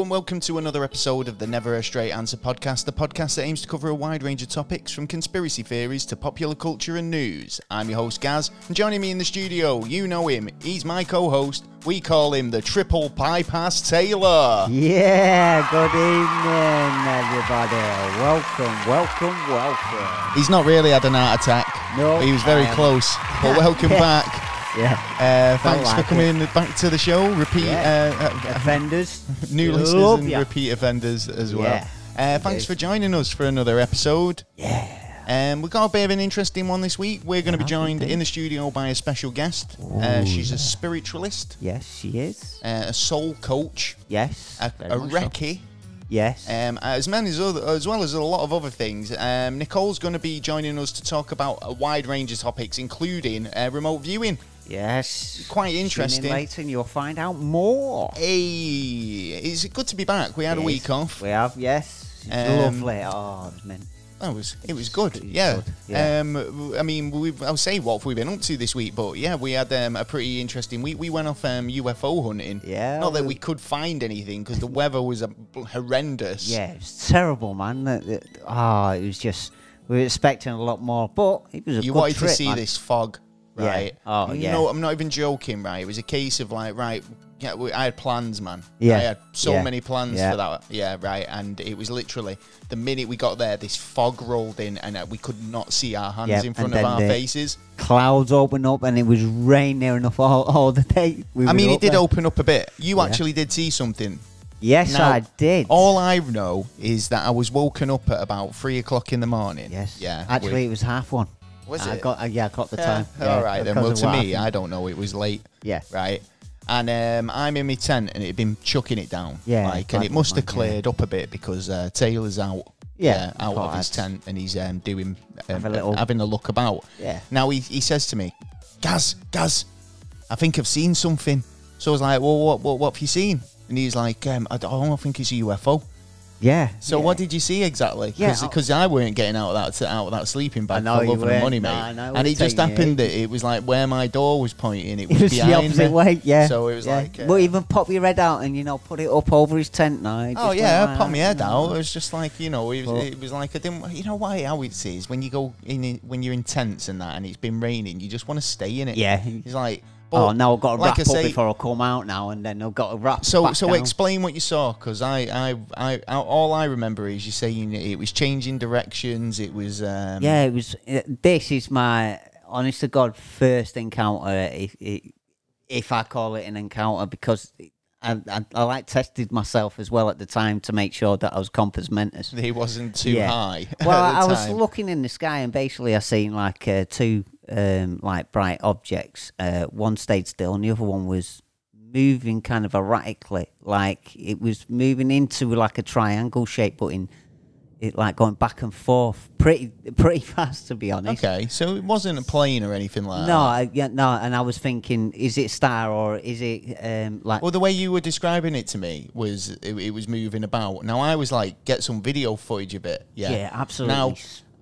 Hello and welcome to another episode of the Never a Straight Answer podcast, the podcast that aims to cover a wide range of topics from conspiracy theories to popular culture and news. I'm your host Gaz, and joining me in the studio, you know him, he's my co-host. We call him the Triple Bypass Taylor. Yeah, good evening, everybody. Welcome, welcome, welcome. He's not really had an heart attack. No, he was very close. But welcome back. Yeah, Uh, thanks like for coming back to the show. Repeat Yeah. uh, uh, offenders. new listeners and ya. repeat offenders as well. Yeah. Uh, thanks for joining us for another episode. Yeah. Um, we've got a bit of an interesting one this week. We're going to be joined in the studio by a special guest. Uh, she's a spiritualist, Yes, she is. uh, a soul coach, Yes. a, a much so. Yes. um, as many as, other, as well as a lot of other things. Um, Nicole's going to be joining us to talk about a wide range of topics, including uh, remote viewing. Yes. quite Tune in interesting. later and you'll find out more. Hey, it's good to be back. We had a Yes, week off. We have, yes. Um, lovely. Oh, it was mint. That was it was good. It was Yeah. good, yeah. Um, I mean, we've, I'll say what we've we been up to this week, but yeah, we had um, a pretty interesting week. We went off um, UFO hunting. Yeah, Not that we- we could find anything because the weather was horrendous. Yeah, it was terrible, man. That- Oh, it was just. We were expecting a lot more, but it was a You good wanted trip, to see man. this fog, Yeah. right? Oh, yeah. No, I'm not even joking, right? It was a case of like, right, yeah, we, I had plans, man. Yeah. I had so Yeah. many plans Yeah. for that. Yeah, right. And it was literally the minute we got there, this fog rolled in, and uh, we could not see our hands Yeah, in front of our faces. Clouds opened up and it was rain near enough all, all the day. We I mean, it did there. open up a bit. You Yeah. actually did see something. Yes, Now, I did. All I know is that I was woken up at about three o'clock in the morning. yes. Yeah. Actually, with- it was half one. Was I it? got. Uh, yeah, I got the Yeah, time. All Yeah, right then. because Well, of to what me, happened. I don't know. It was late. Yeah. Right. And um, I'm in my tent, and it had been chucking it down. Yeah, Like, and it must have yeah. cleared up a bit because uh, Taylor's out. Yeah, uh, out of his tent, and he's um, doing um, Have a little- having a look about. Yeah. Now he he says to me, Gaz, Gaz, I think I've seen something. So I was like, well, what what, what have you seen? And he's like, um, I don't think it's a UFO. Yeah. So yeah. what did you see exactly? Yeah, Because I weren't getting out of that out of that sleeping bag for love and money, mate. I know, and it just happened it. that it was like where my door was pointing. It It was, was the opposite me. way. Yeah. So it was yeah. like, uh, well, even pop your head out and you know put it up over his tent now. Oh yeah, put my head know. out. It was just like you know, it was, it was like I didn't. You know why how it is when you go in when you're in tents and that, and it's been raining, you just want to stay in it. Yeah. It's like. Oh, but now I've got to like wrap I up before I come out now, and then I've got to wrap. So so down. explain what you saw, because I, I I I all I remember is you saying it was changing directions. It was um, Yeah, it was. uh, This is my honest to God first encounter, if if, I call it an encounter, because I, I, I like tested myself as well at the time to make sure that I was compos mentis. It wasn't too Yeah. high. Well, the I was looking in the sky and basically I seen like uh, two um, like bright objects. Uh, one stayed still and the other one was moving kind of erratically, like it was moving into like a triangle shape, but in it like going back and forth, pretty pretty fast to be honest. Okay, so it wasn't a plane or anything like No, that. I, yeah, no, and I was thinking, is it star or is it um, like? Well, the way you were describing it to me was it, it was moving about. Now I was like, get some video footage of it. Yeah, Yeah, absolutely. Now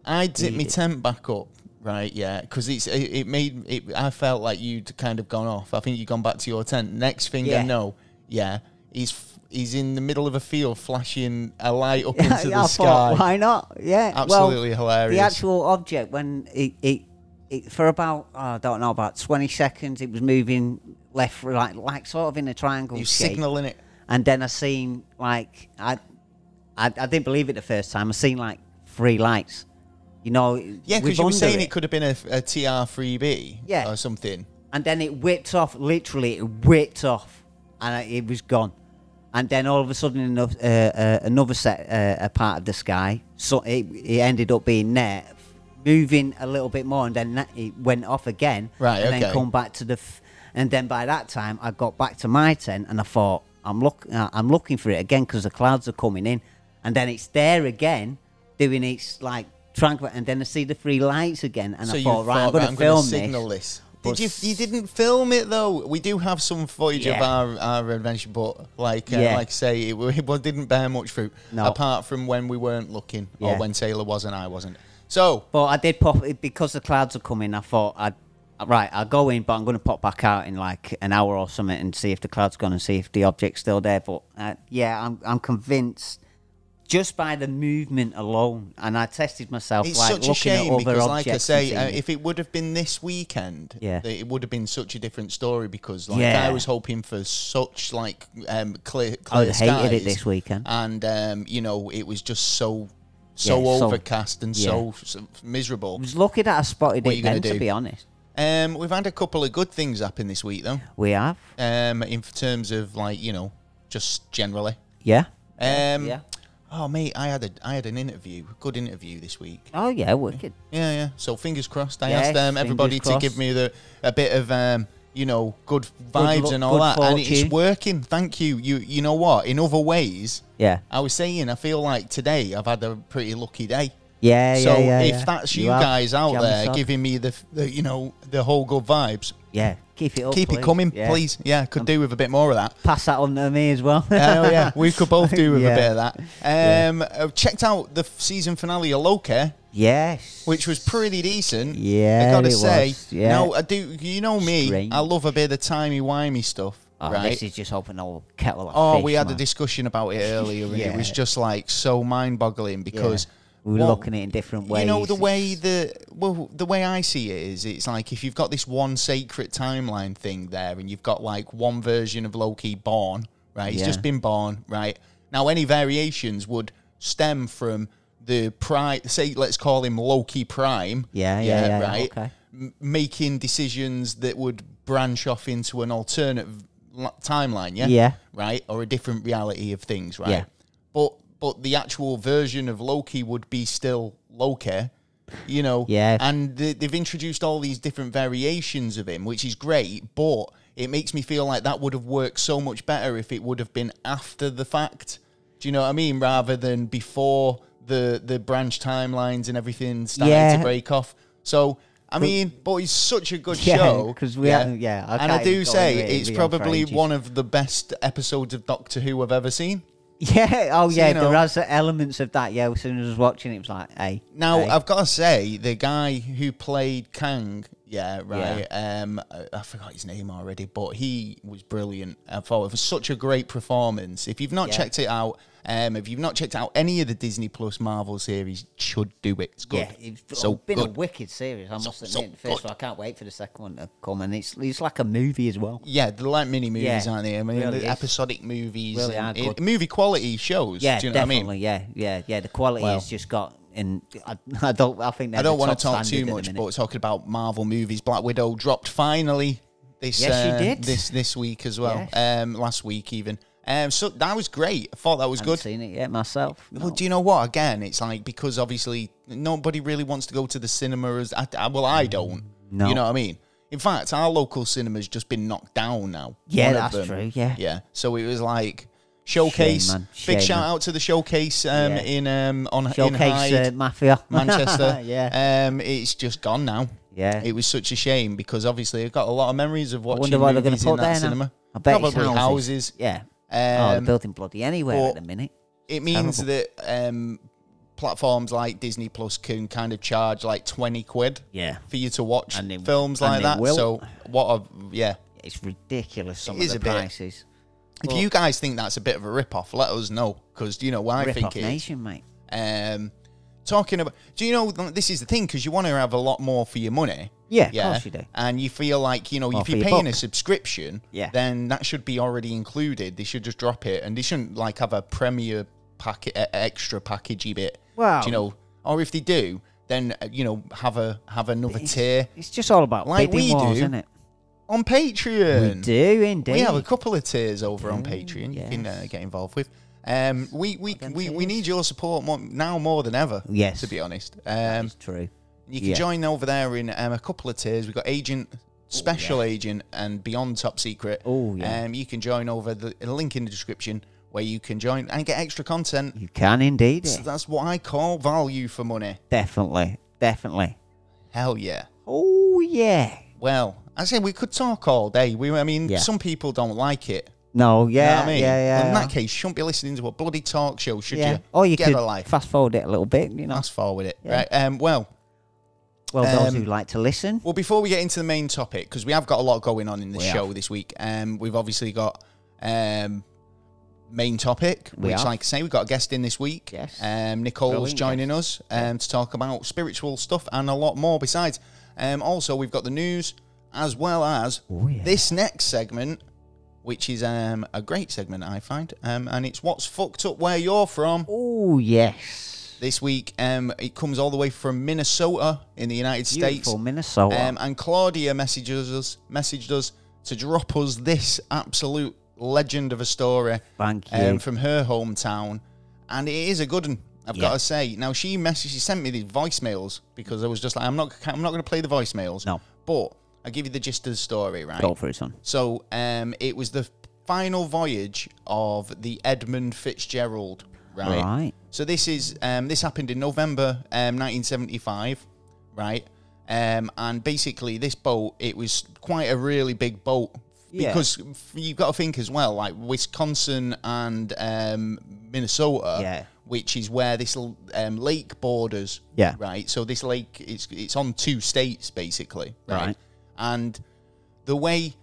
I dip my tent back up. Right, yeah, because it's it, it made it. I felt like you'd kind of gone off. I think you'd gone back to your tent. Next thing Yeah. I know, yeah, he's he's in the middle of a field, flashing a light up into the I sky. thought, why not? Yeah, Absolutely well, hilarious. The actual object, when it, it, it for about oh, I don't know about twenty seconds, it was moving left, right, like sort of in a triangle you signaling it. and then I seen like I, I, I didn't believe it the first time. I seen like three lights. You know, Yeah, because you were saying it. could have been a, a TR3B Yeah. or something. and then it whipped off. Literally, it whipped off, and it was gone. And then all of a sudden, another, uh, uh, another set, uh, a part of the sky, so it, it ended up being there, moving a little bit more, and then that, it went off again, Right, And okay. then come back to the, f- and then by that time, I got back to my tent, and I thought, I'm look, uh, I'm looking for it again because the clouds are coming in, and then it's there again, doing its like tranquil, and then I see the three lights again, and so I thought, right, I'm thought going to I'm gonna film signal this. this. Did you? You didn't film it though. We do have some footage of our, our adventure, but like uh, Yeah. like I say, it, it didn't bear much fruit. No. Apart from when we weren't looking, or when Taylor was and I wasn't. So But I did pop it because the clouds are coming. I thought I'd right, I'll go in, but I'm going to pop back out in like an hour or something and see if the cloud's gone and see if the object's still there. But uh, yeah, I'm I'm convinced just by the movement alone, and I tested myself It's like such a looking shame because, like I say, uh, if it would have been this weekend, Yeah. it would have been such a different story. Because, like, Yeah. I was hoping for such like um, clear, I clear have hated it this weekend. and um, you know, it was just so so Yeah, so- overcast and so, so miserable. I was lucky that I spotted What it then, to be honest. Um, we've had a couple of good things happen this week, though. We have, Um, in terms of like you know, just generally. yeah, Um, yeah. Oh mate, I had a I had an interview, good interview this week. Oh yeah, wicked. Yeah, yeah. So fingers crossed. I Yes, asked um, everybody to give me the a bit of um, you know, good vibes luck, and all good that, and it's working. Thank you. You you know what? In other ways, Yeah, I was saying I feel like today I've had a pretty lucky day. Yeah, so yeah, yeah. if yeah. that's you, have. guys out Jam there giving me the, the you know the whole good vibes, yeah, keep it up. keep it coming, Yeah. please. Yeah, could do with a bit more of that. Pass that on to me as well. oh yeah, we could both do with Yeah. a bit of that. Um, I've checked out the season finale of Loki. yes. which was pretty decent. Yeah, I gotta say. was, yeah. Now I do. You know me. Strange. I love a bit of the timey wimey stuff. Oh, right. This is just open old kettle of oh, fish, we had man. a discussion about it earlier, and it was just like so mind-boggling because We were what- looking at it in different ways. You know the way the well the way I see it is it's like if you've got this one sacred timeline thing there and you've got like one version of Loki born, right? He's Yeah. just been born, right? Now any variations would stem from the prime say let's call him Loki Prime. Yeah, yeah, yeah, yeah, right. okay. M- making decisions that would branch off into an alternate timeline, yeah? Yeah. Right? Or a different reality of things, right? Yeah. But but the actual version of Loki would be still Loki, you know. Yeah. And they, they've introduced all these different variations of him, which is great. But it makes me feel like that would have worked so much better if it would have been after the fact. Do you know what I mean? Rather than before the the branch timelines and everything starting Yeah. to break off. So. I mean, but it's such a good show. Yeah, show 'cause we haven't- yeah, I and I do say it's it'll be on for probably one of the best episodes of Doctor Who I've ever seen. Yeah, oh So, yeah, you know- there has elements of that. Yeah, as soon as I was watching it, it was like, hey. Now hey. I've got to say, the guy who played Kang, yeah, right. Um, I- I forgot his name already, but he was brilliant. I thought it was such a great performance. If you've not Yeah. checked it out, um, if you've not checked out any of the Disney Plus Marvel series, should do it. It's good. Yeah, it's so been good. a wicked series. I must so admit, the first one, I can't wait for the second one to come, and it's it's like a movie as well. yeah, they're like mini movies, Yeah, aren't they? I mean, really the episodic movies, Really and it- movie quality shows. Yeah, do you know definitely. what I mean? Yeah, yeah, yeah. The quality Well- has just got, and I, I don't. I think I don't want to talk too much, but talking about Marvel movies, Black Widow dropped finally this Yes, uh, this this week as well. Yes. Um, last week even. Um, so that was great. I thought that was I good. seen it yet myself. Well, do you know what? Again, it's like because obviously nobody really wants to go to the cinema. As I, I- well, I don't. No. You know what I mean? In fact, our local cinema's just been knocked down now. Yeah, that's true, yeah. Yeah. So it was like showcase. man. Big shout man. out to the showcase um, Yeah. in um on in Showcase Hyde. uh, Mafia. Manchester. yeah. Um, it's just gone now. Yeah. It was such a shame because obviously I've got a lot of memories of I watching wonder what they're going movies to in put that there cinema. now. I bet Probably it's houses. Yeah. Oh, they're Um, building bloody anywhere at the minute. it means that um, platforms like Disney Plus can kind of charge like twenty quid Yeah. for you to watch And they- films and like they that. will. So what a yeah. It's ridiculous. Some It of the bit. prices. If Well- you guys think that's a bit of a rip off, let us know because you know what I Rip think off it is. nation, mate. Um, talking about, do you know this is the thing because you want to have a lot more for your money. Yeah, of course you do. And you feel like you know if for you're your paying a subscription, Yeah. then that should be already included. They should just drop it, and they shouldn't like have a premiere packet, e- extra packagey bit. Well- do you know, or if they do, then uh, you know have a have another tier It's just all about Like bidding we wars, do. isn't it? on Patreon. We do indeed. We have a couple of tiers over on do, Patreon. You can uh, yes. get involved with. Um, we we, we, we need your support more, now more than ever. Yes. to be honest. Um, it's true. You can yeah. join over there in um, a couple of tiers. We've got agent, special agent, and beyond top secret. Oh, yeah. Um, you can join over the link in the description where you can join and get extra content. You can indeed. So that's what I call value for money. Definitely. Definitely. Hell yeah. Oh, yeah. Well, I say we could talk all day. We, I mean, Yeah. some people don't like it. No, You know yeah. I mean? Yeah, yeah. Well, in yeah. that case, you shouldn't be listening to a bloody talk show, should yeah. you? Or you get could a life. fast forward it a little bit, you know. Fast forward it. Yeah. Right. Um, well, Well, those Um, who like to listen. Well, before we get into the main topic, because we have got a lot going on in the show have. this week, um, we've obviously got um, main topic, We which, have. like I say, we've got a guest in this week. Yes. Um, Nicole's Brilliant joining us um, to talk about spiritual stuff and a lot more besides. Um, also, we've got the news as well as Oh, yeah. this next segment, which is um, a great segment, I find. Um, and it's What's Fucked Up Where You're From. Oh yes, This week, um, it comes all the way from Minnesota in the United States. beautiful Minnesota. Um, and Claudia messages us, messaged us to drop us this absolute legend of a story Thank you. um, from her hometown, and it is a good one. I've Yeah. got to say. Now she messaged, she sent me these voicemails because I was just like, I'm not, I'm not going to play the voicemails. No. but I'll give you the gist of the story, right? Go for it, son. So, um, it was the final voyage of the Edmund Fitzgerald, right? Right. So this is um, this happened in November um, 1975, right? Um, and basically, this boat it was quite a really big boat Yeah. because you've got to think as well, like Wisconsin and um, Minnesota, Yeah. which is where this l- um, lake borders, Yeah. right. So this lake it's it's on two states basically, right? Right. And the way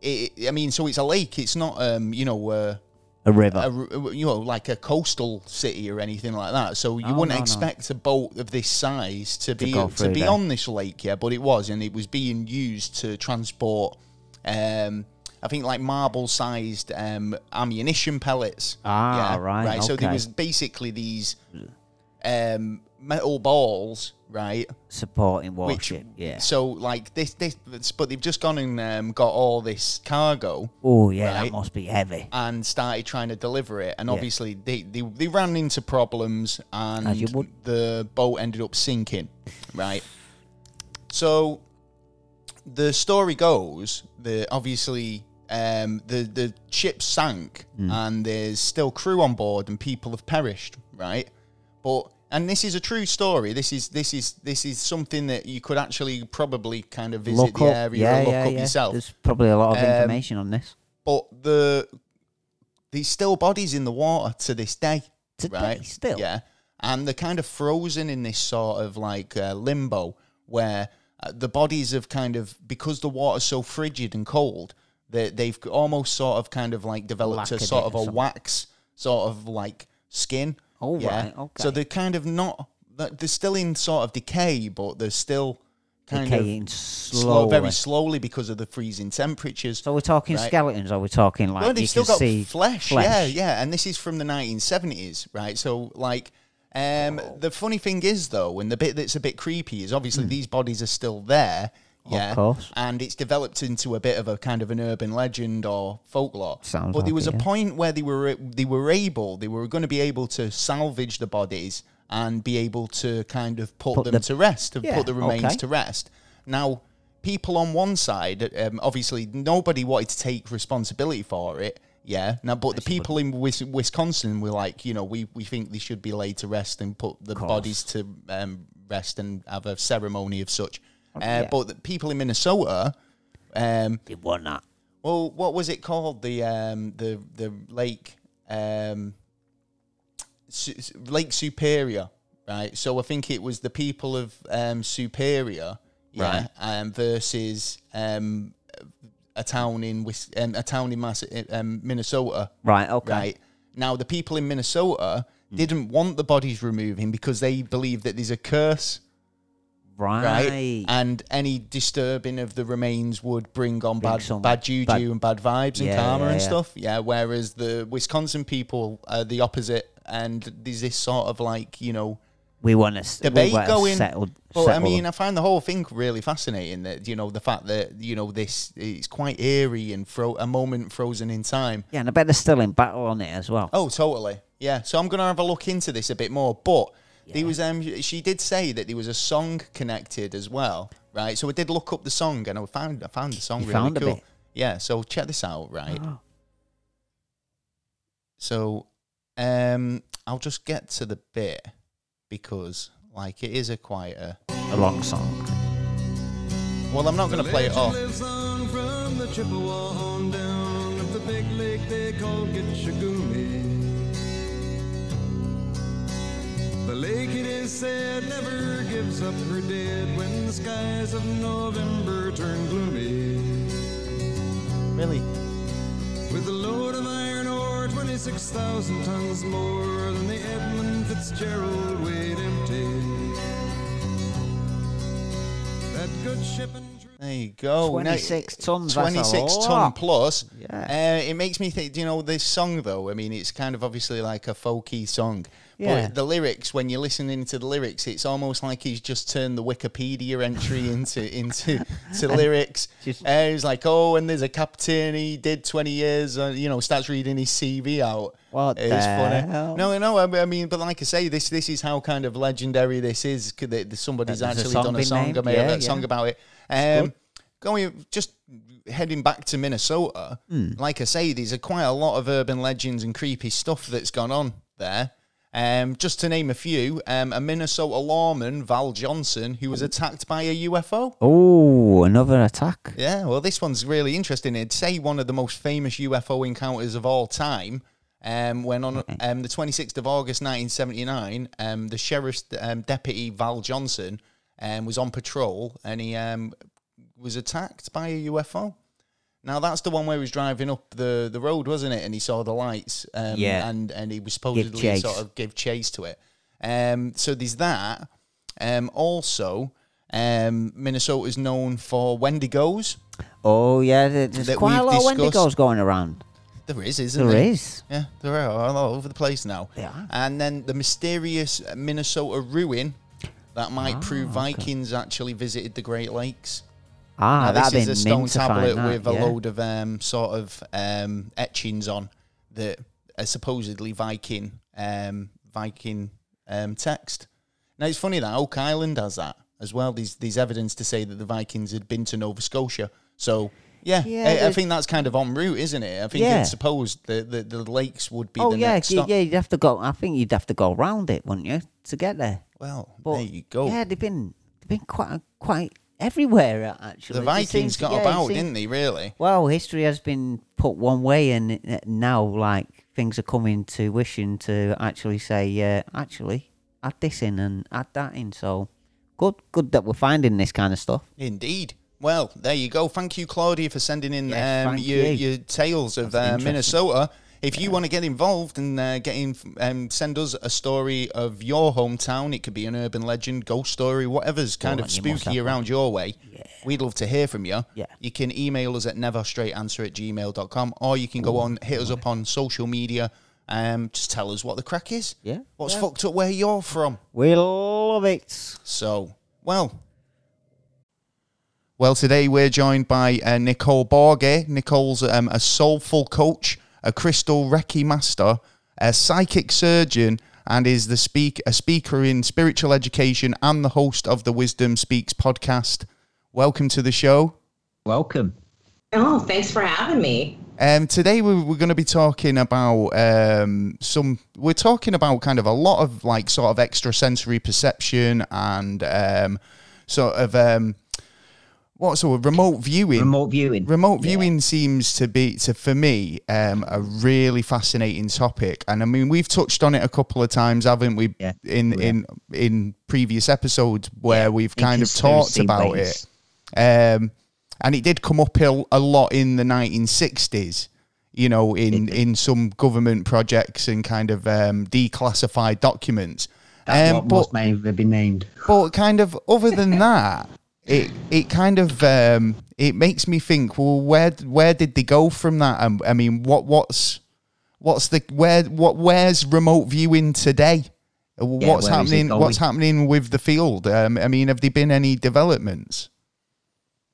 it, I mean, so it's a lake. It's not um, you know. Uh, A river. a, you know, like a coastal city or anything like that. So you Oh, wouldn't no, no. expect a boat of this size to be to, be there. on this lake, yeah. But it was, and it was being used to transport, um, I think like marble-sized um, ammunition pellets. Ah, yeah, right, right. So there was basically these um, metal balls, right? supporting Which, warship. yeah. So like this, this, but they've just gone and um, got all this cargo Oh yeah, right. that must be heavy. and started trying to deliver it. And Yeah. obviously, they, they, they ran into problems and the boat ended up sinking, right? So the story goes that obviously um, the, the ship sank Hmm. and there's still crew on board and people have perished, right? But and this is a true story. This is this is this is something that you could actually probably kind of visit Look the up, area yeah, and look yeah, up yeah. yourself There's probably a lot of Um, information on this. but the there's still bodies in the water to this day, Today, right? still? yeah, and they're kind of frozen in this sort of like uh, limbo where uh, the bodies have kind of because the water's so frigid and cold that they've almost sort of kind of like developed a sort of a something. wax sort of like skin. Oh, yeah. right, okay. So they're kind of not. They're still in sort of decay, but they're still kind Decaying of slowly. slow, very slowly because of the freezing temperatures. so we're talking Right. skeletons, or we're talking like Well, you they've still got see flesh, Yeah, yeah. And this is from the 1970s, right? So, like, um, the funny thing is, though, and the bit that's a bit creepy is obviously these bodies are still there. Yeah, course. and it's developed into a bit of a kind of an urban legend or folklore. Sounds but there was it, a yeah. point where they were they were able, they were going to be able to salvage the bodies and be able to kind of put, Put them the- to rest, Yeah, put the remains okay. to rest. Now, people on one side, um, obviously, nobody wanted to take responsibility for it. Yeah. Now, but the people in Wis- Wisconsin were like, you know, we, we think they should be laid to rest and put the bodies to um, rest and have a ceremony of such. Uh, yeah. But the people in Minnesota, um, They won that. well, what was it called? The um, the the lake, um, Su- Lake Superior, right? So I think it was the people of um, Superior, yeah, um, versus um, a town in Wis- um, a town in Mass- um, Minnesota, Right. Okay. right? Now the people in Minnesota didn't want the bodies removing because they believe that there's a curse Right. right? And any disturbing of the remains would bring on Bring bad bad juju bad- and bad vibes and karma yeah, and yeah. stuff. Yeah. Whereas the Wisconsin people are the opposite, and there's this sort of like you know we want to debate we going. Settled, But I mean. I find the whole thing really fascinating. That you know the fact that you know this it's quite eerie and fro- a moment frozen in time. yeah, and I bet they're still in battle on it as well. Oh, totally. Yeah. So I'm gonna have a look into this a bit more. But there was um she did say that there was a song connected as well, right? So I did look up the song and I found I found the song You really found a cool. bit? Yeah. So check this out, right? Oh. So um I'll just get to the bit because like it is a quite a A long song. well I'm not gonna play it off. The lake it is said never gives up her dead when the skies of November turn gloomy. Really? With a load of iron ore, 26,000 tons more than the Edmund Fitzgerald weighed empty. That good ship There you go. Now, 26 tons, 26 ton plus. Yeah. Uh, it makes me think, you know, this song, though, I mean, it's kind of obviously like a folky song. Yeah. But the lyrics, when you're listening to the lyrics, it's almost like he's just turned the Wikipedia entry into into to lyrics. just- uh, he's like, oh, and there's a captain, he did 20 years, uh, you know, starts reading his CV out. What it's the funny. hell? No, no, I I mean, but like I say, this this is how kind of legendary this is. that Somebody's a actually song done a song, named, about, yeah, a song about it. Um, going just heading back to Minnesota, Hmm. like I say, there's a quite a lot of urban legends and creepy stuff that's gone on there. Um, just to name a few, um, a Minnesota lawman, Val Johnson, who was attacked by a UFO. Oh, another attack. Yeah, well, this one's really interesting. It'd say one of the most famous UFO encounters of all time. Um, when on um, the 26th of August 1979, um, the sheriff's um, deputy Val Johnson um, was on patrol and he um, was attacked by a UFO. Now that's the one where he was driving up the, the road, wasn't it? And he saw the lights. Um, Yeah. And and he was supposedly sort of gave chase to it. Um, so there's that. Um, also, um, Minnesota is known for Wendigos. Oh, yeah, there's quite a lot of discussed. Wendigos going around. There is, isn't There there? is. Yeah, there are all over the place now. Are. And then the mysterious Minnesota ruin that might prove Ah, okay. Vikings actually visited the Great Lakes. Ah, Now, this is a stone tablet that, with a load of um, sort of um, etchings on that are supposedly Viking um, Viking um, text. Now it's funny that Oak Island has that as well. These these evidence to say that the Vikings had been to Nova Scotia. So yeah, Yeah, I, I think that's kind of en route, isn't it? I think Yeah. it's supposed that the, the lakes would be Oh the yeah, y- yeah. You'd have to go. I think you'd have to go around it, wouldn't you, to get there? Well, But there you go. Yeah, they've been they've been quite quite everywhere uh, actually. the Vikings got yeah, about, seems- didn't they? Really? Well, history has been put one way, and uh, now like things are coming to wishing to actually say, yeah, actually add this in and add that in. So good, good that we're finding this kind of stuff. Indeed. Well, there you go. Thank you, Claudia, for sending in Yes, um, your, you. your tales of uh. Minnesota. If you want to get involved and uh, get in, um, send us a story of your hometown. It could be an urban legend, ghost story, whatever's kind of spooky around your way. We'd love to hear from you. Yeah. You can email us at neverstraightanswer at gmail.com or you can go on, hit us up on social media. Um, just tell us what the crack is. Yeah. What's Yeah. fucked up where you're from. We love it. So, well. Well, today we're joined by uh, Nicole Borge. Nicole's um, a soulful coach, a crystal Reiki master, a psychic surgeon, and is the speak a speaker in spiritual education and the host of the Wisdom Speaks podcast. Welcome to the show. Welcome. Oh, thanks for having me. Um, today we, we're going to be talking about um, some. We're talking about kind of a lot of like sort of extrasensory perception and um, sort of what sort of remote viewing. Remote viewing. Remote Yeah. viewing seems to be, to for me, um, a really fascinating topic, and I mean we've touched on it a couple of times, haven't we? Yeah. In Yeah. in in previous episodes where Yeah, we've kind of talked about it, um, and it did come up a, a lot in the 1960s. You know, in in some government projects and kind of um, declassified documents. That's Um, what but most may have been named. but kind of other than that, it it kind of um, it makes me think. Well, where where did they go from that? Um, I mean, what what's what's the where what where's remote viewing today? Uh, what's where is happening? What's happening with the field? Um, I mean, have there been any developments?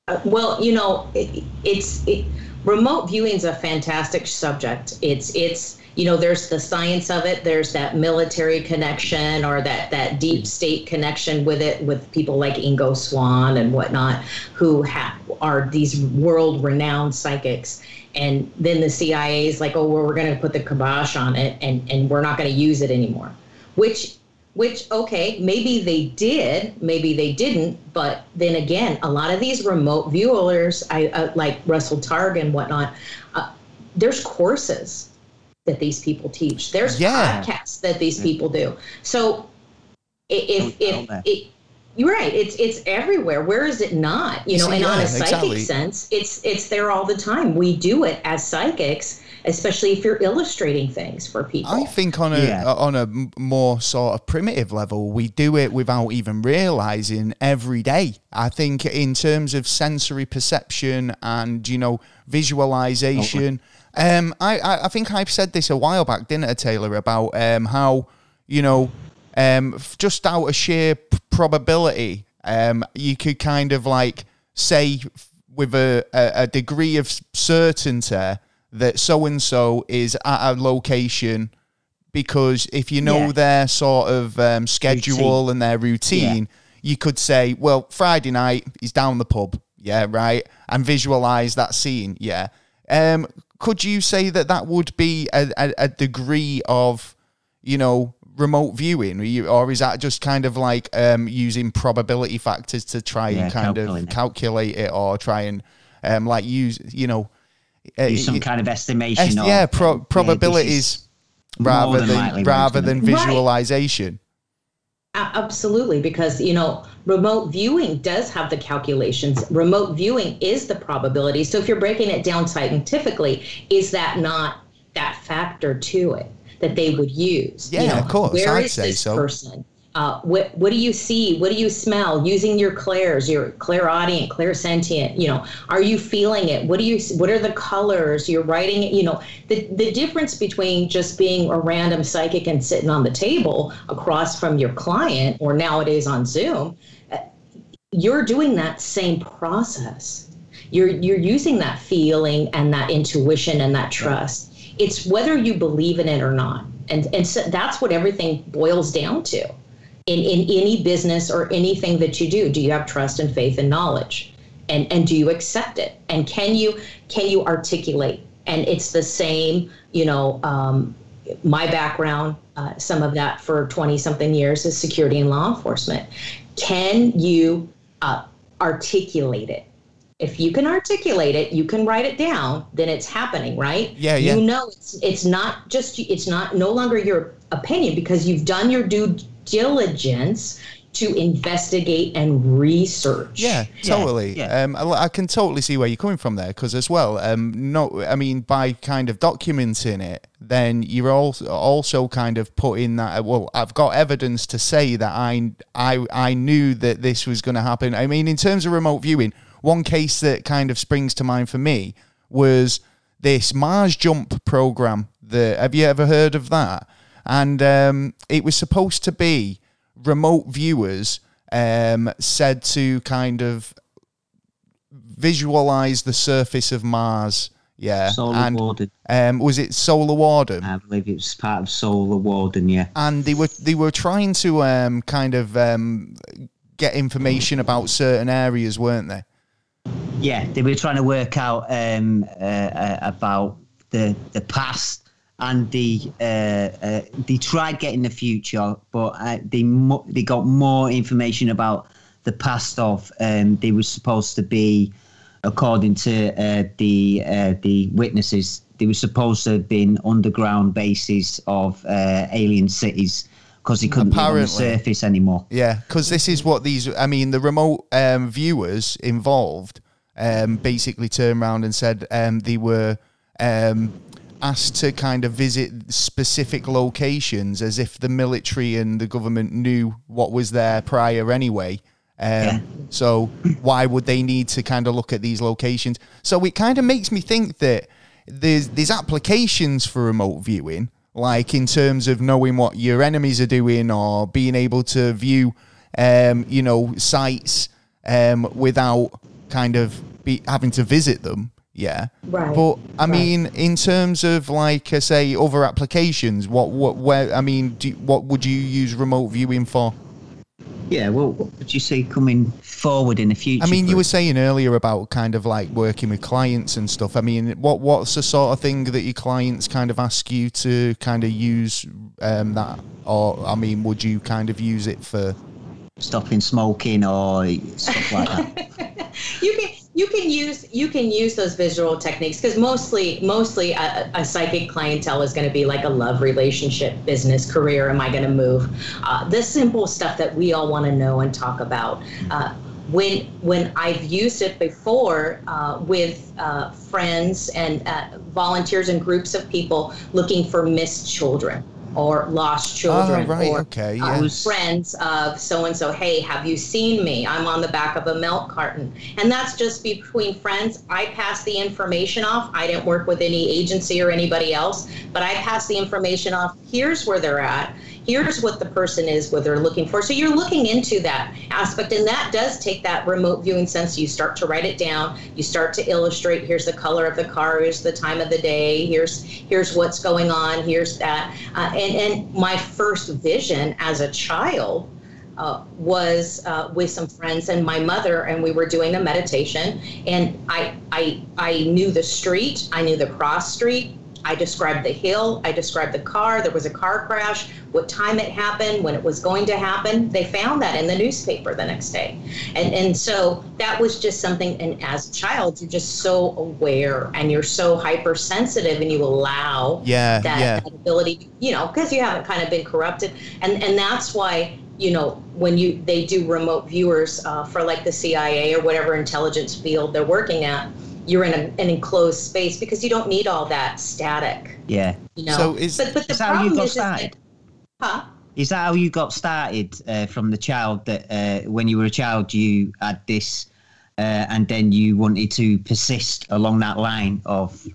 Uh, well, you know, it, it's it, remote viewing is a fantastic subject. It's it's you know, there's the science of it. There's that military connection or that that deep state connection with it, with people like Ingo Swann and whatnot, who ha- are these world renowned psychics. And then the CIA is like, oh, well, we're going to put the kibosh on it, and and we're not going to use it anymore. Which which okay maybe they did maybe they didn't but then again a lot of these remote viewers i uh, like russell targ and whatnot uh, there's courses that these people teach there's Yeah. podcasts that these mm. people do so if It's if it, you're right, it's it's everywhere. Where is it not? You know, See, and on a psychic exactly. sense, it's it's there all the time. We do it as psychics, especially if you're illustrating things for people. I think on a Yeah. on a m- more sort of primitive level, we do it without even realizing every day. I think in terms of sensory perception and you know visualization. Um, I, I I think I've said this a while back, didn't I, Taylor, about um how you know um just out of sheer p- probability um you could kind of like say f- with a, a, a degree of certainty that so and so is at a location because if you know Yeah. their sort of um, schedule and their routine, you could say, well, Friday night he's down the pub, yeah, right, and visualize that scene, yeah. Um, could you say that that would be a, a, a degree of, you know, remote viewing, or, is that just kind of like um, using probability factors to try Yeah, and kind of calculate it. calculate it, or try and um, like use, you know, uh, Do some kind of estimation. Es- of, yeah, pro- probabilities is rather than than rather than visualization. Right. Absolutely, because you know, remote viewing does have the calculations. Remote viewing is the probability. So if you're breaking it down scientifically, is that not that factor to it that they would use? Yeah, of course, Where I'd is say this so. person? Uh, what what do you see? What do you smell? Using your clairs, your clairaudient, clairsentient. You know, are you feeling it? What do you? What are the colors? You're writing it. You know, the the difference between just being a random psychic and sitting on the table across from your client, or nowadays on Zoom, uh, you're doing that same process. You're you're using that feeling and that intuition and that trust. It's whether you believe in it or not, and and so that's what everything boils down to in, in any business or anything that you do do you have trust and faith and knowledge? And and do you accept it? And can you can you articulate? And it's the same you know um, my background uh, some of that for 20 something years is security and law enforcement. Can you uh, articulate it? If you can articulate it you can write it down then it's happening right? Yeah, yeah. you know it's it's not just it's not no longer your opinion because you've done your due diligence to investigate and research Yeah, Yeah, totally. yeah. Um, I, I can totally see where you're coming from there because as well, um, no, I mean by kind of documenting it, then you're also also kind of putting that. Well, I've got evidence to say that I I I knew that this was going to happen. I mean, in terms of remote viewing, one case that kind of springs to mind for me was this Mars Jump program. The have you ever heard of that? And um, it was supposed to be remote viewers um, said to kind of visualize the surface of Mars. Yeah, Solar and Warden. um, was it Solar Warden? I believe it was part of Solar Warden. Yeah. and they were they were trying to um, kind of um, get information about certain areas, weren't they? Yeah, they were trying to work out um, uh, uh, about the the past and the uh, uh, they tried getting the future, but uh, they mo- they got more information about the past of um, they were supposed to be, according to uh, the uh, the witnesses, they were supposed to have been underground bases of uh, alien cities because they couldn't live on the surface anymore. Yeah, because this is what these. I mean, the remote um, viewers involved um, basically turned around and said um, they were um, asked to kind of visit specific locations as if the military and the government knew what was there prior anyway. Um, Yeah. So why would they need to kind of look at these locations? So it kind of makes me think that there's there's applications for remote viewing, like in terms of knowing what your enemies are doing or being able to view, um, you know, sites um, without kind of be having to visit them. Yeah. Right, But I right. mean, in terms of like uh, say other applications, what what where I mean, do, what would you use remote viewing for? Yeah, well, what would you say coming forward in the future? I mean, you were saying earlier about kind of like working with clients and stuff. I mean, what what's the sort of thing that your clients kind of ask you to kind of use um, that, or I mean, would you kind of use it for? stopping smoking or stuff like that. you can you can use you can use those visual techniques because mostly mostly a, a, psychic clientele is going to be like a love relationship business career am i going to move? Uh, the simple stuff that we all want to know and talk about. Uh, when when I've used it before uh, with uh, friends and uh, volunteers and groups of people looking for missed children or lost ah, children oh, right, or okay, uh, yeah. friends of so and so hey have you seen me? I'm on the back of a milk carton. And that's just between friends. I pass the information off. I didn't work with any agency or anybody else but i pass the information off. Here's where they're at here's what the person is what they're looking for. So you're looking into that aspect and that does take that remote viewing sense. You start to write it down. You start to illustrate here's the color of the car here's the time of the day here's here's what's going on here's that. Uh, and and my first vision as a child uh, was uh, with some friends and my mother, and we were doing a meditation. And I, I, I knew the street, I knew the cross street, I described the hill, I described the car. There was a car crash, what time it happened, when it was going to happen. They found that in the newspaper the next day. And and so that was just something and as a child you're just so aware and you're so hypersensitive and you allow Yeah, that, yeah. that ability, you know, because you haven't kind of been corrupted. And and that's why you know when you they do remote viewers uh, for like the CIA or whatever intelligence field they're working at you're in a, an enclosed space because you don't need all that static. Yeah. You know. So is- but, but the Is that how you got is, is that- started? huh? Is that how you got started uh, from the child? That uh, when you were a child, you had this, uh, and then you wanted to persist along that line of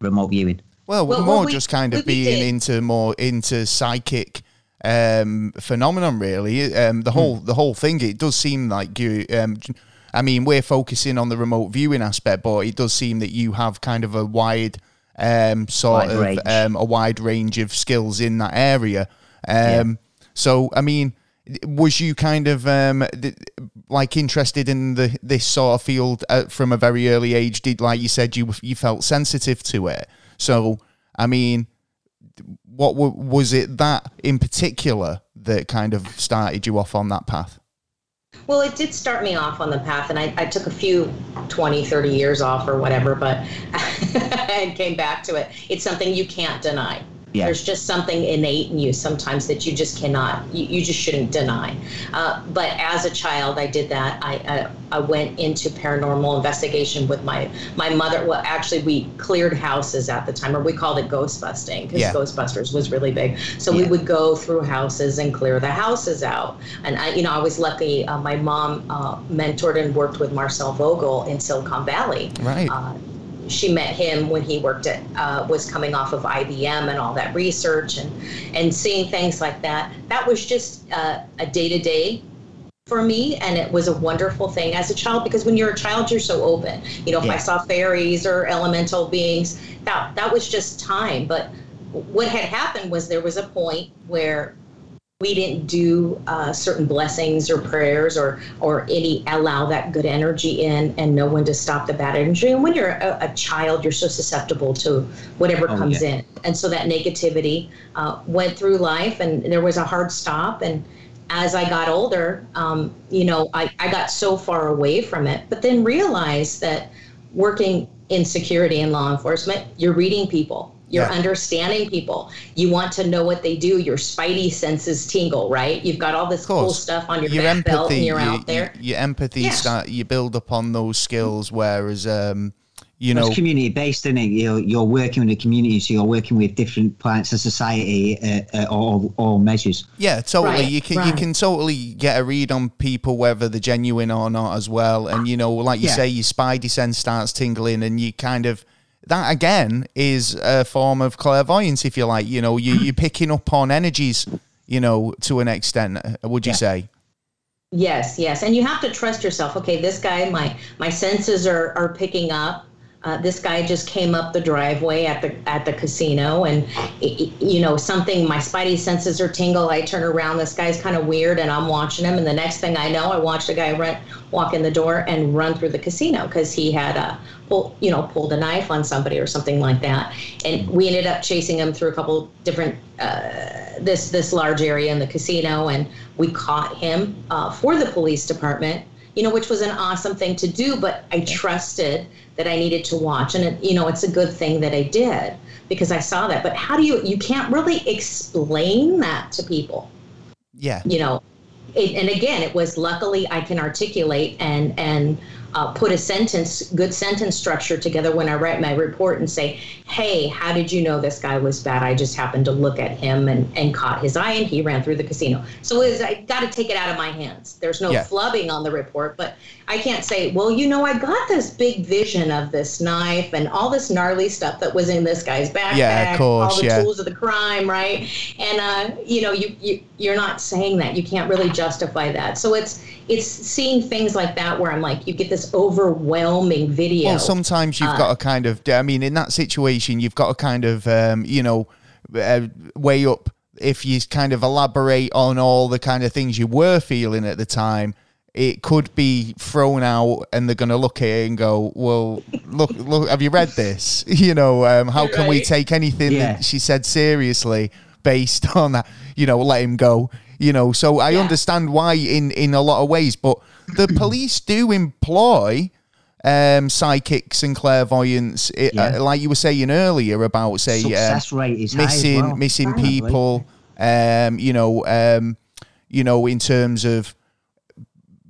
remote viewing. Well, Well, more well, we- just kind of we- we being did. into more into psychic um phenomenon really um the whole the whole thing it does seem like you um i mean we're focusing on the remote viewing aspect but it does seem that you have kind of a wide um sort Wide of range. um a wide range of skills in that area. Um so i mean was you kind of um th- like interested in the this sort of field uh, from a very early age? Did like you said you you felt sensitive to it. So i mean what w- was it that in particular that kind of started you off on that path Well, it did start me off on the path, and I, I took a few 20, 30 years off or whatever, but and came back to it. It's something you can't deny. Yeah. There's just something innate in you sometimes that you just cannot, you, you just shouldn't deny. Uh, but as a child, I did that. I, I I went into paranormal investigation with my my mother. Well, actually, we cleared houses at the time, or we called it ghost busting because Yeah. Ghostbusters was really big. So we would go through houses and clear the houses out. And I, you know, I was lucky. Uh, my mom uh, mentored and worked with Marcel Vogel in Silicon Valley right uh, she met him when he worked at uh, was coming off of IBM and all that research and and seeing things like that. That was just uh, a day to day for me, and it was a wonderful thing as a child because when you're a child, you're so open. You know, if I saw fairies or elemental beings, that that was just time. But what had happened was there was a point where we didn't do uh, certain blessings or prayers or or any allow that good energy in and know when to stop the bad energy. And when you're a, a child you're so susceptible to whatever Oh, comes yeah. in. And so that negativity uh, went through life and there was a hard stop. And as i got older um, you know I, I got so far away from it but then realized that working in security and law enforcement you're reading people you're Yeah. understanding people. You want to know what they do. Your spidey senses tingle, right? You've got all this cool stuff on your, your back belt and you're you- out there. you- your empathy Yes. start you build upon those skills whereas um you know It's community based, isn't it? You're, you're working with the community, so you're working with different parts of society, uh, uh, all, all measures. Yeah, totally. Right, you can you can totally get a read on people whether they're genuine or not as well. And you know, like you Yeah. say, your spidey sense starts tingling, and you kind of that again is a form of clairvoyance, if you like. You know, you you're picking up on energies. You know, to an extent, would you Yeah. say? Yes, yes, and you have to trust yourself. Okay, this guy, my my senses are are picking up. Uh, this guy just came up the driveway at the at the casino, and i- i- you know something. My spidey senses are tingle. I turn around. This guy's kind of weird, and I'm watching him. And the next thing I know, I watched a guy run walk in the door and run through the casino because he had uh, pull, you know pulled a knife on somebody or something like that. And we ended up chasing him through a couple different uh, this this large area in the casino, and we caught him uh, for the police department. You know, which was an awesome thing to do, but I trusted that I needed to watch. And, it, you know, it's a good thing that I did because I saw that. But how do you, you can't really explain that to people, Yeah. you know. It, and again, it was luckily I can articulate and, and, uh, put a sentence, good sentence structure together when I write my report and say, hey, how did you know this guy was bad? I just happened to look at him and, and caught his eye and he ran through the casino. So I got to take it out of my hands. There's no Yeah. flubbing on the report, but I can't say, well, you know, I got this big vision of this knife and all this gnarly stuff that was in this guy's backpack, Yeah, of course, all the yeah. tools of the crime, right? And uh, you know, you, you you're not saying that. You can't really justify that. So it's it's seeing things like that where I'm like, you get this overwhelming video. Well, sometimes you've Uh, got to kind of. I mean, in that situation, you've got to kind of, um, you know, uh, weigh up if you kind of elaborate on all the kind of things you were feeling at the time. It could be thrown out, and they're going to look at it and go, "Well, look, look, have you read this? You know, um, how can we take anything Yeah. that she said seriously based on that? You know, let him go. You know, so I Yeah. understand why in in a lot of ways, but the police do employ um, psychics and clairvoyants, it, Yeah. uh, like you were saying earlier about say um, Success rate is missing well. missing Apparently. people. Um, you know, um, you know, in terms of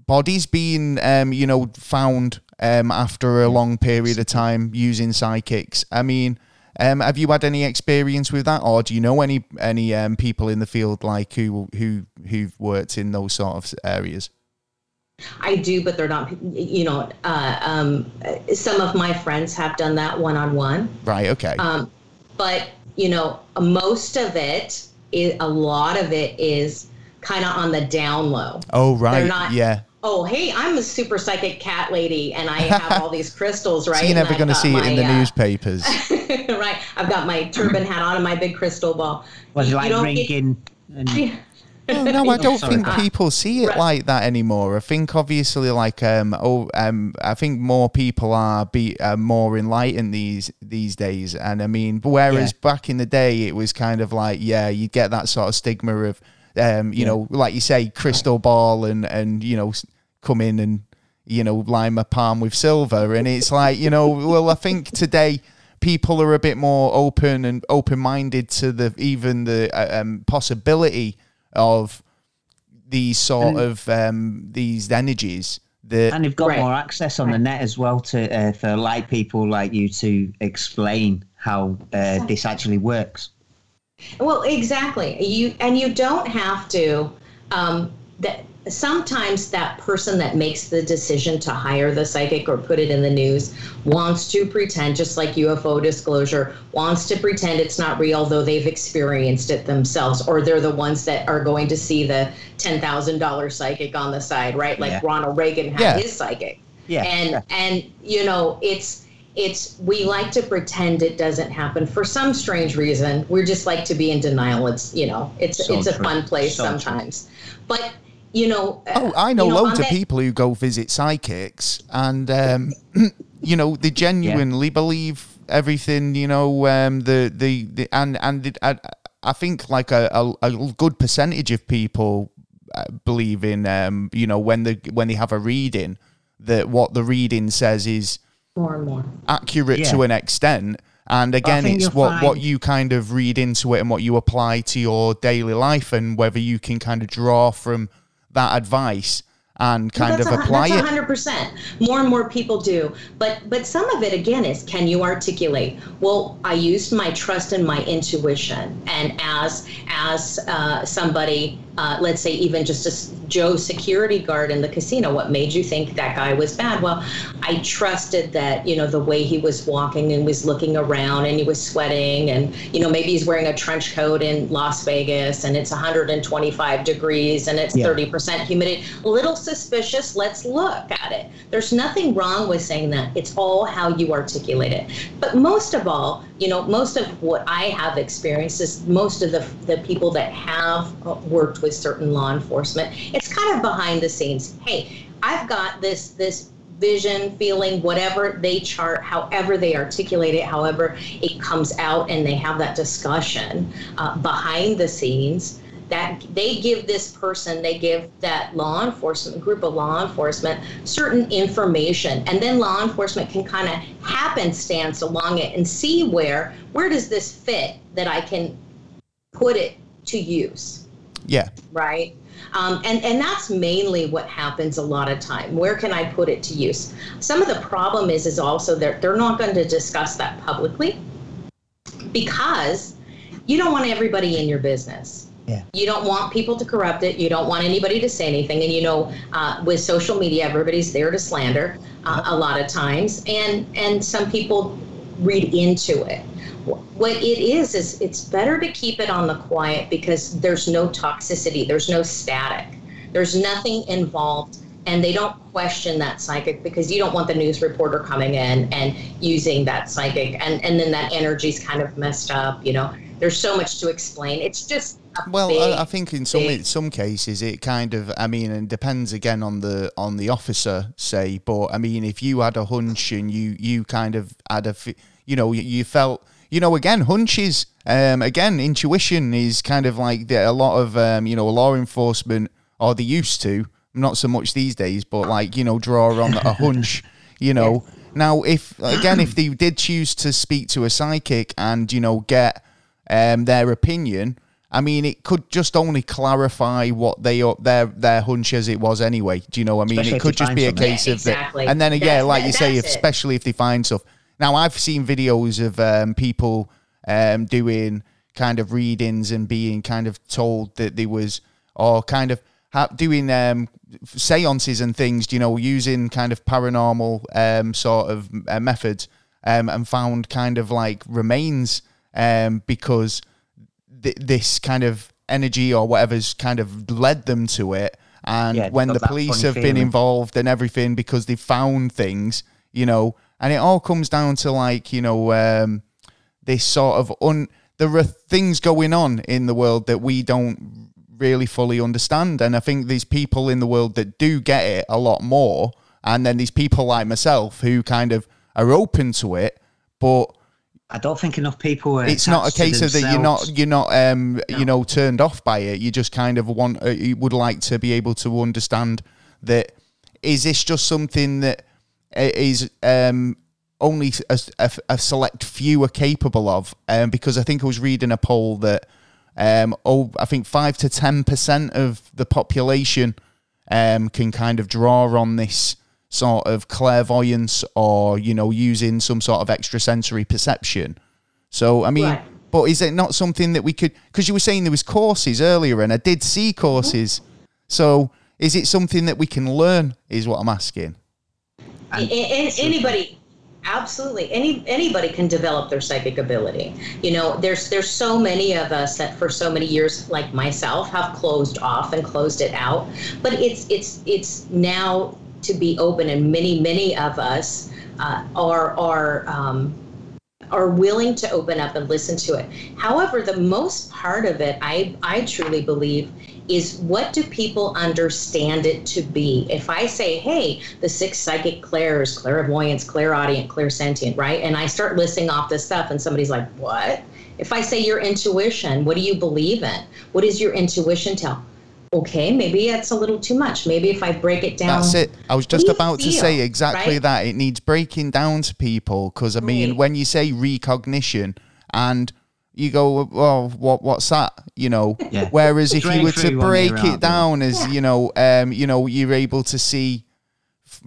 bodies being um, you know found um, after a long period of time using psychics. I mean. Um, have you had any experience with that, or do you know any any um, people in the field like who who who've worked in those sort of areas? I do, but they're not. You know, uh, um, some of my friends have done that one on one. Right. Okay. Um, but you know, most of it, is, a lot of it is kind of on the down low. oh, right. They're not- yeah. Oh, hey, I'm a super psychic cat lady, and I have all these crystals, right? So you're never going to got see it in the uh, newspapers. right. I've got my turban hat on and my big crystal ball. Was You like don't get- ringing? And Oh, no, I don't sorry. think people see it Right. like that anymore. I think obviously, like, um, oh, um, I think more people are be uh, more enlightened these these days. And I mean, whereas back in the day, it was kind of like, yeah, you get that sort of stigma of, um, you know, like you say, crystal ball and and you know, come in and you know, line my palm with silver, and it's like, you know, well, I think today people are a bit more open and open minded to the even the uh, um, possibility of these sort of um, these energies that and they've got Right. more access on the net as well to uh, for like people like you to explain how uh, this actually works. Well, exactly. You and you don't have to. Um, that sometimes that person that makes the decision to hire the psychic or put it in the news wants to pretend, just like UFO disclosure, wants to pretend it's not real, though they've experienced it themselves, or they're the ones that are going to see the ten thousand dollar psychic on the side, right? Like Yeah. Ronald Reagan had Yeah. his psychic Yeah, and yeah. and you know it's it's we like to pretend it doesn't happen for some strange reason we just like to be in denial it's you know it's So it's a fun place So true. sometimes but you know uh, Oh, I know, you loads of that- people who go visit psychics, and um, you know they genuinely believe everything. You know, um, the, the the and and it, I, I think like a, a, a good percentage of people uh, believe in um, you know when the when they have a reading that what the reading says is more and more accurate Yeah. to an extent. And again, it's you'll what, what you kind of read into it and what you apply to your daily life, and whether you can kind of draw from that advice and kind that's of a, apply that's it. hundred percent. More and more people do, but but some of it again is can you articulate? Well, I used my trust and my intuition, and as as uh, somebody, uh, let's say even just a Joe security guard in the casino, what made you think that guy was bad? Well, I trusted that you know the way he was walking and was looking around, and he was sweating, and you know maybe he's wearing a trench coat in Las Vegas, and it's 125 degrees, and it's Yeah. 30% humidity. A little suspicious. Let's look at it. There's nothing wrong with saying that. It's all how you articulate it. But most of all, you know, most of what I have experienced is most of the, the people that have uh, worked with certain law enforcement, it's kind of behind the scenes. Hey, I've got this, this vision, feeling, whatever they chart, however they articulate it, however it comes out, and they have that discussion uh, behind the scenes that they give this person, they give that law enforcement group of law enforcement certain information, and then law enforcement can kind of happenstance along it and see where where does this fit that I can put it to use. Yeah. Right. Um, and and that's mainly what happens a lot of time. Where can I put it to use? Some of the problem is is also they're they're not going to discuss that publicly because you don't want everybody in your business. Yeah. You don't want people to corrupt it. You don't want anybody to say anything. And you know, uh, with social media, everybody's there to slander uh, a lot of times, and and some people read into it. What it is is it's better to keep it on the quiet because there's no toxicity, there's no static, there's nothing involved, and they don't question that psychic because you don't want the news reporter coming in and using that psychic, and and then that energy's kind of messed up. You know, there's so much to explain. It's just Well, I, I think in some big- some cases it kind of. I mean, it depends again on the on the officer, say. But I mean, if you had a hunch and you you kind of had a, you know, you, you felt, you know, again, hunches. Um, again, intuition is kind of like the, a lot of um, you know, law enforcement or they used to, not so much these days, but like you know, draw on a hunch. You know, now if again, if they did choose to speak to a psychic and you know get um, their opinion. I mean, it could just only clarify what they their their hunch as it was anyway. Do you know what I mean? Especially it could just be a case Yeah, of that, and then yeah, That's- like you say, if, it. especially if they find stuff. Now, I've seen videos of um, people um, doing kind of readings and being kind of told that there was, or kind of ha- doing um, seances and things, you know, using kind of paranormal um, sort of uh, methods um, and found kind of like remains um, because th- this kind of energy or whatever's kind of led them to it. And Yeah, when the police have been involved and everything because they found things, you know, and it all comes down to like, you know, um, this sort of un. There are things going on in the world that we don't really fully understand, and I think there's people in the world that do get it a lot more, and then these people like myself who kind of are open to it, but I don't think enough people are. it's not a case of that you're not you're not um you know turned off by it. You just kind of want uh, you would like to be able to understand that is this just something that is um only a, a, a select few are capable of? Um because i think i was reading a poll that um oh i think 5 to 10% of the population um can kind of draw on this sort of clairvoyance or you know using some sort of extrasensory perception so I mean, Right. but is it not something that we could? Because you were saying there was courses earlier, and I did see mm-hmm. courses. So is it something that we can learn? Is what I'm asking. and, and anybody absolutely any anybody can develop their psychic ability you know there's there's so many of us that for so many years like myself have closed off and closed it out but it's it's it's now to be open and many many of us uh, are are um, are willing to open up and listen to it. However, the most part of it, I, I truly believe, is what do people understand it to be? If I say, hey, the six psychic clairs, clairvoyance, clairaudient, clairsentient, right? And I start listing off this stuff, and somebody's like, what? If I say your intuition, what do you believe in? What does your intuition tell? Okay, maybe that's a little too much. Maybe if I break it down. That's it. I was just you about to say exactly right? that. It needs breaking down to people because I mean, Right. when you say recognition and you go, well, what what's that? You know. Yeah. Whereas if you were to break it out, down as you know, um, you know, you're able to see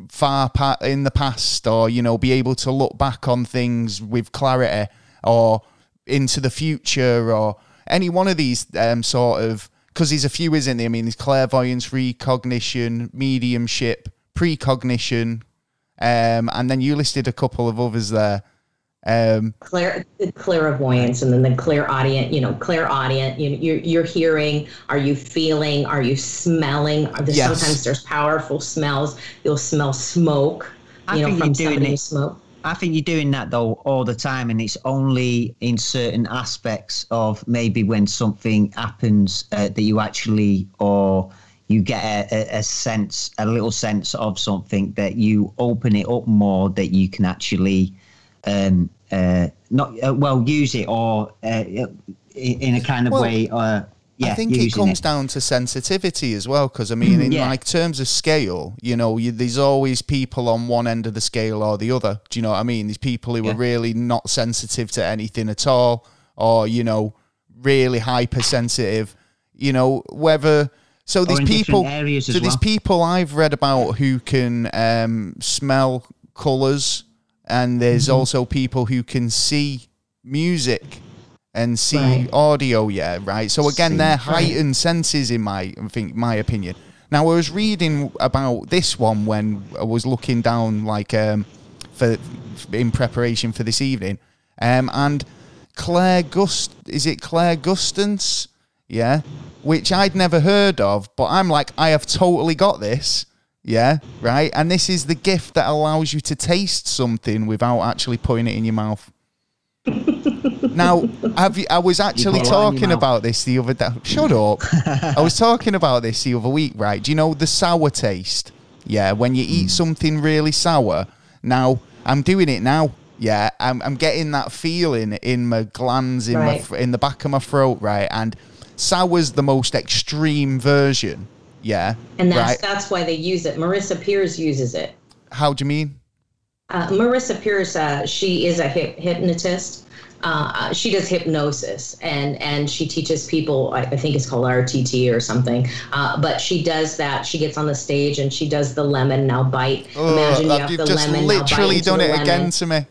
far pa- in the past, or you know, be able to look back on things with clarity, or into the future, or any one of these um, sort of. Because there's a few, isn't there? I mean, there's clairvoyance, recognition, mediumship, precognition, um, and then you listed a couple of others there. Um, Clair, clairvoyance and then the clairaudient, you know, clairaudient, you, you're, you're hearing, are you feeling, are you smelling? Are there, Yes. Sometimes there's powerful smells. You'll smell smoke, I you know, think from you're doing somebody it- smoke. I think you're doing that though all the time, and it's only in certain aspects of maybe when something happens uh, that you actually or you get a, a, sense, a little sense of something that you open it up more that you can actually um, uh, not uh, well use it or uh, in a kind of Well- way uh, yeah, I think it comes down to sensitivity as well, because I mean, in Yeah. like terms of scale, you know, you, there's always people on one end of the scale or the other. Do you know what I mean? These people who are really not sensitive to anything at all, or you know, really hypersensitive. You know, whether so these people, areas so as these people I've read about who can um, smell colors, and there's Mm-hmm. also people who can see music and see Right. audio. Yeah, right. So again, See, they're heightened senses in my I think my opinion. Now I was reading about this one when I was looking down like um, for in preparation for this evening, um, and Claire Gust is it Clairgustance? Yeah, which I'd never heard of, but I'm like I have totally got this. Yeah, right. And this is the gift that allows you to taste something without actually putting it in your mouth. Now, have you, I was actually put a lot in your talking about this the other day. Shut up. I was talking about this the other week, right? Do you know the sour taste? Yeah, when you Mm. eat something really sour. Now, I'm doing it now. Yeah, I'm, I'm getting that feeling in my glands, in my Right. fr- in the back of my throat, right? And sour's the most extreme version. Yeah, And that's right. that's why they use it. Marisa Peer uses it. How do you mean? Uh, Marisa Peer, uh, she is a hip, hypnotist. Uh, she does hypnosis and and she teaches people. I, I think it's called RTT or something. Uh, but she does that. She gets on the stage and she does the lemon. Now bite. Imagine you Oh, have the just lemon. now bite literally done it lemon. again to me.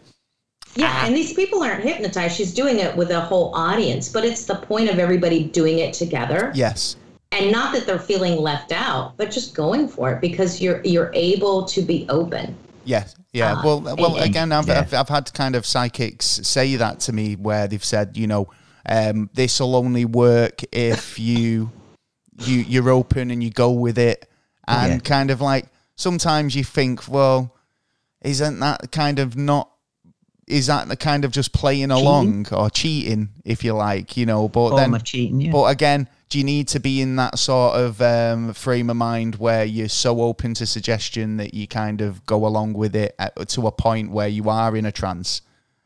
Yeah, and these people aren't hypnotized. She's doing it with a whole audience, but it's the point of everybody doing it together. Yes. And not that they're feeling left out, but just going for it because you're you're able to be open. Yes. Yeah. Ah, well, well. and- Again, I've, yeah. I've I've had kind of psychics say that to me, where they've said, you know, um, this will only work if you you you're open and you go with it, and Yeah. kind of like sometimes you think, well, isn't that kind of not is that the kind of just playing along or cheating, if you like, you know? But Form then, cheating, yeah. but again, do you need to be in that sort of um, frame of mind where you're so open to suggestion that you kind of go along with it at, to a point where you are in a trance?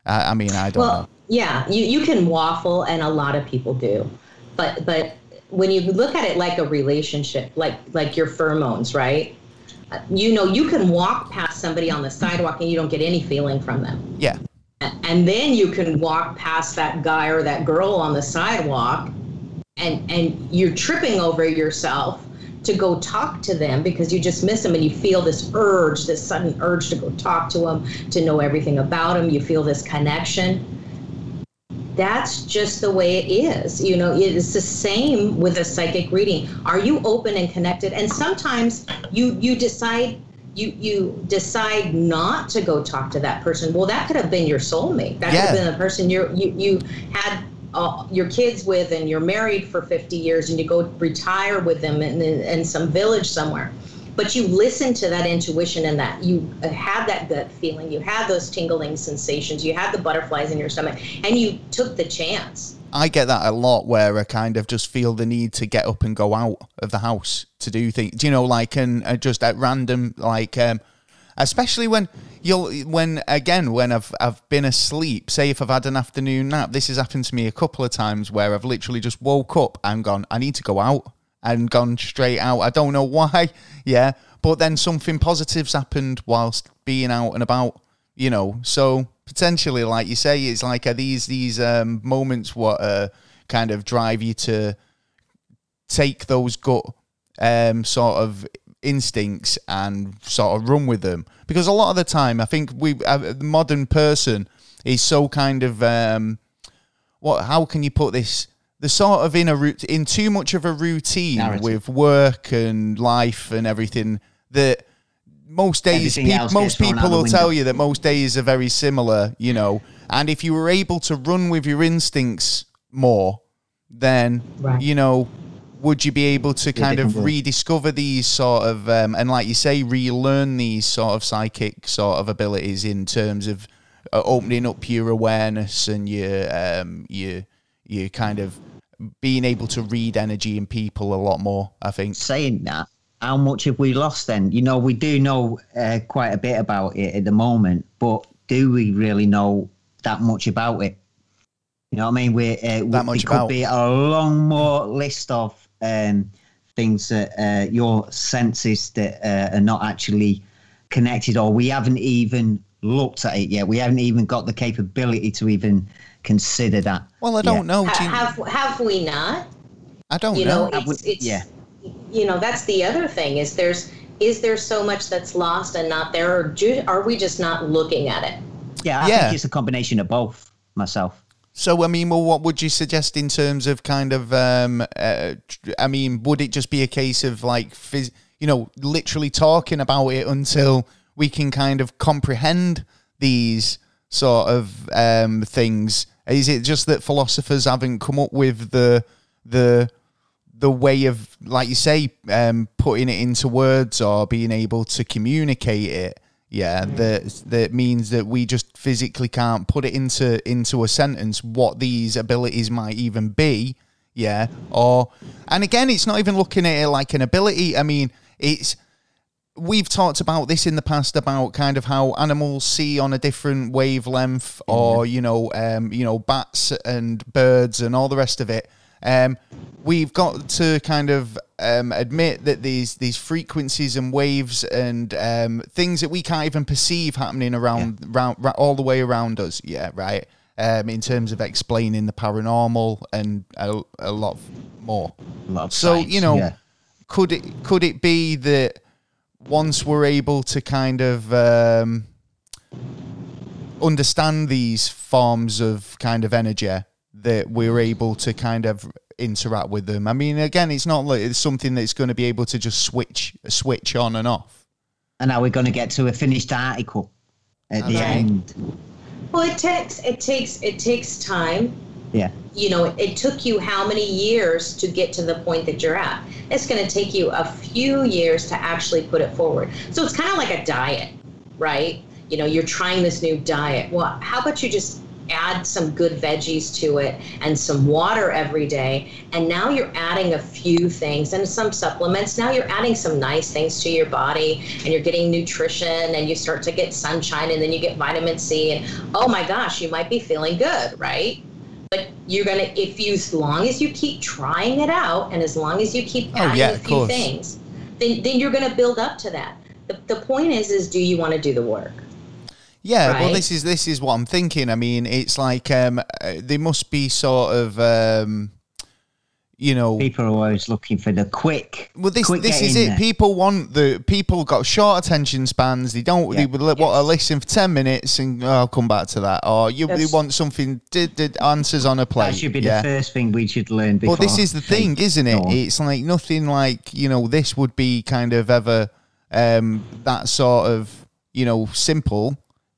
Uh, I mean, I don't Well, know. yeah, you, you can waffle, and a lot of people do, but but when you look at it like a relationship, like like your pheromones, right? You know, you can walk past somebody on the sidewalk and you don't get any feeling from them. Yeah, and then you can walk past that guy or that girl on the sidewalk and and you're tripping over yourself to go talk to them because you just miss them and you feel this urge this sudden urge to go talk to them to know everything about them you feel this connection. That's just the way it is you know it's the same with a psychic reading. Are you open and connected? And sometimes you you decide you you decide not to go talk to that person. Well that could have been your soulmate. That could have been the person you're, you you had uh, your kids with and you're married for 50 years and you go retire with them in, in, in some village somewhere but you listen to that intuition and that you had that gut feeling you had those tingling sensations you had the butterflies in your stomach and you took the chance I get that a lot where I kind of just feel the need to get up and go out of the house to do things. Do you know, like, and uh, just at random, like, um, especially when you'll, when again, when I've I've been asleep. Say if I've had an afternoon nap, this has happened to me a couple of times where I've literally just woke up and gone, I need to go out, and gone straight out. I don't know why, yeah, but then something positive's happened whilst being out and about you know so potentially like you say it's like are these these um moments what uh kind of drive you to take those gut um sort of instincts and sort of run with them because a lot of the time i think we uh, the modern person is so kind of um what how can you put this the sort of in a route in too much of a routine Narrative. with work and life and everything that most days Everything peop else most gets thrown out people will tell you that most days are very similar you know and if you were able to run with your instincts more then Right. you know would you be able to kind of rediscover these sort of um, and like you say relearn these sort of psychic sort of abilities in terms of uh, opening up your awareness and your um your your kind of being able to read energy in people a lot more i think saying that, how much have we lost then? You know, we do know uh, quite a bit about it at the moment, but do we really know that much about it? You know what I mean? We're uh, That much there could about. be a long more list of um, things that uh, your senses that uh, are not actually connected, or we haven't even looked at it yet. We haven't even got the capability to even consider that. Well, I don't know. Do you- have have we not? I don't you know. know, it's, it's yeah. you know that's the other thing is there's is there so much that's lost and not there or ju- are we just not looking at it Yeah, I Yeah. think it's a combination of both. Myself. So, I mean, well, what would you suggest in terms of kind of, um, uh, I mean, would it just be a case of like, phys- you know, literally talking about it until we can kind of comprehend these sort of um, things? Is it just that philosophers haven't come up with the the the way of, like you say, um, putting it into words or being able to communicate it? Yeah, that that means that we just physically can't put it into into a sentence what these abilities might even be. Yeah, or and again, it's not even looking at it like an ability. I mean, it's we've talked about this in the past about kind of how animals see on a different wavelength, or you know, um, you know, bats and birds and all the rest of it. Um, we've got to kind of um, admit that these these frequencies and waves and um, things that we can't even perceive happening around, round, ra- all the way around us. Yeah, right. Um, in terms of explaining the paranormal and a, a lot more. A lot So you know, yeah. could it could it be that once we're able to kind of um, understand these forms of kind of energy, that we're able to kind of interact with them? I mean, again, it's not like it's something that's going to be able to just switch switch on and off. And now we're going to get to a finished article at the Okay. end. well it takes it takes it takes time Yeah. you know it took you how many years to get to the point that you're at it's going to take you a few years to actually put it forward so it's kind of like a diet right you know you're trying this new diet well how about you just add some good veggies to it and some water every day. And now you're adding a few things and some supplements. Now you're adding some nice things to your body and you're getting nutrition and you start to get sunshine and then you get vitamin c and oh my gosh you might be feeling good right? But you're gonna if you as long as you keep trying it out and as long as you keep Oh, adding yeah, a few things then, then you're gonna build up to that. The, the point is is do you want to do the work Yeah, well, this is this is what I'm thinking. I mean, it's like um, uh, there must be sort of um, you know People are always looking for the quick. Well, this quick this is it. there. People want the people got short attention spans. They don't. They would li- want to listen for ten minutes and oh, I'll come back to that. Or you they That's- want something did, did answers on a plate. That should be yeah. the first thing we should learn. Before But this is the thing, isn't it? It's like nothing like you know. This would be kind of ever um, that sort of you know simple.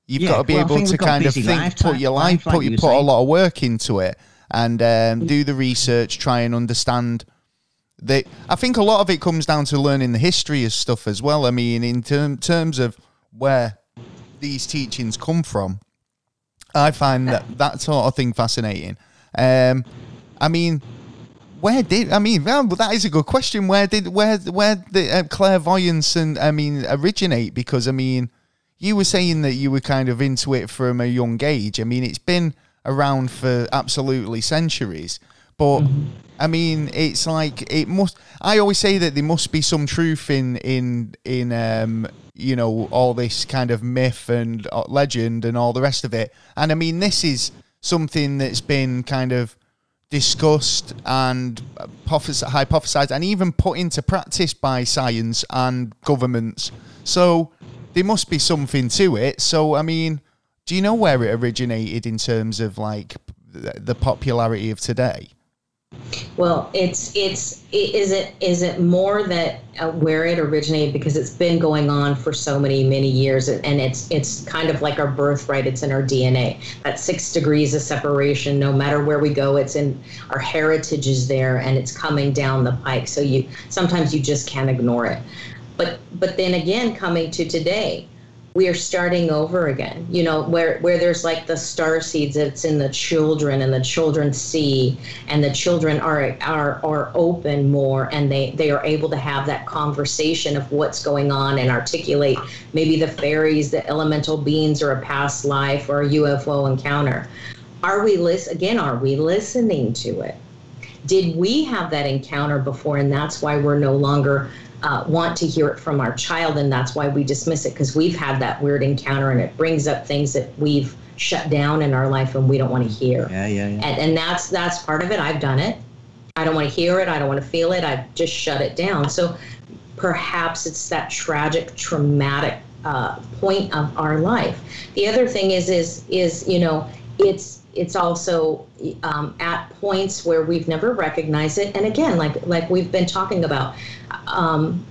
You've Yeah, got to be well, able to kind of think, life put your life, life, put you put a lot of work into it, and um, do the research, try and understand That I think a lot of it comes down to learning the history of stuff as well. I mean, in term, terms of where these teachings come from, I find that that sort of thing fascinating. Um, I mean, where did I mean? Well, that is a good question. Where did where where the uh, clairvoyance and I mean originate? Because I mean, you were saying that you were kind of into it from a young age. I mean, it's been around for absolutely centuries. But I mean, it's like it must. I always say that there must be some truth in in in um you know all this kind of myth and uh, legend and all the rest of it. And I mean, this is something that's been kind of discussed and hypothesized and even put into practice by science and governments. So there must be something to it. So I mean, do you know where it originated in terms of like the popularity of today? Well, it's it's i- is it is it more that uh, where it originated because it's been going on for so many many years and it's it's kind of like our birthright. It's in our DNA. That six degrees of separation. No matter where we go, it's in our heritage is there and it's coming down the pike. So you sometimes you just can't ignore it. But but then again, coming to today, we are starting over again you know where where there's like the star seeds it's in the children and the children see and the children are are are open more and they they are able to have that conversation of what's going on and articulate maybe the fairies the elemental beings or a past life or a UFO encounter. Are we listen again are we listening to it? Did we have that encounter before and that's why we're no longer uh, want to hear it from our child and that's why we dismiss it because we've had that weird encounter and it brings up things that we've shut down in our life and we don't want to hear. Yeah, yeah, yeah. and, and that's that's part of it. I've done it. I don't want to hear it. I don't want to feel it. I've just shut it down. So perhaps it's that tragic traumatic uh, point of our life. The other thing is is is you know it's it's also um, at points where we've never recognized it. And again like like we've been talking about um,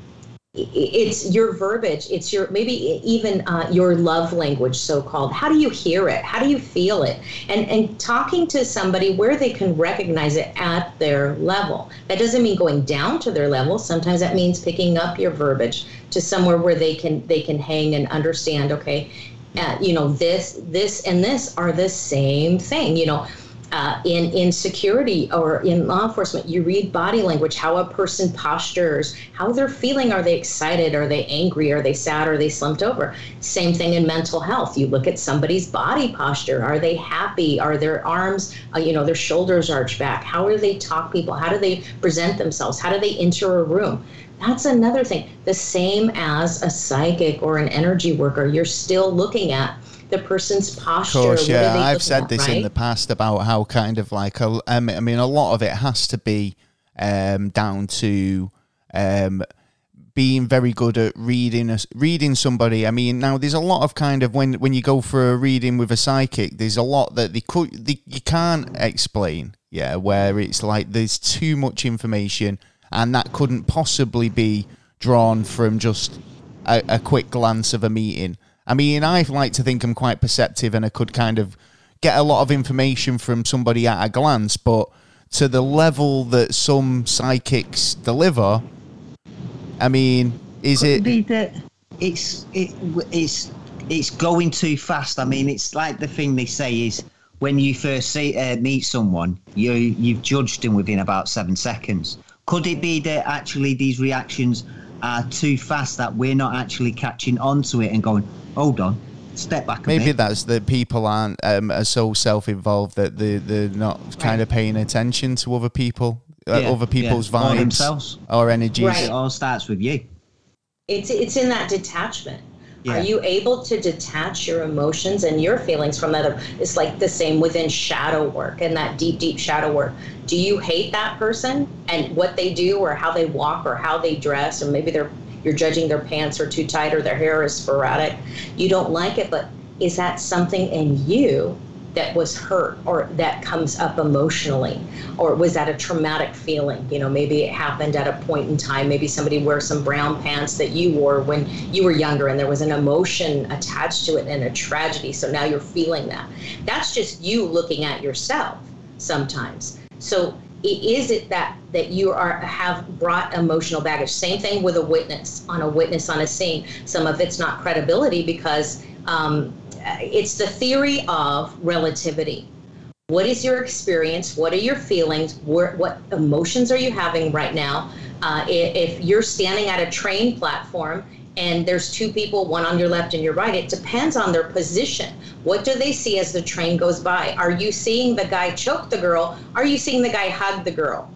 it's your verbiage it's your maybe even uh, your love language so called how do you hear it? How do you feel it? And and talking to somebody where they can recognize it at their level. That doesn't mean going down to their level. Sometimes that means picking up your verbiage to somewhere where they can they can hang and understand okay uh, you know this this and this are the same thing you know uh, in in security or in law enforcement, you read body language, how a person postures, how they're feeling. Are they excited? Are they angry? Are they sad? Are they slumped over? Same thing in mental health. You look at somebody's body posture. Are they happy? Are their arms, uh, you know, their shoulders arched back? How do they talk people? How do they present themselves? How do they enter a room? That's another thing. The same as a psychic or an energy worker, you're still looking at the person's posture. Of course, what yeah. I've said at, this in the past about how kind of like a, um, I mean, a lot of it has to be um, down to um, being very good at reading reading somebody. I mean, now there's a lot of kind of when when you go for a reading with a psychic, there's a lot that they could they, you can't explain. Yeah, where it's like there's too much information, and that couldn't possibly be drawn from just a, a quick glance of a meeting. I mean, I like to think I'm quite perceptive and I could kind of get a lot of information from somebody at a glance, but to the level that some psychics deliver, I mean, is Could it? be that it's it it's it's going too fast. I mean, it's like the thing they say is when you first see uh, meet someone, you you've judged them within about seven seconds. Could it be that actually these reactions are too fast that we're not actually catching on to it and going, hold on, step back a Maybe bit. that's that people aren't um, are so self-involved that they they're not kind of paying attention to other people, uh, Yeah, other people's yeah, or vibes themselves. or energies. Right. It all starts with you. it's it's in that detachment Yeah. are you able to detach your emotions and your feelings from other it's like the same within shadow work and that deep deep shadow work. Do you hate that person and what they do or how they walk or how they dress? Or maybe they're you're judging their pants are too tight or their hair is sporadic. You don't like it but is that something in you that was hurt or that comes up emotionally or was that a traumatic feeling? You know maybe it happened at a point in time. Maybe somebody wore some brown pants that you wore when you were younger and there was an emotion attached to it and a tragedy. So now you're feeling that. That's just you looking at yourself sometimes. So is it that that you are have brought emotional baggage? Same thing with a witness on a witness on a scene. Some of it's not credibility because um, it's the theory of relativity. What is your experience? What are your feelings? Where, what emotions are you having right now? Uh, if you're standing at a train platform and there's two people one on your left and your right it depends on their position. What do they see as the train goes by? Are you seeing the guy choke the girl? Are you seeing the guy hug the girl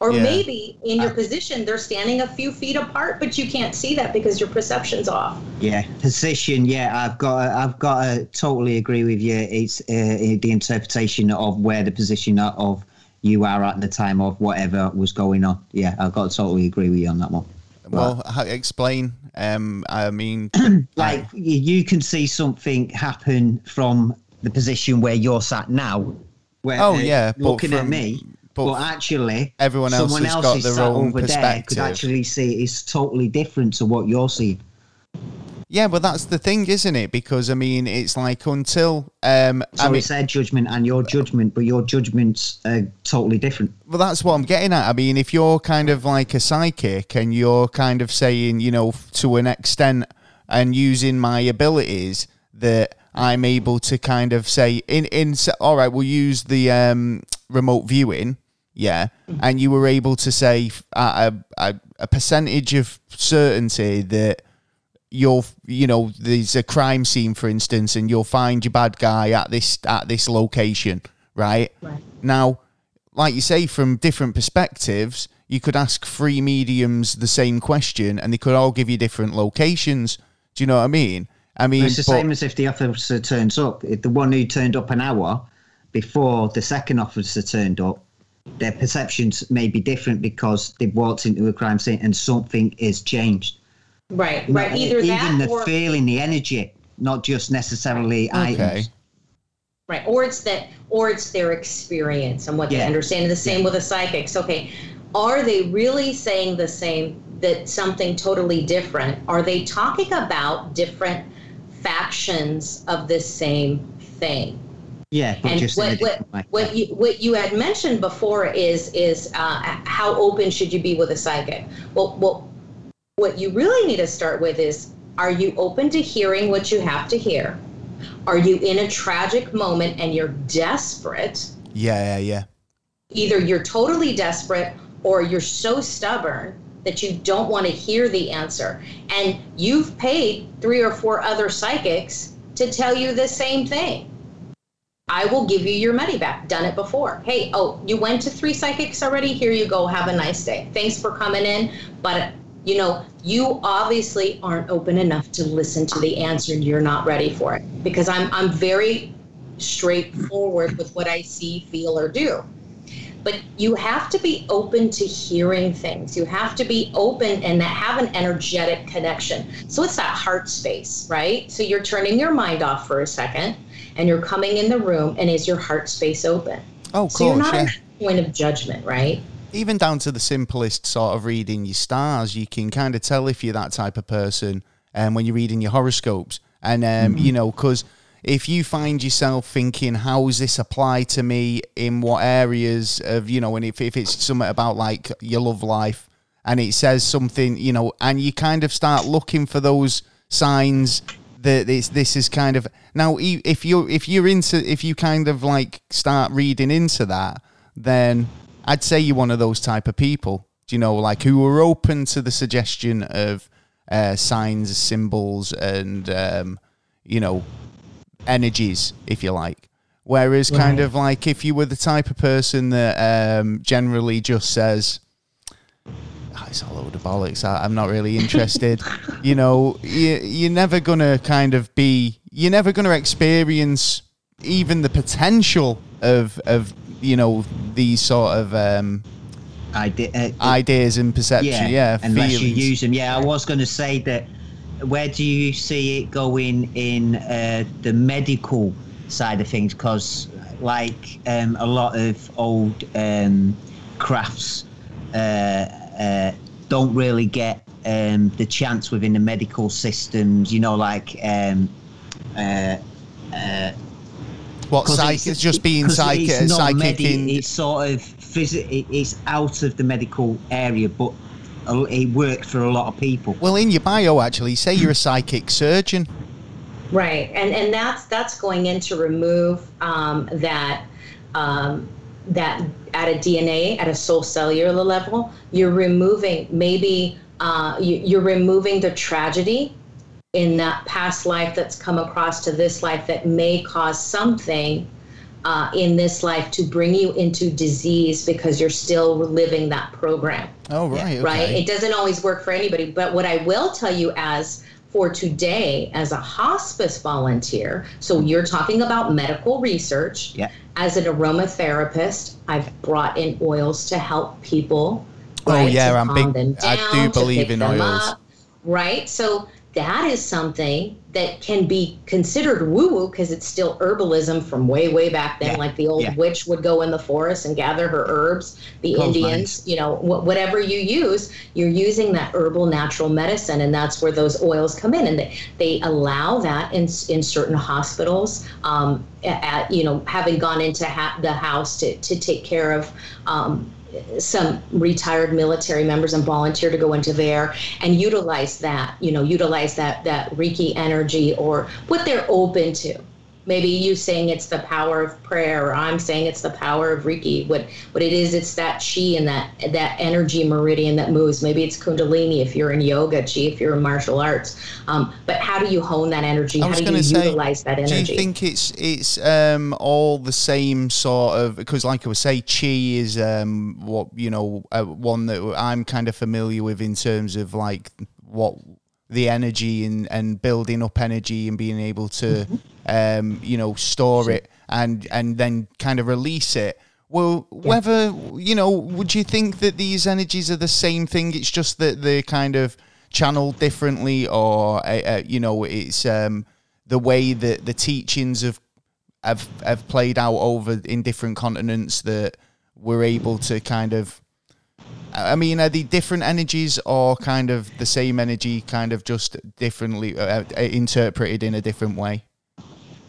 or Yeah. maybe in your position they're standing a few feet apart but you can't see that because your perception's off Yeah, position. Yeah, I've got. I've got to totally agree with you. It's uh, the interpretation of where the position of you are at the time of whatever was going on. Yeah, I've got to totally agree with you on that one. Well, how, explain. Um, I mean, Like y- you can see something happen from the position where you're sat now. Where, Oh, uh, yeah, but looking at me. But But, actually, everyone else someone has else got their own over there perspective. could actually see it's totally different to what you're seeing. yeah, but that's the thing, isn't it? Because I mean, it's like until um, So I mean, it's their judgment and your judgment, but your judgments are totally different. well, that's what I'm getting at. I mean, if you're kind of like a psychic and you're kind of saying, you know, to an extent and using my abilities that I'm able to kind of say in in all right, we'll use the um, remote viewing, yeah, and you were able to say at a, a, a percentage of certainty that you'll you know there's a crime scene for instance and you'll find your bad guy at this at this location right, Right. now like you say from different perspectives you could ask three mediums the same question and they could all give you different locations do you know what i mean i mean It's the but- same as if the officer turns up. If the one who turned up an hour before the second officer turned up, their perceptions may be different because they've walked into a crime scene and something is changed. Right, right. Either Even that the or feeling, the energy, not just necessarily okay items. right, or it's that, or it's their experience and what they understand. And the same with the psychics. Okay, are they really saying the same? That something totally different? Are they talking about different factions of the same thing? Yeah, and just what, way. what, what you what you had mentioned before is is uh, how open should you be with a psychic? Well, well, what you really need to start with is are you open to hearing what you have to hear? Are you in a tragic moment and you're desperate? yeah yeah yeah Either you're totally desperate or you're so stubborn that you don't want to hear the answer. And you've paid three or four other psychics to tell you the same thing. I will give you your money back. Done it before. Hey, oh, you went to three psychics already? Here you go. Have a nice day. Thanks for coming in. But, you know, you obviously aren't open enough to listen to the answer and you're not ready for it. Because I'm, I'm very straightforward with what I see, feel, or do. But you have to be open to hearing things. You have to be open and have an energetic connection. So it's that heart space, right? So you're turning your mind off for a second and you're coming in the room and is your heart space open? oh of So you're not yeah in a point of judgment, right? even down to the simplest sort of reading your stars, you can kind of tell if you're that type of person um, when you're reading your horoscopes. And, um, you know, because if you find yourself thinking, how does this apply to me in what areas of, you know, and if, if it's something about like your love life and it says something, you know, and you kind of start looking for those signs that this this is kind of now if you're if you're into if you kind of like start reading into that then I'd say you're one of those type of people. Do you know, like who are open to the suggestion of uh, signs, symbols, and um, you know, energies, if you like. Whereas, kind of like if you were the type of person that um, generally just says, "Ah, "It's a load of bollocks. I, I'm not really interested," you know, you, you're never gonna kind of be. You're never gonna experience even the potential of of you know these sort of um, Ide- uh, ideas and perception. Yeah, unless feelings. you use them. Yeah, I was going to say that. Where do you see it going in uh, the medical side of things? Because, like um, a lot of old um, crafts, uh, uh, don't really get um, the chance within the medical systems. You know, like. Um, uh, uh, what 'cause psych? it's- It's just being 'cause psychic, it's not psychic medi- in. It's sort of phys- It's out of the medical area, but it worked for a lot of people. Well, in your bio, actually, say you're a psychic surgeon. Right, and and that's that's going in to remove um, that um, that at a DNA at a soul cellular level, you're removing maybe uh, you, you're removing the tragedy in that past life that's come across to this life that may cause something uh, in this life to bring you into disease because you're still living that program Oh, right. Okay. right? It doesn't always work for anybody. But what I will tell you as for today, as a hospice volunteer, so mm-hmm. you're talking about medical research. Yeah. As an aromatherapist, I've brought in oils to help people. Oh, right, yeah, to I'm big- them I do believe in oils. up, right? So that is something that can be considered woo woo because it's still herbalism from way, way back then. Yeah, Like the old yeah. witch would go in the forest and gather her herbs. The Clotheslines. Indians, you know, wh- whatever you use, you're using that herbal natural medicine, and that's where those oils come in. And they, they allow that in, in certain hospitals. Um, at, you know, having gone into ha- the house to, to take care of um, some retired military members and volunteer to go into there and utilize that, you know, utilize that that Reiki energy or what they're open to. Maybe you saying it's the power of prayer or i'm saying it's the power of reiki what what it is it's that chi and that that energy meridian that moves. Maybe it's kundalini if you're in yoga chi if you're in martial arts. Um, but how do you hone that energy? How do you say, utilize that energy do you think it's it's um, all the same sort of because like i would say chi is um, what you know uh, one that i'm kind of familiar with in terms of like what the energy and, and building up energy and being able to mm-hmm. um, you know store it and and then kind of release it. Well whether you know would you think that these energies are the same thing? It's just that they're kind of channeled differently or uh, uh, you know it's um, the way that the teachings have have have played out over in different continents that we're able to kind of I mean, are the different energies or kind of the same energy, kind of just differently uh, uh, interpreted in a different way?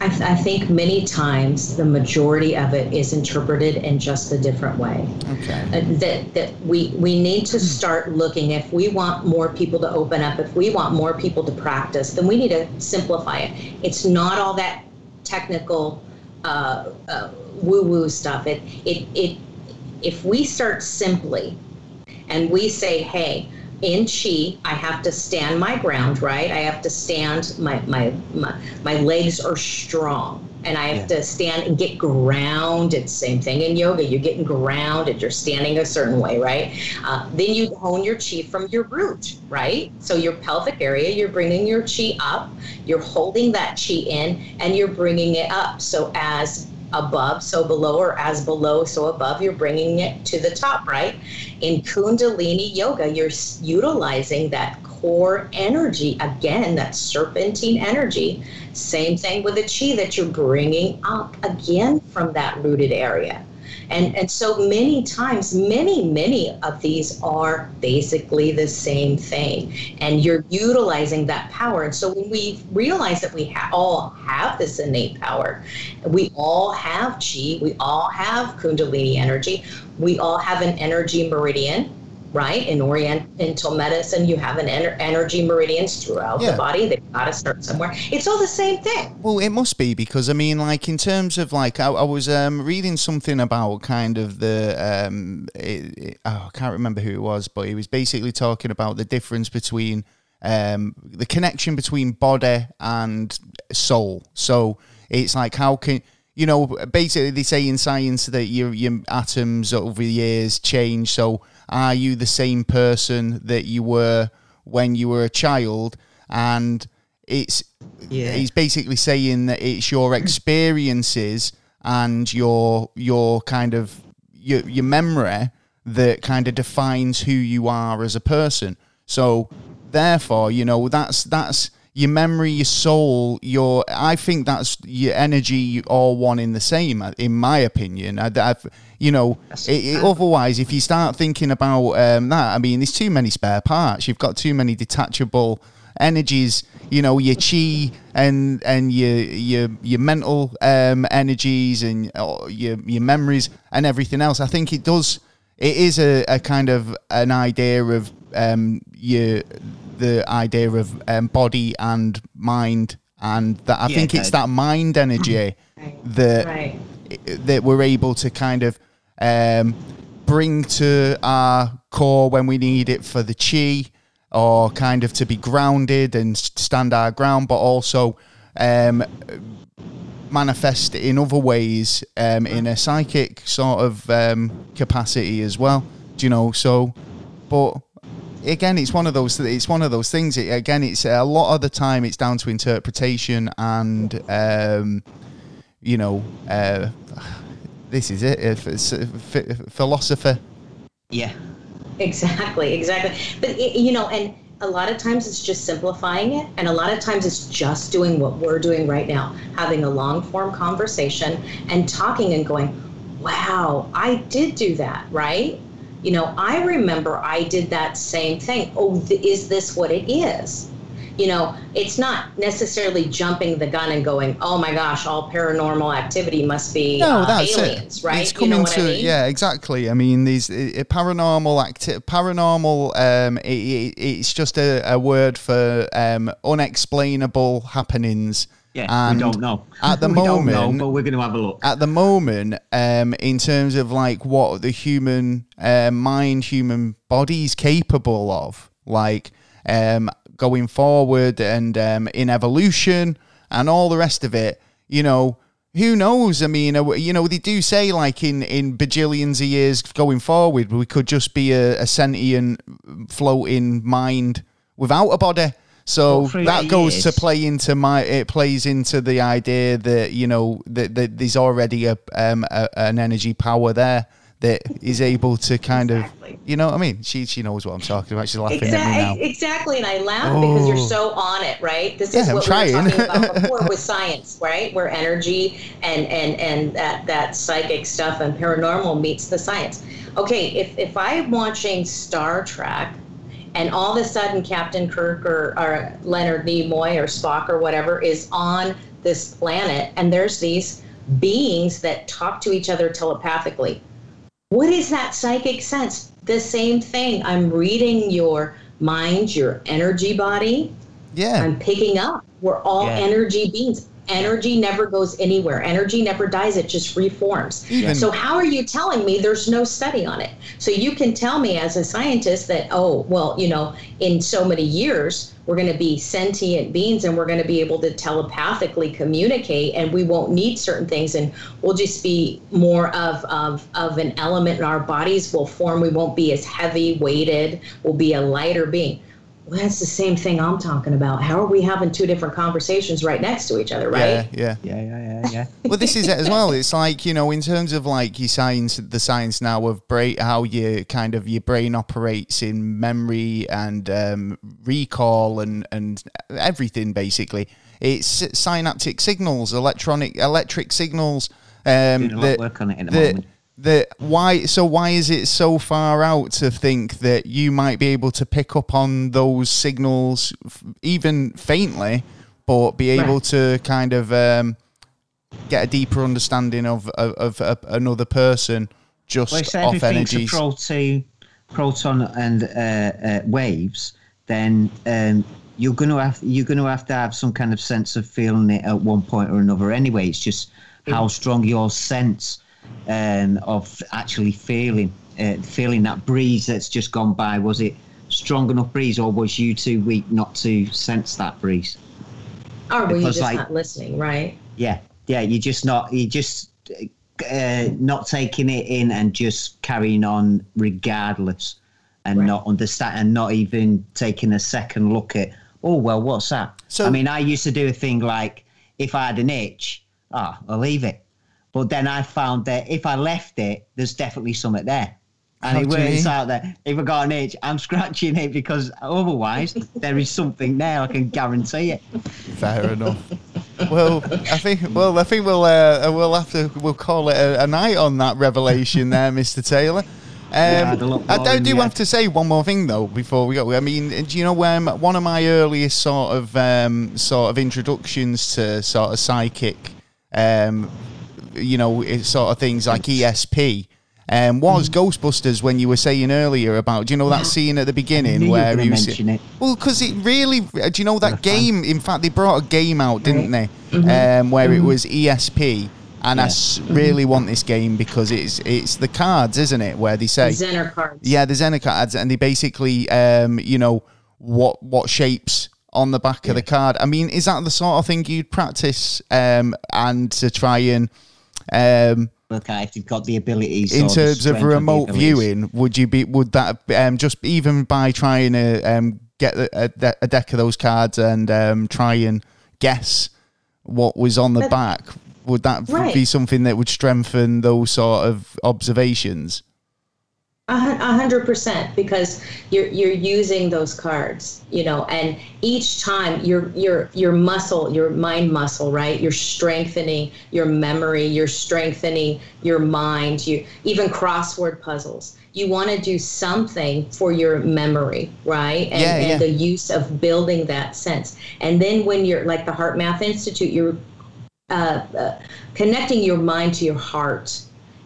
I, th- I, think many times the majority of it is interpreted in just a different way. Okay. Uh, that that we we need to start looking. If we want more people to open up, if we want more people to practice, then we need to simplify it. It's not all that technical uh, uh, woo woo stuff. It it it. If we start simply and we say, hey, in chi i have to stand my ground right? I have to stand my my my, my legs are strong. And i have yeah. to stand and get grounded same thing in yoga. You're getting grounded. You're standing a certain way right? Uh, then you hone your chi from your root right? So your pelvic area you're bringing your chi up. You're holding that chi in and you're bringing it up. So as above, so below, or as below, so above. You're bringing it to the top, right? In Kundalini Yoga, you're utilizing that core energy again, that serpentine energy. Same thing with the chi that you're bringing up again from that rooted area. And, and so many times, many, many of these are basically the same thing. And you're utilizing that power. And so when we realize that we ha- all have this innate power, we all have chi, we all have Kundalini energy, we all have an energy meridian right? In Oriental medicine, you have an ener- energy meridians throughout yeah. the body. They've got to start somewhere. It's all the same thing. Well, it must be because I mean, like in terms of like, I, I was um, reading something about kind of the um, it, it, oh, I can't remember who it was, but he was basically talking about the difference between um, the connection between body and soul. So it's like how can you know basically they say in science that your your atoms over the years change. So are you the same person that you were when you were a child? And it's yeah. he's basically saying that it's your experiences and your your kind of your your memory that kind of defines who you are as a person. So therefore, you know, that's that's your memory, your soul, your. I think that's your energy, all one in the same. In my opinion, I, I've, you know, it, it, otherwise, if you start thinking about um, that, I mean, there's too many spare parts. You've got too many detachable energies. You know, your chi and and your your your mental um, energies and uh, your your memories and everything else. I think it does. It is a, a kind of an idea of um, your the idea of um, body and mind, and that I yeah, think it's that mind energy that right. that we're able to kind of um, bring to our core when we need it for the chi, or kind of to be grounded and stand our ground, but also um, manifest in other ways um, in a psychic sort of um, capacity as well. Do you know? So, but again, it's one of those. It's one of those things. It, again, it's a lot of the time it's down to interpretation and um, you know, uh, this is it. If it's philosopher. Yeah. Exactly. Exactly. But you know, and a lot of times it's just simplifying it, and a lot of times it's just doing what we're doing right now, having a long form conversation and talking and going, "Wow, I did do that, right?" You know, I remember I did that same thing. Oh, th- is this what it is? You know, it's not necessarily jumping the gun and going, "Oh my gosh, all paranormal activity must be no, uh, that's aliens," it. right? It's coming you know to I mean? yeah, exactly. I mean, these uh, paranormal acti- paranormal. Um, it, it, it's just a, a word for um, unexplainable happenings Yeah, And we don't know. at the we don't know, moment- but we're going to have a look. at the moment, um, in terms of like what the human uh, mind, human body is capable of, like um, going forward and um, in evolution and all the rest of it, you know, who knows? I mean, uh, you know, they do say like in, in bajillions of years going forward, we could just be a, a sentient floating mind without a body. So that goes to play into my it plays into the idea that you know that, that there's already a, um, a an energy power there that is able to kind Exactly. of you know what I mean she she knows what I'm talking about she's laughing at me Exactly, now exactly, and I laugh because you're Oh. so on it, right? This Yeah, is I'm what trying. we were talking about before with science, right? Where energy and and and that that psychic stuff and paranormal meets the science. Okay, if if I'm watching Star Trek, and all of a sudden Captain Kirk or, or Leonard Nimoy or Spock or whatever is on this planet, and there's these beings that talk to each other telepathically. What is that psychic sense? The same thing. I'm reading your mind, your energy body. yeah I'm picking up. We're all Yeah. energy beings. Energy never goes anywhere. Energy never dies. It just reforms. Even- so how are you telling me there's no study on it? So you can tell me as a scientist that oh well you know in so many years we're going to be sentient beings and we're going to be able to telepathically communicate and we won't need certain things and we'll just be more of of of an element in our bodies will form. We won't be as heavy weighted. We'll be a lighter being. Well, that's the same thing I'm talking about. How are we having two different conversations right next to each other, right? yeah Yeah, yeah, yeah, yeah. yeah. well this is it as well it's like you know in terms of like your science the science now of brain how you kind of your brain operates in memory and um, recall and and everything basically it's synaptic signals electronic electric signals um Doing a lot that- of work on it in the that- moment. That why so why is it so far out to think that you might be able to pick up on those signals f- even faintly but be able Right. to kind of um, get a deeper understanding of of, of, of another person just Well, if off everything's a energies proton and uh, uh, waves, then um, you're going to have you're going to have to have some kind of sense of feeling it at one point or another. Anyway, it's just how strong your sense um, of actually feeling uh, feeling that breeze that's just gone by. Was it strong enough breeze, or was you too weak not to sense that breeze? Or were you just like- not listening, right? Yeah, yeah. You're just not. You just uh, not taking it in and just carrying on regardless, and Right. not understand and not even taking a second look at. Oh well, what's that? So- I mean, I used to do a thing like if I had an itch, ah, I'll leave it. But then I found that if I left it, there's definitely something there. And How it works out that if I got an itch, I'm scratching it because otherwise there is something there. I can guarantee it. fair enough well i think well i think we'll uh, we'll have to we'll call it a, a night on that revelation there mr taylor um, Yeah, I had a lot I, more I in do have head. to say one more thing though before we go. I mean, do you know um, one of my earliest sort of um, sort of introductions to sort of psychic, um, you know, it- sort of things like ESP. Um, was Mm-hmm. Ghostbusters when you were saying earlier about do you know that scene at the beginning you where gonna he was it. well because it really uh, do you know that game in fact they brought a game out didn't they um, where it was ESP and I Yeah. s- really want this game because it's it's the cards isn't it where they say Zener cards. yeah, the Zener cards, and they basically, um, you know, what what shapes on the back of the card. I mean, is that the sort of thing you'd practice um, and to try and, um, look at if you've got the abilities. in terms of remote viewing, would you be would that um, just even by trying to um, get a, a, a deck of those cards and um, try and guess what was on the That- back? Would that Right. be something that would strengthen those sort of observations? A hundred percent, because you're you're using those cards, you know, and each time your your your muscle, your mind muscle, right? You're strengthening your memory, you're strengthening your mind. You even crossword puzzles. You want to do something for your memory, right? And, Yeah, yeah. and the use of building that sense. And then when you're like the HeartMath Institute, you're uh, uh, connecting your mind to your heart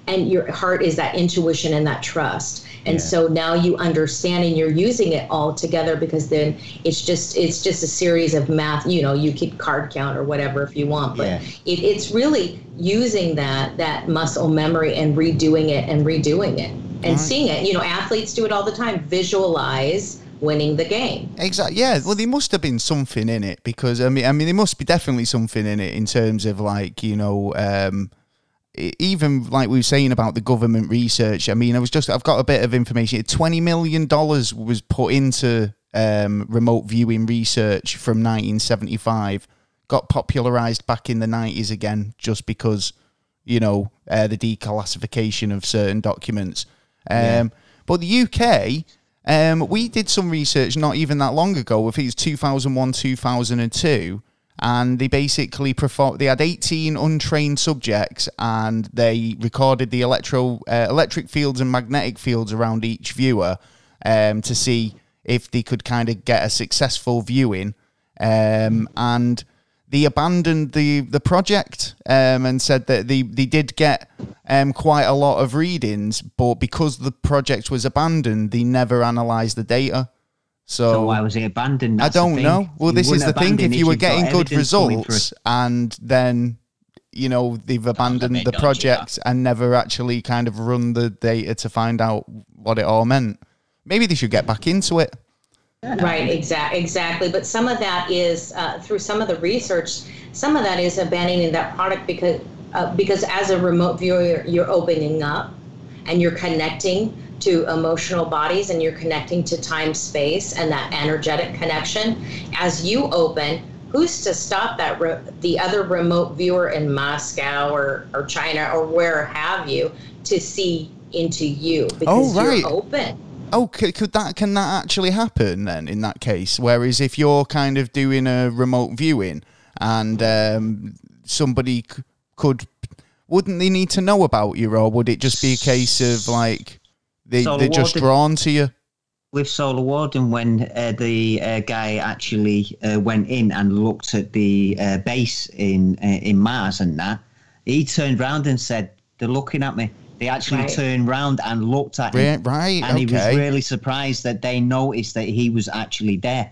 and your heart is that intuition and that trust and so now you understand and you're using it all together because then it's just it's just a series of math you know you keep card count or whatever if you want but Yeah. it, it's really using that that muscle memory and redoing it and redoing it and seeing it you know athletes do it all the time visualize winning the game Exactly. Yeah. Well, there must have been something in it because I mean, I mean, there must be definitely something in it in terms of like you know, um, even like we were saying about the government research. I mean, I was just I've got a bit of information. Twenty million dollars was put into um, remote viewing research from 1975. Got popularized back in the 90s again, just because you know uh, the declassification of certain documents. Um, But the UK, um, we did some research not even that long ago. I think it's 2001, 2002, and they basically performed. They had 18 untrained subjects, and they recorded the electro uh, electric fields and magnetic fields around each viewer um, to see if they could kind of get a successful viewing. Um, and they abandoned the the project um, and said that they they did get um, quite a lot of readings, but because the project was abandoned, they never analysed the data. So, So why was it abandoned? I That's the don't know. Well, You this is the thing. If you were getting good evidence coming through. results and then you know they've abandoned bit the dodgy, project and never actually kind of run the data to find out what it all meant, maybe they should get back into it. Right, exact, exactly. But some of that is uh, through some of the research. Some of that is abandoning that product because uh, because as a remote viewer, you're opening up and you're connecting to emotional bodies and you're connecting to time, space, and that energetic connection. As you open, who's to stop that re- the other remote viewer in Moscow or or China or where have you to see into you because right. you're open. Oh, could, could that can that actually happen then in that case? Whereas if you're kind of doing a remote viewing and um, somebody c- could, wouldn't they need to know about you, or would it just be a case of like they So they're just drawn to you? with Solar Warden when uh, the uh, guy actually uh, went in and looked at the uh, base in uh, in Mars and that, he turned round and said, "They're looking at me." They actually Right. turned round and looked at Right, him, right, and he was really surprised that they noticed that he was actually there.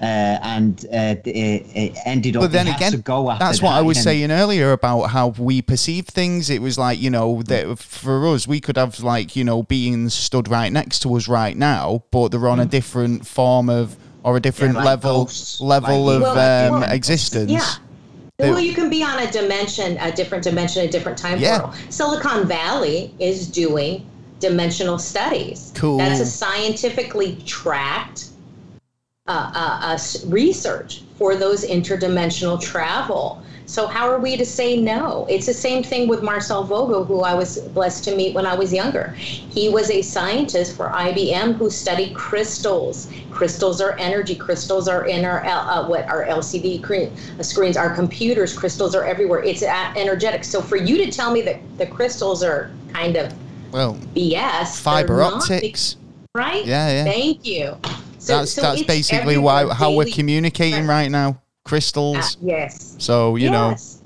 Uh, and uh, it, it ended up. But then again, to go after that's what I was and- saying earlier about how we perceive things. It was like you know that for us, we could have like you know beings stood right next to us right now, but they're on a different form of or a different like level ghosts, level like of Well, um, well, existence. Yeah. They- Well, you can be on a dimension, a different dimension, a different time Yeah. portal. Silicon Valley is doing dimensional studies. Cool. That's a scientifically tracked uh, uh, uh, research for those interdimensional travel. So how are we to say no? It's the same thing with Marcel Vogel, who I was blessed to meet when I was younger. He was a scientist for IBM who studied crystals. Crystals are energy. Crystals are in our uh, what our LCD uh, screens, our computers. Crystals are everywhere. It's energetic. So for you to tell me that the crystals are kind of Well, BS, fiber optics. right? Yeah, yeah. Thank you. So, that's so that's basically why everywhere how we're daily. communicating right now. Crystals. Uh, yes. so you know, Yes.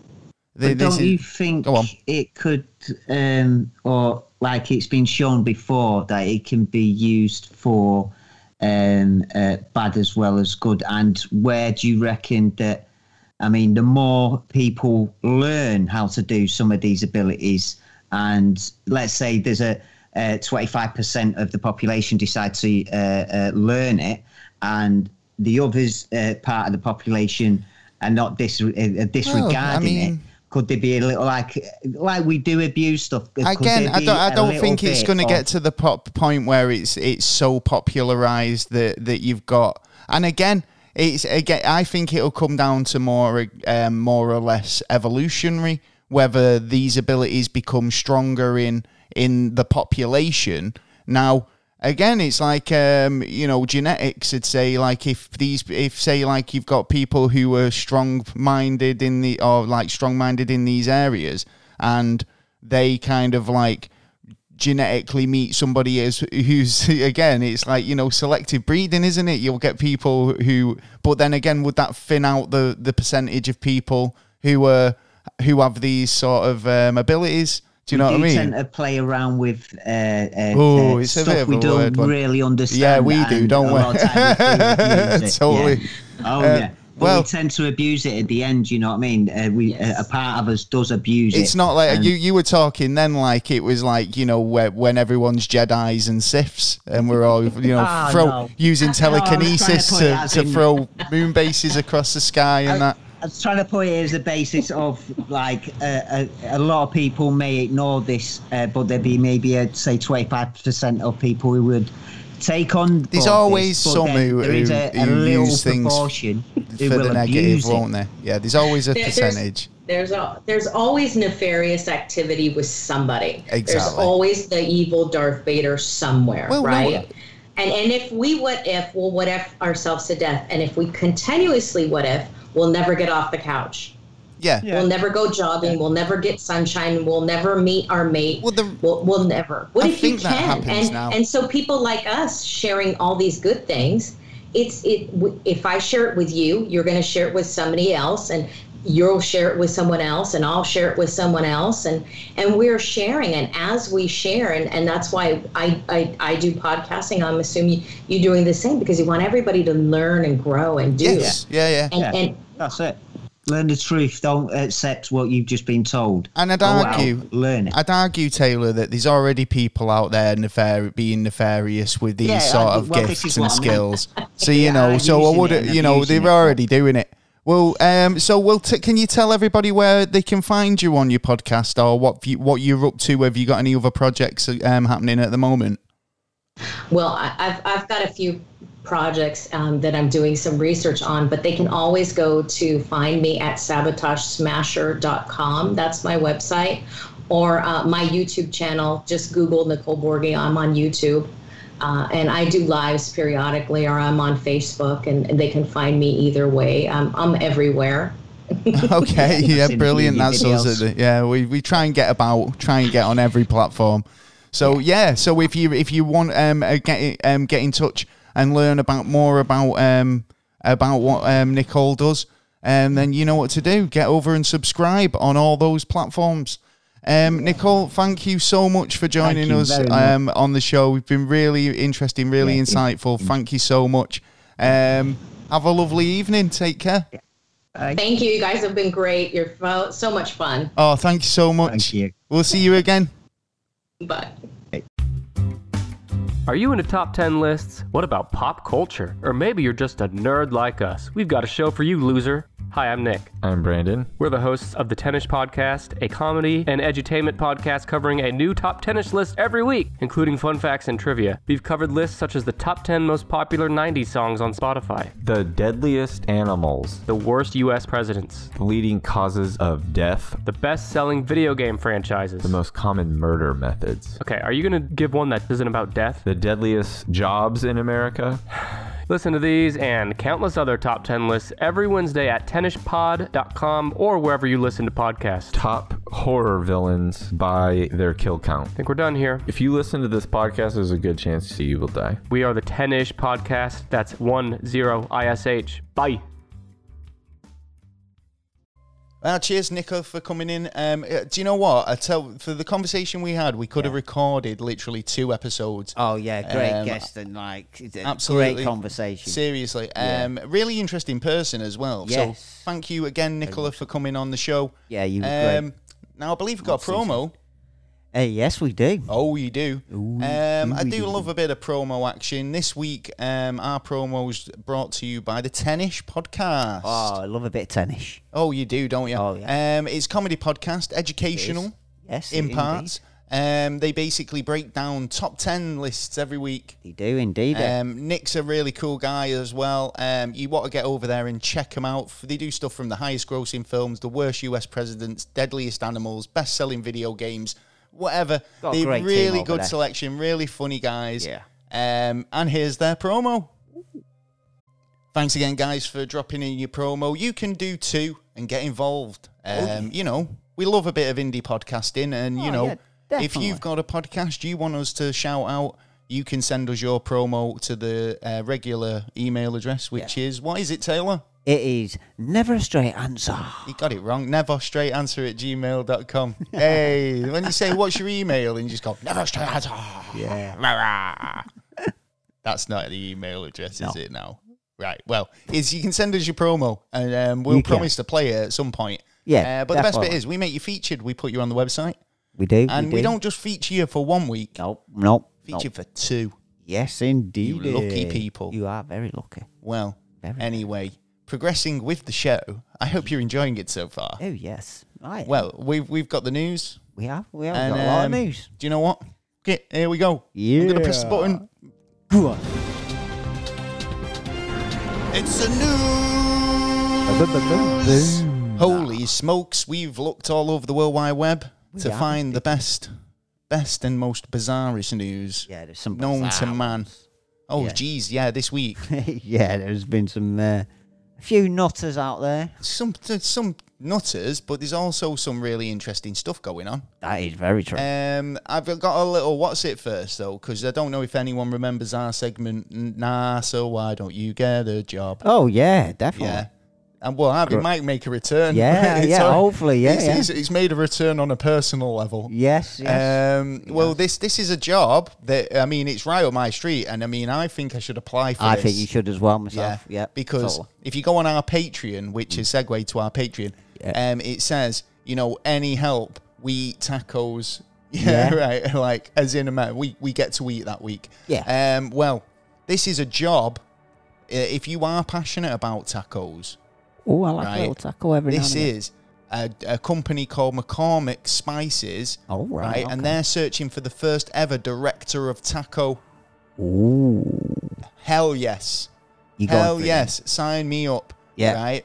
they, But don't you think Go on. it could, um, or like it's been shown before, that it can be used for um, uh, bad as well as good? And where do you reckon that? I mean, the more people learn how to do some of these abilities, and let's say there's a uh, 25% of the population decide to uh, uh, learn it, and the others uh, part of the population are not dis- uh, disregarding mean- it. Could there be a little like like we do abuse stuff? Again, I don't. I don't think it's going to get to the pop point where it's it's so popularized that that you've got. And again, it's again. I think it'll come down to more um, more or less evolutionary. Whether these abilities become stronger in in the population now. Again, it's like um, you know genetics. I'd say like if these, if say like you've got people who are strong-minded in the or like strong-minded in these areas, and they kind of like genetically meet somebody as who's again it's like you know selective breeding isn't it you'll get people who but then again would that thin out the the percentage of people who are who have these sort of um, abilities Do you know we what I do mean? tend to play around with uh, uh, Oh, uh, it's a stuff bit of we a don't weird one. really understand. Yeah, we do, don't we? lot of times we do abuse it, Totally. yeah. Oh Uh, yeah. But well- we tend to abuse it at the end. You know what I mean? Uh, we uh, a part of us does abuse it. It's not like and- you. You were talking then, like it was like you know where, when everyone's Jedi's and Siths, and we're all you know Ah, throw no. using No, I was trying to telekinesis to, to throw moon bases across the sky and that. I was trying to put it as the basis of like uh, a, a lot of people may ignore this, uh, but there'd be maybe a say twenty five percent of people who would take on. There's always this, but some who- there is a, who- a little use things proportion who For will the negative, abuse it. won't there? Yeah, there's always a There- there's- percentage. There's a, there's always nefarious activity with somebody. Exactly. There's always the evil Darth Vader somewhere, Well, no. right? And and if we what if, we'll what if ourselves to death. And if we continuously what if, we'll never get off the couch. Yeah. Yeah. We'll never go jogging. We'll never get sunshine. We'll never meet our mate. Well, the- we'll, we'll never. What I if you that can? happens and now. and so people like us sharing all these good things. It's it. If I share it with you, you're going to share it with somebody else, and you'll share it with someone else, and I'll share it with someone else, and and we're sharing. And as we share, and and that's why I I, I do podcasting. I'm assuming you, you're doing the same because you want everybody to learn and grow and do. Yes. Yeah. Yeah. And, Yeah. and That's it. Learn the truth. Don't accept what you've just been told. And I'd Go out, argue, learn it. I'd argue, Taylor, that there's already people out there nefar- being nefarious with these Yeah, sort I- of well, gifts and what I mean. skills. So you Yeah, know, so I would, you know, they're it. already doing it. Well, um, so t- can you tell everybody where they can find you on your podcast or what you, what you're up to? Have you got any other projects um, happening at the moment? Well, I, I've I've got a few projects um, that I'm doing some research on, but they can always go to find me at sabotagesmasher.com. That's my website, or uh, my YouTube channel. Just Google Nicole Borgi. I'm on YouTube. Uh, and I do lives periodically, or I'm on Facebook, and, and they can find me either way. I'm, I'm everywhere. Okay, yeah, brilliant. That's us. videos. isn't? Yeah, we, we try and get about, try and get on every platform. So yeah, so if you if you want um uh, get um get in touch and learn about more about um about what um Nicole does, um then you know what to do. Get over and subscribe on all those platforms. Um, Nicole, thank you so much for joining us um, on the show. We've been really interesting, really Yeah, insightful. Thank you so much. Um, have a lovely evening. Take care. Thank you. You guys have been great. You're so much fun. Oh, thank you so much. Thank you. We'll see you again. Bye. Are you into top 10 lists? What about pop culture? Or maybe you're just a nerd like us. We've got a show for you, loser. Hi, I'm Nick. I'm Brandon. We're the hosts of the 10ish Podcast, a comedy and edutainment podcast covering a new top tennis list every week, including fun facts and trivia. We've covered lists such as the top 10 most popular 90s songs on Spotify, The deadliest animals, the worst US presidents, the leading causes of death, the best selling video game franchises. the most common murder methods, okay, are you gonna give one that isn't about death? The deadliest jobs in America, Listen to these and countless other top 10 lists every Wednesday at tennispod.com or wherever you listen to podcasts. top horror villains by their kill count. I think we're done here. If you listen to this podcast, there's a good chance you will die. We are the 10ish podcast. That's 10ish. Bye. Well, cheers, Nico, for coming in. Um, uh, do you know what? I tell for the conversation we had, we could have recorded literally two episodes. Oh yeah, great Um, guest and like Absolutely. great conversation. Seriously, um, really interesting person as well. So thank you again, Nicola, for coming on the show. Yeah, you. Um, now I believe we've got a promo. Uh, yes, we do. Oh, you do. um, I do do. love a bit of promo action. This week, um, our promo's brought to you by the 10ish Podcast. Oh, I love a bit of tennis. Oh, you do, don't you? Oh, yeah. Um, it's comedy podcast, educational Yes, in parts. Um, they basically break down top ten lists every week. They do indeed. Um, Nick's a really cool guy as well. Um, you want to get over there and check them out. They do stuff from the highest grossing films, the worst US presidents, deadliest animals, best selling video games, whatever. A They really good there. selection, really funny guys. Yeah. Um, and here's their promo. Thanks again, guys, for dropping in your promo. You can do too and get involved. Um, You know, we love a bit of indie podcasting, and you Oh, know, yeah, if you've got a podcast you want us to shout out, you can send us your promo to the uh, regular email address, which is what is it, Taylor? It is never a straight answer. You got it wrong. Never straight answer at gmail.com. hey, when you say what's your email and you just go, never straight answer. Yeah. That's not the email address, is it now? Right. Well, is you can send us your promo and um, we'll You can. promise to play it at some point. Yeah, Uh, but the best bit is we make you featured. We put you on the website. We do. And do. we, don't just feature you for one week, Nope. Nope. feature nope. for two. Yes, indeed. You lucky people. You are very lucky. Well, Very. anyway, progressing with the show. I hope you're enjoying it so far. Oh yes. Right. Well, we've we've got the news. we have. We have and, got a lot of um, news. Do you know what? Okay, here we go. Yeah. I'm gonna press the button. Go on. It's a news. Holy smokes! We've looked all over the World Wide Web to find the best, best and most bizarrest news Yeah, there's some known to man. Oh, Yeah. geez, yeah, this week yeah, there's been some uh, few nutters out there. some some nutters, but there's also some really interesting stuff going on. That is very true. Um, I've got a little what's it first though, because I don't know if anyone remembers our segment. Nah, so why don't you get a job? oh yeah, definitely. Yeah. And well, it might make a return. Yeah, yeah, a- hopefully, yeah, It's, yeah. It's, it's made a return on a personal level. Yes, yes. Um, well, this this is a job that I mean, it's right up my street, and I mean, I think I should apply for this. I this. think you should as well myself. Yeah, because totally. if you go on our Patreon, which is segue to our Patreon, Yeah. um, it says, you know, any help, we eat tacos. Yeah, Yeah. right. Like as in a matter, we we get to eat that week. Yeah. Um. Well, this is a job. uh, If you are passionate about tacos, oh, I like right, a little taco every this and is a, a company called McCormick Spices. Oh, right, And okay. they're searching for the first ever director of taco. Ooh, Hell yes. you Hell it yes. Sign me up. Yeah. Right.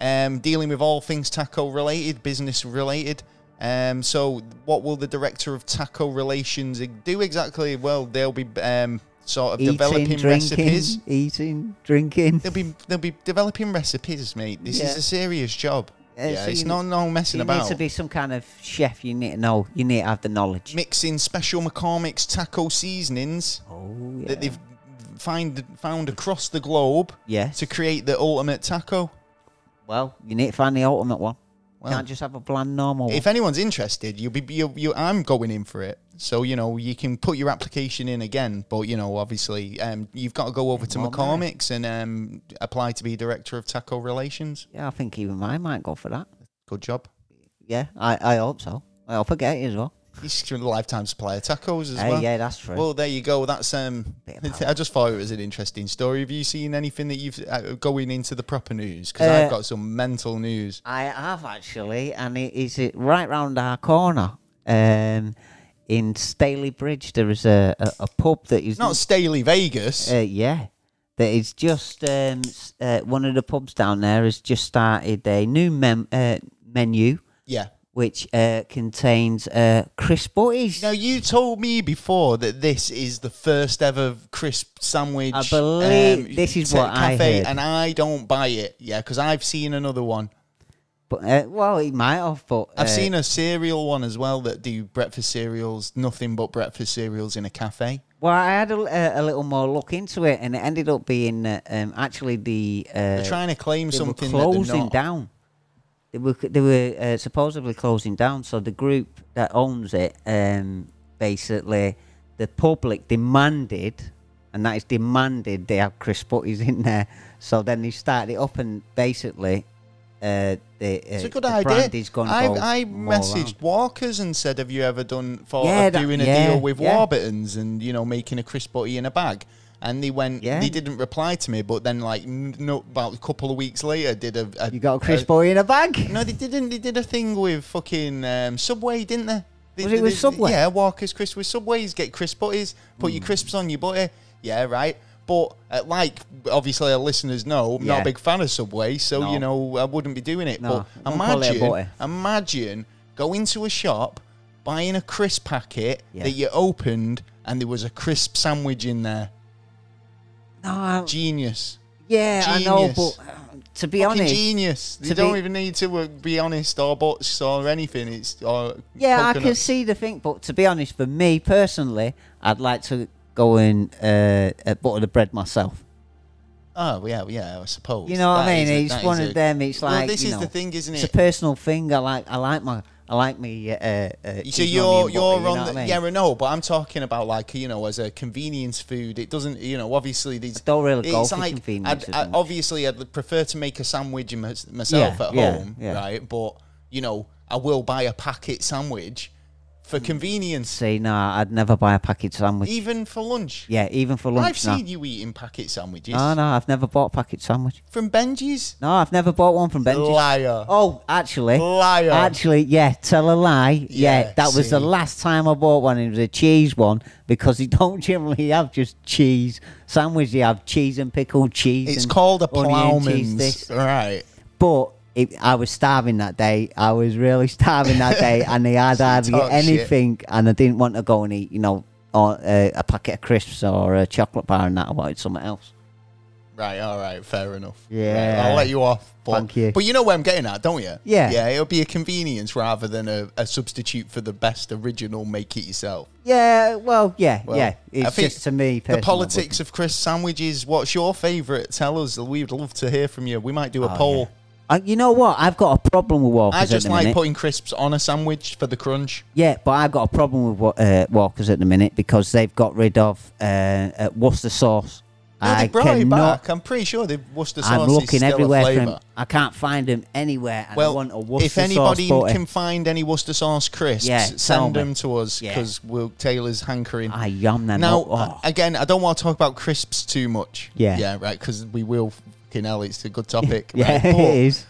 Um, dealing with all things taco related, business related. Um, so what will the director of taco relations do exactly? Well, they'll be um, sort of then? developing drinking, recipes. eating, drinking. They'll be they'll be developing recipes, mate. This Yeah. is a serious job. Uh, yeah, so it's you- not no messing about. You need to be some kind of chef. You need to know. You need to have the knowledge. Mixing special McCormick's taco seasonings oh yeah. that they've find found across the globe yes. to create the ultimate taco. well, you need to find the ultimate one. Well, Can't just have a bland normal if anyone's interested, you'll be you, you I'm going in for it. So you know you can put your application in again, but you know obviously um, you've got to go over to Well. McCormick's and um, apply to be director of taco relations. Yeah, I think even I might go for that. Good job. Yeah, I, I hope so. I hope I get it as well. He's a lifetime supply of tacos as Hey, well. yeah, that's true. Well, there you go. That's um. I just thought it was an interesting story. Have you seen anything that you've uh, going into the proper news? Because Uh, I've got some mental news. I have actually, and it is it right round our corner. Um, in Stalybridge, there is a, a, a pub that is Not Staly Vegas. Uh, yeah. That is just um, uh, one of the pubs down there has just started a new mem- uh, menu yeah. Which uh, contains uh, crisp butties. Now you told me before that this is the first ever crisp sandwich. um, I believe this is what I cafe, heard. and I don't buy it. Yeah, because I've seen another one. But uh, well, he might have. But I've uh, seen a cereal one as well that do breakfast cereals, nothing but breakfast cereals in a cafe. Well, I had a, a, a little more look into it, and it ended up being uh, um, actually the uh, They're trying to claim something that closing down. They were they were uh, supposedly closing down. So the group that owns it, um, basically, the public demanded, and that is demanded, they have crisp butties in there. So then they started it up, and basically, uh, the, uh, It's a good idea. brand is going to I, I messaged around. Walkers and said, "Have you ever done thought Yeah, that- doing a yeah, deal with yeah. Warburtons and you know making a crisp butty in a bag?" And they went. Yeah. They didn't reply to me, but then like n- no, about a couple of weeks later, did a, a You got a crisp butty in a bag? No, they didn't. They did a thing with fucking um, Subway, didn't they? They- Was it with they- Subway? Hmm. Yeah, Walker's crisp with Subways. Get crisp butties. Put your crisps on your butty. Yeah, right. But uh, like obviously our listeners know, I'm not a big fan of Subway, so No. you know I wouldn't be doing it. No, but don't call it a imagine, imagine going to a shop, buying a crisp packet Yeah. that you opened, and there was a crisp sandwich in there. No, Genius. yeah, I know, but uh, to be Fucking honest, genius. You to don't be- even need to uh, be honest or buts or anything. It's or Yeah, I can see the thing, but to be honest, for me personally, I'd like to go and uh, uh, butter the bread myself. Oh yeah, yeah, I suppose. You know what I That mean? a- it's that one is of them. It's Well, like this is know, the thing, isn't it? It's a personal thing. I like. I like my. I like me. Uh, uh, So you're you're butter, you know on the I mean? yeah know, but I'm talking about like you know as a convenience food. It doesn't you know obviously these. I don't really it's like convenience I'd, I, obviously I'd prefer to make a sandwich myself Yeah, at yeah, home, yeah. right? But you know I will buy a packet sandwich for convenience, See, no, I'd never buy a packet sandwich. even for lunch. yeah, even for lunch. I've no. seen you eating packet sandwiches No, no, I've never bought a packet sandwich. from Benji's. No, I've never bought one from Benji's. Liar. Oh, actually, Liar. actually, yeah, tell a lie. Yeah, Yeah, that was the last time I bought one. It was a cheese one because you don't generally have just cheese sandwich. You have cheese and pickled cheese. It's called a cheese right? But it, I was starving that day. I was really starving that day, and they had hardly Talk shit. anything, and I didn't want to go and eat, you know, or, uh, a packet of crisps or a chocolate bar and that. I wanted something else. Right, all right, fair enough. Yeah. Right, I'll let you off. But, Thank you. But you know where I'm getting at, don't you? Yeah. Yeah, it'll be a convenience rather than a, a substitute for the best original make it yourself. Yeah, well, yeah, Well, yeah. It's just to me. The politics of crisp sandwiches, what's your favourite? Tell us. We'd love to hear from you. We might do a Oh, poll. Uh, you know what? I've got a problem with Walkers I at just the like minute. putting crisps on a sandwich for the crunch. yeah, but I've got a problem with Wa- uh, Walkers at the minute because they've got rid of uh, uh, Worcester sauce. No, they I brought it cannot. back. I'm pretty sure the Worcester sauce I'm is looking still everywhere a for flavour. I can't find them anywhere. And I want a Worcester if anybody sauce can find any Worcester sauce crisps, Yeah, tell send me. them to us Yeah. because we'll Taylor's hankering. I yum them Now, up. Oh. again, I don't want to talk about crisps too much. Yeah. Yeah, right, because we will. Fucking hell, it's a good topic. yeah, right? it is.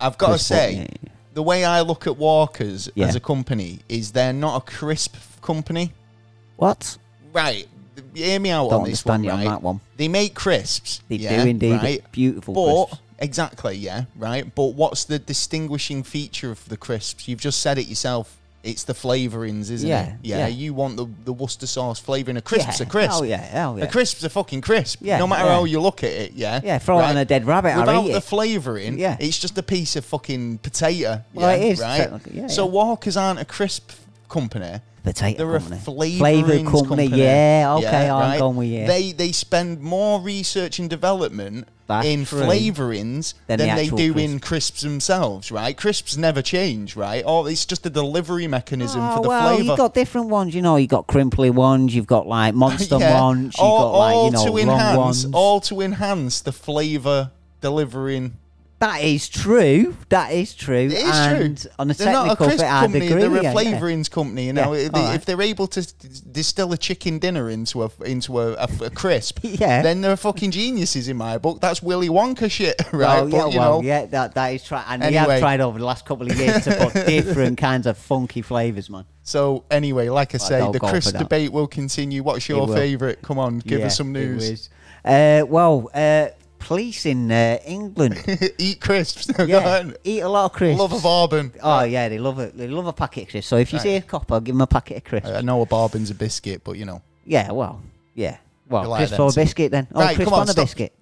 I've got to say, the way I look at Walkers Yeah. as a company is they're not a crisp company. What? Right. Hear me out Don't on this one, understand you on that one. They make crisps. They yeah, do indeed. Right? Beautiful But crisps. exactly, yeah, right. But what's the distinguishing feature of the crisps? You've just said it yourself. It's the flavorings, isn't Yeah, it? Yeah, yeah. You want the, the Worcester sauce flavouring. A crisp's yeah. a crisp. Oh yeah, oh yeah. A crisp's a fucking crisp. Yeah, no matter yeah. how you look at it, yeah. Yeah, throw it on a dead rabbit, I'll Without eat the it. flavouring, Yeah. it's just a piece of fucking potato. Well, yeah, it is right. technically, yeah, so yeah. Walkers aren't a crisp company. Potato They're company. a flavourings Flavouring company. Yeah, okay, I'm right? going with you. They they spend more research and development That's in true. flavourings Than than, the they do crisp. in crisps themselves, right? Crisps never change, right? Or it's just a delivery mechanism Oh, for the well, flavour. you've got different ones. You know, you've got crimply ones, you've got like monster Yeah, ones, you've all, got like you know to long enhance, ones. all to enhance the flavour delivering. That is true. That is true. It is and true. On a they're not a technical crisp company. They're a you, yeah. flavourings company. You know, Yeah, if, they, alright. if they're able to distill a chicken dinner into a into a, a, a crisp, Yeah. then they're fucking geniuses in my book. That's Willy Wonka shit, right? Yeah, but you well, know, yeah, that, that is try, and we Anyway. have tried over the last couple of years to put different kinds of funky flavors, man. So anyway, like I Well, say, the crisp debate will continue. What's your favourite? Come on, give Yeah, us some news. Uh, well, uh, police in uh, England, Eat crisps. Yeah, eat a lot of crisps. Love a bourbon. Oh yeah, they love it. They love a packet of crisps. So if you Right. see a copper, give them a packet of crisps. I know a bourbon's a biscuit, but you know, yeah, well, yeah, well, like crisp or a biscuit then. Oh, Right, crisp on, on a biscuit.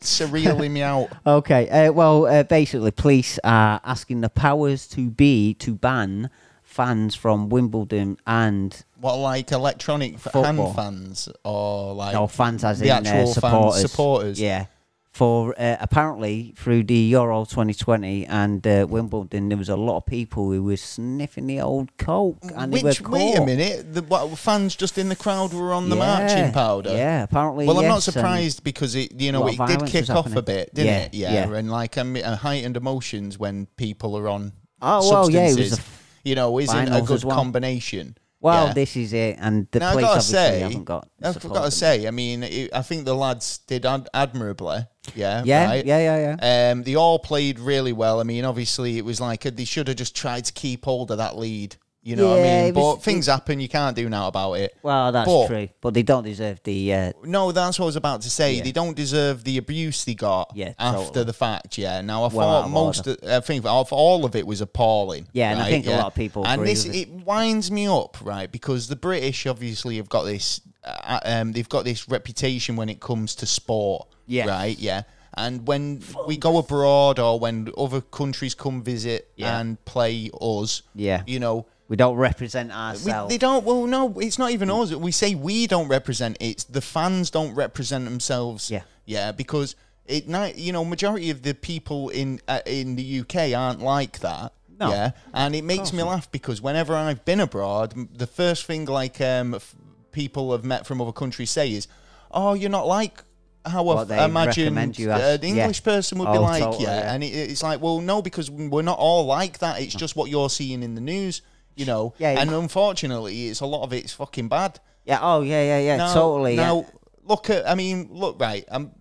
surrealing me out. Okay. Uh, well, uh, basically, police are asking the powers to be to ban fans from Wimbledon and What like electronic Football. hand fans or like no fans as the in uh, actual fans, supporters. supporters? Yeah. For uh, apparently through the Euro 2020 and uh, Wimbledon, there was a lot of people who were sniffing the old coke, and they Which were wait a minute, the what, fans just in the crowd were on the Yeah, marching powder. Yeah, apparently. Well, I'm not surprised because it, you know, it did kick off a bit, didn't Yeah, it? Yeah, yeah. and like um, uh, heightened emotions when people are on Oh well, yeah, it was. substances, A, f- you know, isn't a good well. combination. Well, Yeah. this is it, and the Now, police obviously say, haven't got. I've got to say, I mean, it, I think the lads did ad- admirably. Yeah, Yeah, right? yeah, yeah, yeah. Um, they all played really well. I mean, obviously, it was like they should have just tried to keep hold of that lead. You know what I Yeah, mean? it was- but things happen. You can't do now about it. Well, that's But- true, but they don't deserve the. Uh, No, that's what I was about to say. They don't deserve the abuse they got Yeah, after totally. the fact. Yeah. Now I out thought of most, of, I think of all of it was appalling. Yeah, and I right? think a lot of people And agree this with it. it winds me up, right? Because the British obviously have got this, uh, um, they've got this reputation when it comes to sport. Yeah. Right. Yeah. And when we go abroad or when other countries come visit Yeah. and play us, Yeah. you know, we don't represent we, ourselves. they don't. Well, no, it's not even us. We say we don't represent. It's the fans don't represent themselves. Yeah. yeah. Because it you know majority of the people in uh, in the UK aren't like that. No. Yeah, and it makes me laugh because whenever I've been abroad, the first thing like um, f- people have met from other countries say is, "Oh, you're not like how What I they f- imagined recommend you uh, as- the yeah. English person would be Oh, like." totally, yeah. yeah. and it, it's like, well, no, because we're not all like that. It's just what you're seeing in the news, you know. Yeah, and you- unfortunately, it's a lot of it's fucking bad. Yeah. Oh yeah, yeah, yeah. Now, totally. yeah. Now, look at. I mean, look right. Um,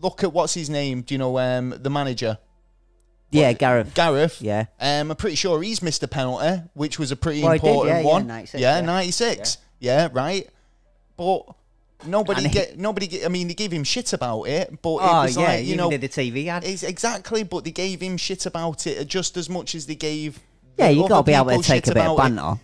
look at what's his name? Do you know um the manager yeah, Gareth. Gareth? Yeah. Um, I'm pretty sure he's missed a penalty, which was a pretty Well, he did, important yeah, yeah, one. 96, yeah, yeah. 96. Yeah. right. But nobody And get nobody. Get, I mean, they gave him shit about it, but Oh it was yeah, like you know. the TV ad. It's exactly, but they gave him shit about it just as much as they gave. Yeah, you other gotta be able to take a bit of about it. banter.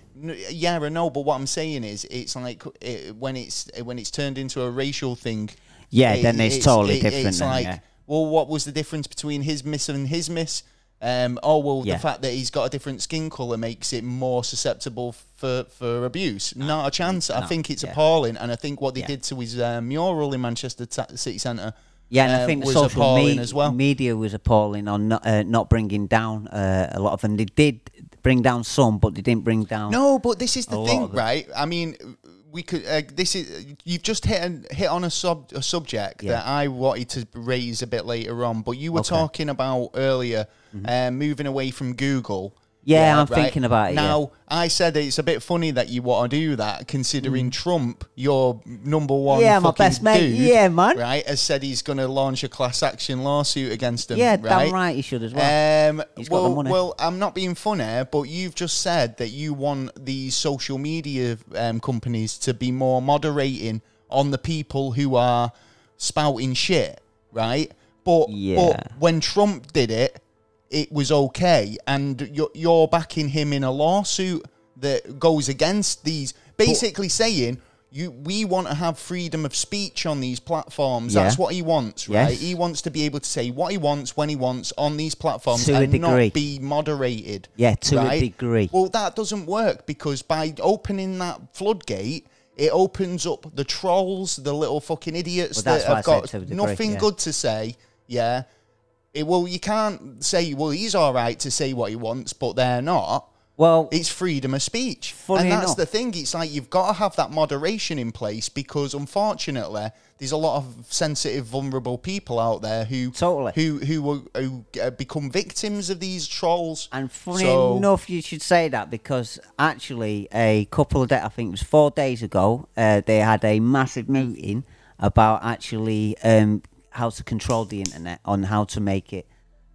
Yeah, I know, but what I'm saying is, it's like it, when it's when it's turned into a racial thing. Yeah, it- then it's totally it- different It's then, like, yeah. well, what was the difference between his miss and his miss? Um, oh well, Yeah. the fact that he's got a different skin color makes it more susceptible for for abuse. Not a chance. I think it's yeah. appalling, and I think what they did to his uh, mural in Manchester City Centre. Yeah, and I um, think social appalling me- as well. media was appalling on not, uh, not bringing down uh, a lot of them. They did bring down some, but they didn't bring down. No, but this is the thing, right? I mean, we could. Uh, this is you've just hit an, hit on a sub a subject Yeah. that I wanted to raise a bit later on, but you were Okay. Mm-hmm. talking about earlier, um, moving away from Google. Yeah, I'm thinking about it, yeah. Now, I said it's a bit funny that you want to do that, considering Trump, your number one, Mm. Yeah, my best mate. Yeah, man. right, has said he's going to launch a class action lawsuit against him. yeah, right? damn right, he should as well. Um, He's got the well, well, I'm not being funny, but you've just said that you want the social media um, companies to be more moderating on the people who are spouting shit, right? But, Yeah. but when Trump did it, it was okay, and you're, you're backing him in a lawsuit that goes against these, basically saying. You, we want to have freedom of speech on these platforms. Yeah. That's what he wants, right? Yes. He wants to be able to say what he wants when he wants on these platforms To and not be moderated. Yeah, to a degree. Well, that doesn't work because by opening that floodgate, it opens up the trolls, the little fucking idiots Well, that have got degree, nothing yeah. good to say. Yeah. It, well, you can't say, well, he's all right to say what he wants, but they're not. well, It's freedom of speech. Funny and that's enough- the thing. It's like you've got to have that moderation in place because unfortunately there's a lot of sensitive, vulnerable people out there who Totally. who who will- who uh, become victims of these trolls. And funny So- enough, you should say that because actually, a couple of days, I think it was four days ago, uh, they had a massive meeting about actually um, how to control the internet, on how to make it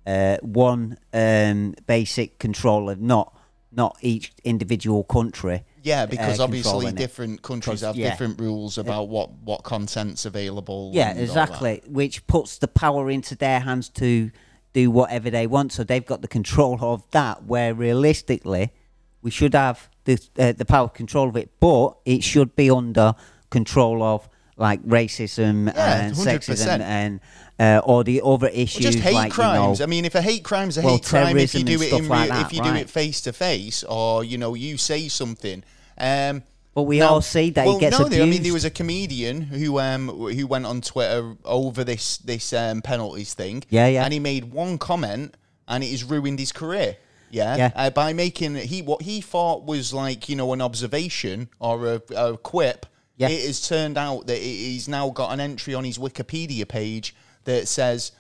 uh, one um, basic controller, not not each individual country. Yeah, because uh, obviously controlling it. different countries have yeah. different rules about what what content's available. Yeah, and all that. exactly. Which puts the power into their hands to do whatever they want. So they've got the control of that. Where realistically, we should have the uh, the power control of it, but it should be under control of like racism Yeah, and 100%. sexism and uh, all the other issues. Well, just hate like, crimes. You I mean, if a hate crime's a Well, hate crime, if you do it in like that, if you do it face to face, or you know, you say something. Um, but we now- all see that well, he gets no, abused. I mean, there was a comedian who um who went on Twitter over this this um, penalties thing. Yeah, yeah. And he made one comment, and it has ruined his career. Yeah, Yeah. Uh, by making he what he thought was like you know an observation or a, a quip. Yeah. It has turned out that he's now got an entry on his Wikipedia page that says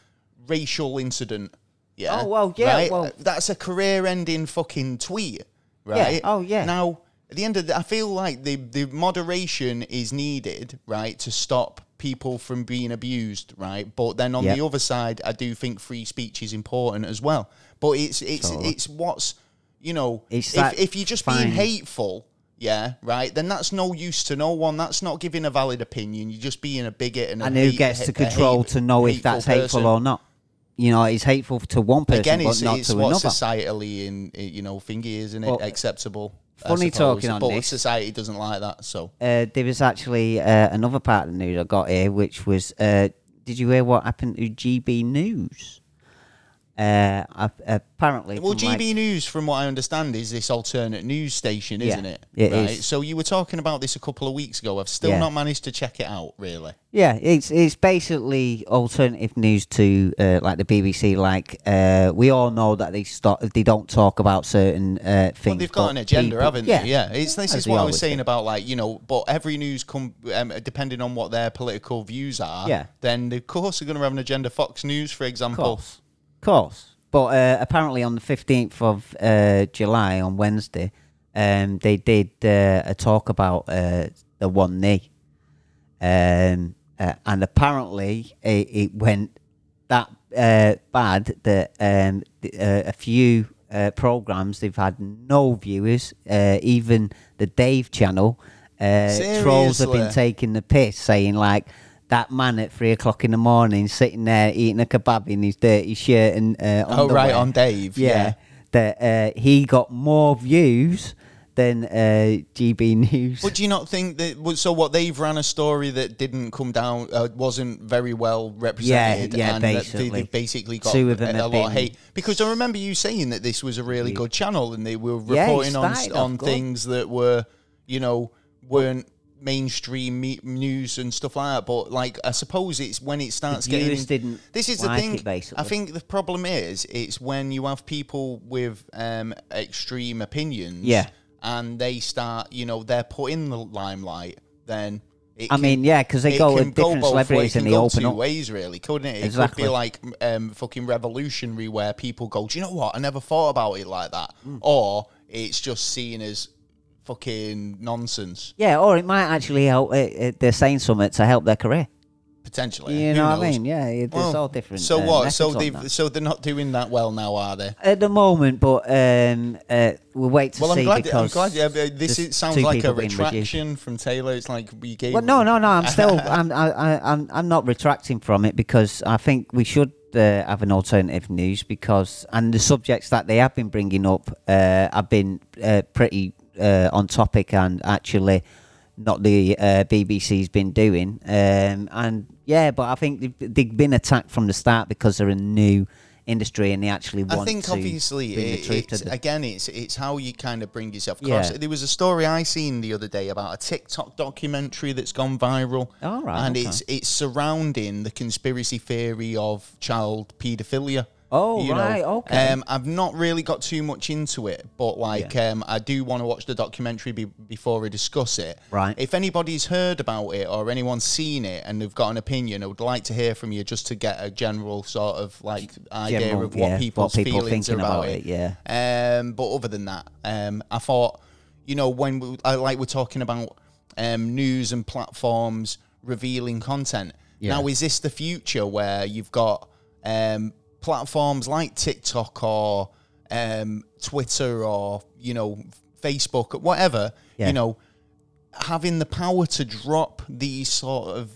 racial incident. Yeah. Oh, well, yeah, Right? well- that's a career-ending fucking tweet, right? Yeah. Oh, yeah. Now, at the end of the, I feel like the the moderation is needed, right, to stop people from being abused, right? But then on Yep. the other side, I do think free speech is important as well. But it's it's it's what's you know, It's if if you're just being hateful. Yeah, right. Then that's no use to no one. That's not giving a valid opinion. You're just being a bigot and, a who hate- gets to control hate- to know if that's hateful or not? You know, it's hateful to one person, Again, but it's, not it's to what another. societally in you know thingy isn't it Well, acceptable? Funny talking on but this. society doesn't like that. So uh, there was actually uh, another part of the news I got here, which was uh, did you hear what happened to GB News? Uh, apparently, Well, from, like- GB News, from what I understand, is this alternate news station, isn't it? it right. is. So you were talking about this a couple of weeks ago. I've still Yeah. not managed to check it out, really. Yeah, it's it's basically alternative news to uh, like the BBC. Like uh, we all know that they stop, they don't talk about certain uh, things. Well, they've got an agenda, people- haven't they? Yeah. It's this as is what I was saying do. about like you know, but every news come um, depending on what their political views are. Yeah. Then of course they're going to have an agenda. Fox News, for example. Course, of course. But uh, apparently, on the fifteenth of uh, July, on Wednesday, um, they did uh, a talk about uh, the one knee, um, uh, and apparently it, it went that uh, bad that um, uh, a few uh, programs they've had no viewers. Uh, even the Dave channel uh, trolls have been taking the piss, saying like that man at three o'clock in the morning sitting there eating a kebab in his dirty shirt and uh, Oh right, on Dave. yeah, that uh, he got more views than uh, GB News. But do you not think that? So what they've ran a story that didn't come down, uh, wasn't very well represented, yeah, and that they, basically. basically got Two of them a, a lot of hate. Because I remember you saying that this was a really good channel, and they were Yeah, reporting on on things that were, you know, weren't mainstream me- news and stuff like that. But like, I suppose it's when it starts getting. viewers didn't this is like the thing. it. I think the problem is it's when you have people with um, extreme opinions. Yeah. And they start, you know, they're put in the limelight. Then I can- mean, yeah, 'cause they go with different both celebrities and they go open two up. ways, really, couldn't it? It Exactly. could be like um, fucking revolutionary, where people go, "Do you know what? I never thought about it like that," Mm. or it's just seen as fucking nonsense. yeah, or it might actually help. Uh, uh, they're saying something to help their career. Potentially, You Who know what I knows? mean? Yeah, it, there's Well, all different. So uh, what? So on they that. so they're not doing that well now, are they? at the moment, but um, uh, we'll wait to Well, see I'm glad. I'm because glad. Yeah, but this there's is, sounds two like a people being reduced. retraction from Taylor. It's like we gave. Well, no, no, no. I'm still. I'm. I, I, I'm. I'm not retracting from it because I think we should uh, have an alternative news because and the subjects that they have been bringing up uh, have been uh, pretty uh, on topic and actually not the uh, BBC's been doing. Um, and yeah, but I think they've, they've been attacked from the start because they're a new industry and they actually want I think to obviously it, it's, again it's it's how you kind of bring yourself across. Yeah. There was a story I seen the other day about a TikTok documentary that's gone viral. All right, and okay. it's it's surrounding the conspiracy theory of child paedophilia. Oh, you know. right, okay. Um, I've not really got too much into it, but like um, I do want to watch the documentary be- before we discuss it. Right. If anybody's heard about it or anyone's seen it and they've got an opinion, I would like to hear from you just to get a general sort of like idea General, of what yeah, what people's people feelings are thinking about, about it. it, yeah. Um, but other than that, um, I thought, you know, when we, I like we're talking about um, news and platforms revealing content. Yeah. Now, is this the future where you've got um, platforms like TikTok or um, Twitter or you know Facebook, or whatever, Yeah. you know, having the power to drop these sort of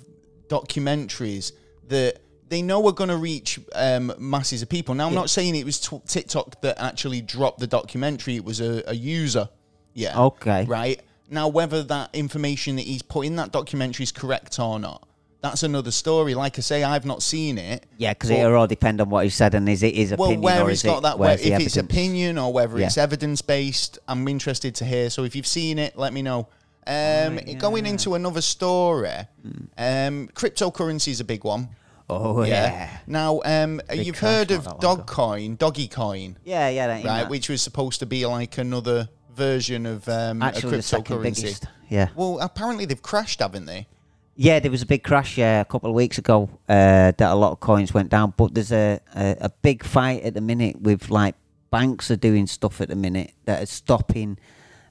documentaries that they know are going to reach um, masses of people. Now, I'm not saying it was t- TikTok that actually dropped the documentary; it was a, a user. Yeah. Okay. Right now, whether that information that he's put in that documentary is correct or not, that's another story. Like I say, I've not seen it. Yeah, because it all depend on what he said and is it his well, opinion where or it's is got it that, where, if it's opinion or whether it's evidence based, I'm interested to hear. So if you've seen it, let me know. Um, Going into another story, um, cryptocurrency is a big one. Oh yeah. Now, um, you've heard of that long ago. Dogcoin, Doggy Coin, Yeah, yeah, that, right? that. Which was supposed to be like another version of um, actually a the second cryptocurrency. biggest. Yeah. Well, apparently they've crashed, haven't they? Yeah, there was a big crash uh, a couple of weeks ago uh, that a lot of coins went down. But there's a, a, a big fight at the minute with like banks are doing stuff at the minute that is stopping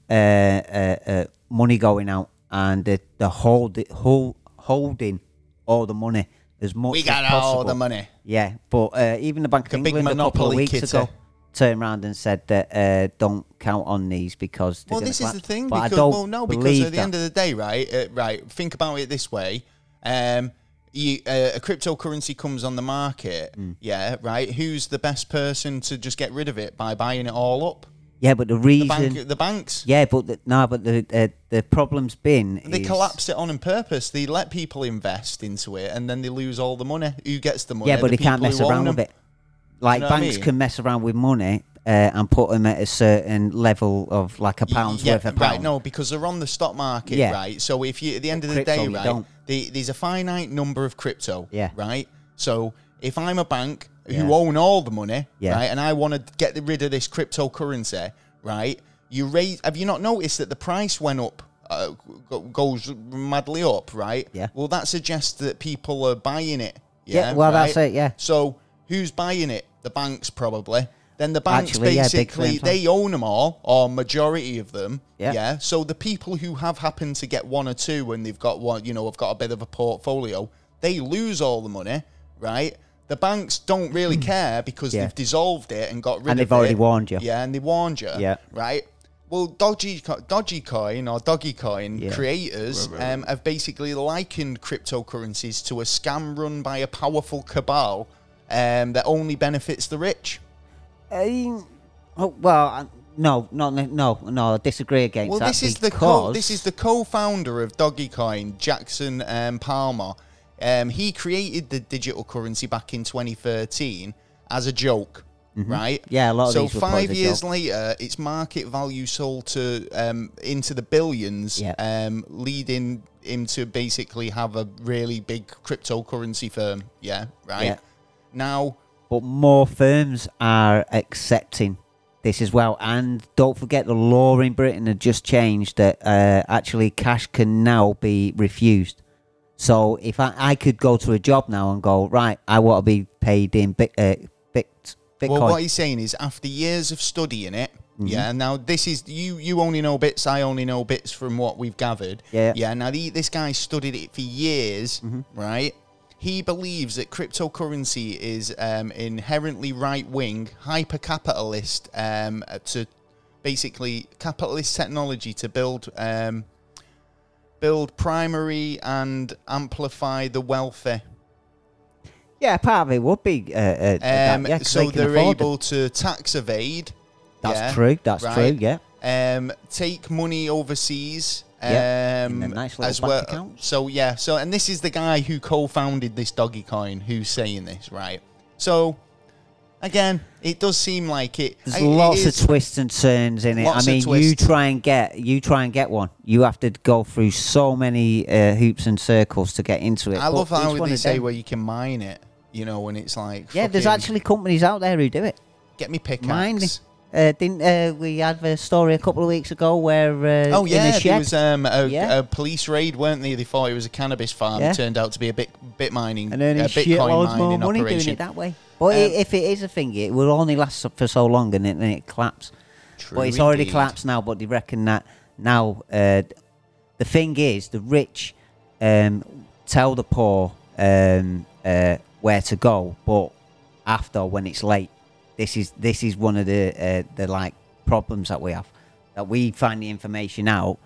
uh, uh, uh, money going out and they're, they're hold, hold, holding all the money as much We got all the money. Yeah, but uh, even the Bank of big England a couple of weeks kitty. ago turned around and said that uh, don't count on these because Well, this is the thing But I because don't well, no, because at the that. end of the day, right, uh, right. Think about it this way: um, you, uh, a cryptocurrency comes on the market, Mm. yeah, right. Who's the best person to just get rid of it by buying it all up? yeah, but the The reason bank, the banks. Yeah, but the, no, but the uh, the problem's been They is- collapse it on on purpose. They let people invest into it, and then they lose all the money. Who gets the money? Yeah, but The they can't mess around with it. Like know what I banks mean? can mess around with money uh, and put them at a certain level of like a pound's yeah, worth of pound. right. No, because they're on the stock market, Yeah. right? So if you at the end of the Crypto, day, right, the, there's a finite number of crypto, Yeah. right? So if I'm a bank Yeah. who own all the money, Yeah. right, and I want to get rid of this cryptocurrency, right? You raise. Have you not noticed that the price went up? Uh, goes madly up, right? Yeah. Well, that suggests that people are buying it. Yeah, Yeah. well, that's it, yeah. So who's buying it? The banks probably. Then the banks Actually, yeah, big basically firms, they own them all, or majority of them. Yeah. Yeah. So the people who have happened to get one or two and they've got one, you know, have got a bit of a portfolio, they lose all the money, right? The banks don't really care because Hmm. Yeah. they've dissolved it and got rid of it. And they've already warned you. Yeah, and they warned you. Yeah. Right. Well, Dodgy, Co- Dodgy Coin or Doggy Coin Yeah. creators um, have basically likened cryptocurrencies to a scam run by a powerful cabal um, that only benefits the rich. Um, oh, well, I- no, not no, no. I disagree against Well, that. this is the co- this is the co-founder of Dogecoin, Jackson um, Palmer. Um, he created the digital currency back in 2013 as a joke, right? Mm-hmm. Yeah, a lot of so five years later, its market value sold to um, into the billions, Yeah. um, leading him to basically have a really big cryptocurrency firm. Yeah, right. Yeah. Now, but more firms are accepting this as well. And don't forget, the law in Britain had just changed that uh, actually cash can now be refused. So if I, I could go to a job now and go right, I want to be paid in bit, uh, bit, Bitcoin. Well, what he's saying is, after years of studying it, Mm-hmm. yeah. Now this is you. You only know bits. I only know bits from what we've gathered. Yeah. Mm-hmm. Yeah. Now the, this guy studied it for years, right? He believes that cryptocurrency is um, inherently right wing, hyper capitalist, um, to basically capitalist technology to build um, build primary and amplify the wealthy. yeah, part of it would be. Uh, uh, that, Um, yeah, 'cause so they they're afford it. able to tax evade. That's yeah, true. That's right? true. Yeah. Um, take money overseas. Yeah, Um, nice as well. account. So yeah. So and this is the guy who co-founded this doggy coin who's saying this, right? So again, it does seem like it. There's it lots is- of twists and turns in it. Lots I mean, you try and get you try and get one. You have to go through so many uh, hoops and circles to get into it. I But love how they say them- where you can mine it. You know, when it's like Yeah, there's actually companies out there who do it. get me pickaxe. Mining. Uh, didn't uh, we had a story a couple of weeks ago where uh, Oh yeah, there was um, a, Yeah. a police raid, weren't they? They thought it was a cannabis farm. Yeah. It turned out to be a bit bit mining, and earning a Bitcoin more mining money operation. doing it that way. But Um, if it is a thing, it will only last for so long, and then it collapses. True but it's already collapsed now. But they reckon that now uh, the thing is, the rich um, tell the poor um, uh, where to go, but after when it's late, this is this is one of the uh, the like problems that we have that we find the information out.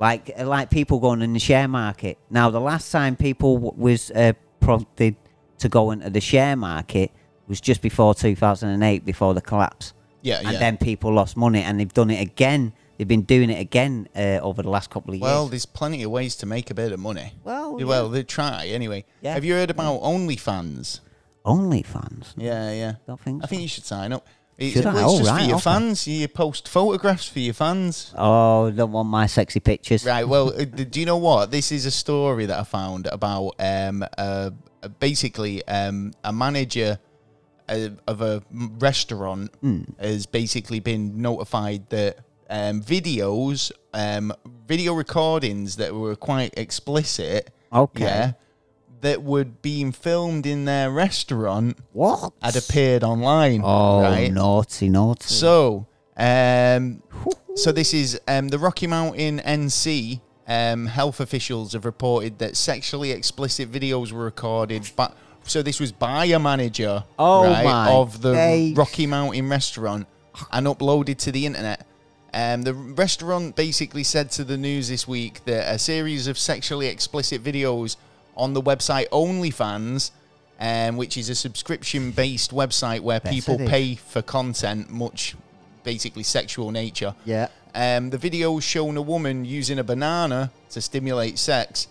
Like like people going in the share market. Now, the last time people w- was uh, prompted to go into the share market was just before 2008, before the collapse Yeah, and yeah. then people lost money, and they've done it again. They've been doing it again uh, over the last couple of Well, years. Well, there's plenty of ways to make a bit of money. Well, yeah. well, they try anyway. Yeah. Have you heard about OnlyFans? OnlyFans. Yeah, yeah. Don't think I think you should sign up. It's, Should I? well, it's Oh, just right, for your okay. fans. You post photographs for your fans. Oh, don't want my sexy pictures. Right. Well, uh, do you know what? This is a story that I found about um, uh, basically um, a manager of a restaurant Hmm. has basically been notified that um, videos, um, video recordings that were quite explicit, Okay. yeah, that would being filmed in their restaurant What? had appeared online. Oh, right? naughty, naughty. So, um, so this is um, the Rocky Mountain NC. Um, health officials have reported that sexually explicit videos were recorded, but so this was by a manager, Oh right, of the days. Rocky Mountain restaurant and uploaded to the internet. Um, the restaurant basically said to the news this week that a series of sexually explicit videos on the website OnlyFans, um, which is a subscription-based website where people it is. pay for content, much basically sexual nature. yeah. Um, the video shown a woman using a banana to stimulate sex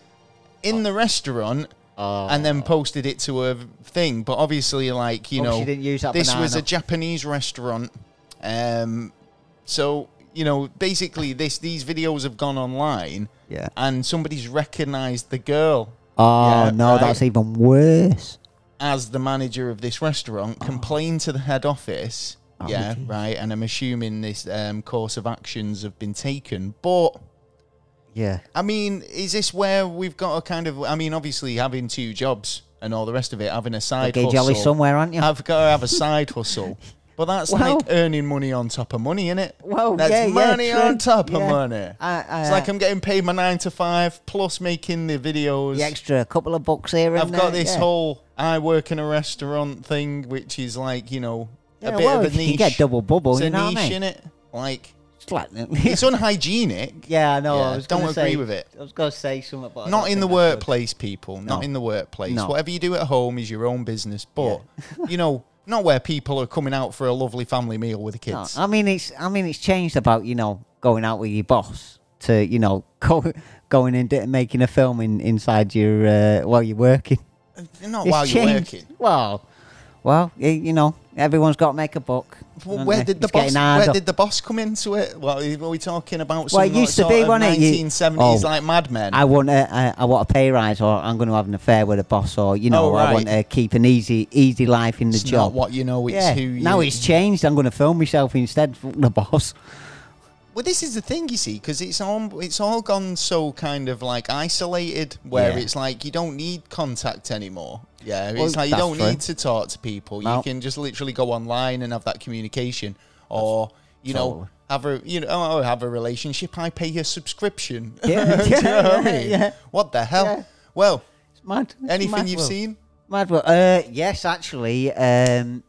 in the restaurant, and then posted it to a thing. But obviously, like you Hope know, she didn't use that this was a. Japanese restaurant. Um, so you know, basically, this these videos have gone online, Yeah. and somebody's recognised the girl Oh Yeah, no, right. that's even worse. as the manager of this restaurant, complained to the head office. Oh, yeah, right. And I'm assuming this um, course of actions have been taken, but. Yeah. I mean, is this where we've got a kind of? I mean, obviously having two jobs and all the rest of it, having a side Okay, hustle. jolly somewhere, aren't you? I've got to have a side hustle, but that's Well- like earning money on top of money, isn't it? Well, that's yeah, yeah, money true. on top of money. I- I- it's like uh, I'm getting paid my nine to five plus making the videos. The extra couple of bucks here and I've got there, this yeah. whole I work in a restaurant thing, which is like you know a bit well, of a if you get double bubble, it's you a know what I mean? it. Like It's unhygienic. yeah, I know. Yeah, I was don't agree say- with it. I was going to say something, about Not in the think I should. workplace, people. Not in the workplace. No. Whatever you do at home is your own business. But you know, not where people are coming out for a lovely family meal with the No, kids. I mean, it's I mean, it's changed about you know going out with your boss to you know go, going and d- making a film in, inside your uh, while you're working. not It's while you're working. Well, well, y- you know, everyone's got to make a buck. Well, where did the boss? Where did the boss come into it? What were we talking about Well, it used to be, of wasn't it? You- 1970s Oh. like Mad Men? I want a, I, I want a pay rise, or I'm going to have an affair with a boss, or you know, Oh, I want to keep an easy, easy life in the it's job. not what you know. It's yeah. who. You, now it's changed. I'm going to film myself instead. Fuck the boss. Well, this is the thing, you see, because it's all it's all gone so kind of like isolated, where Yeah. it's like you don't need contact anymore. Yeah, Well, it's like you don't true. need to talk to people. You can just literally go online and have that communication, or you know, Totally. have a you know oh, have a relationship. I pay your subscription. Yeah, Do you know yeah, I yeah, mean? yeah. What the hell? Yeah. Well, It's mad. It's anything mad you've world. seen? Mad world. Uh, yes, actually. Um,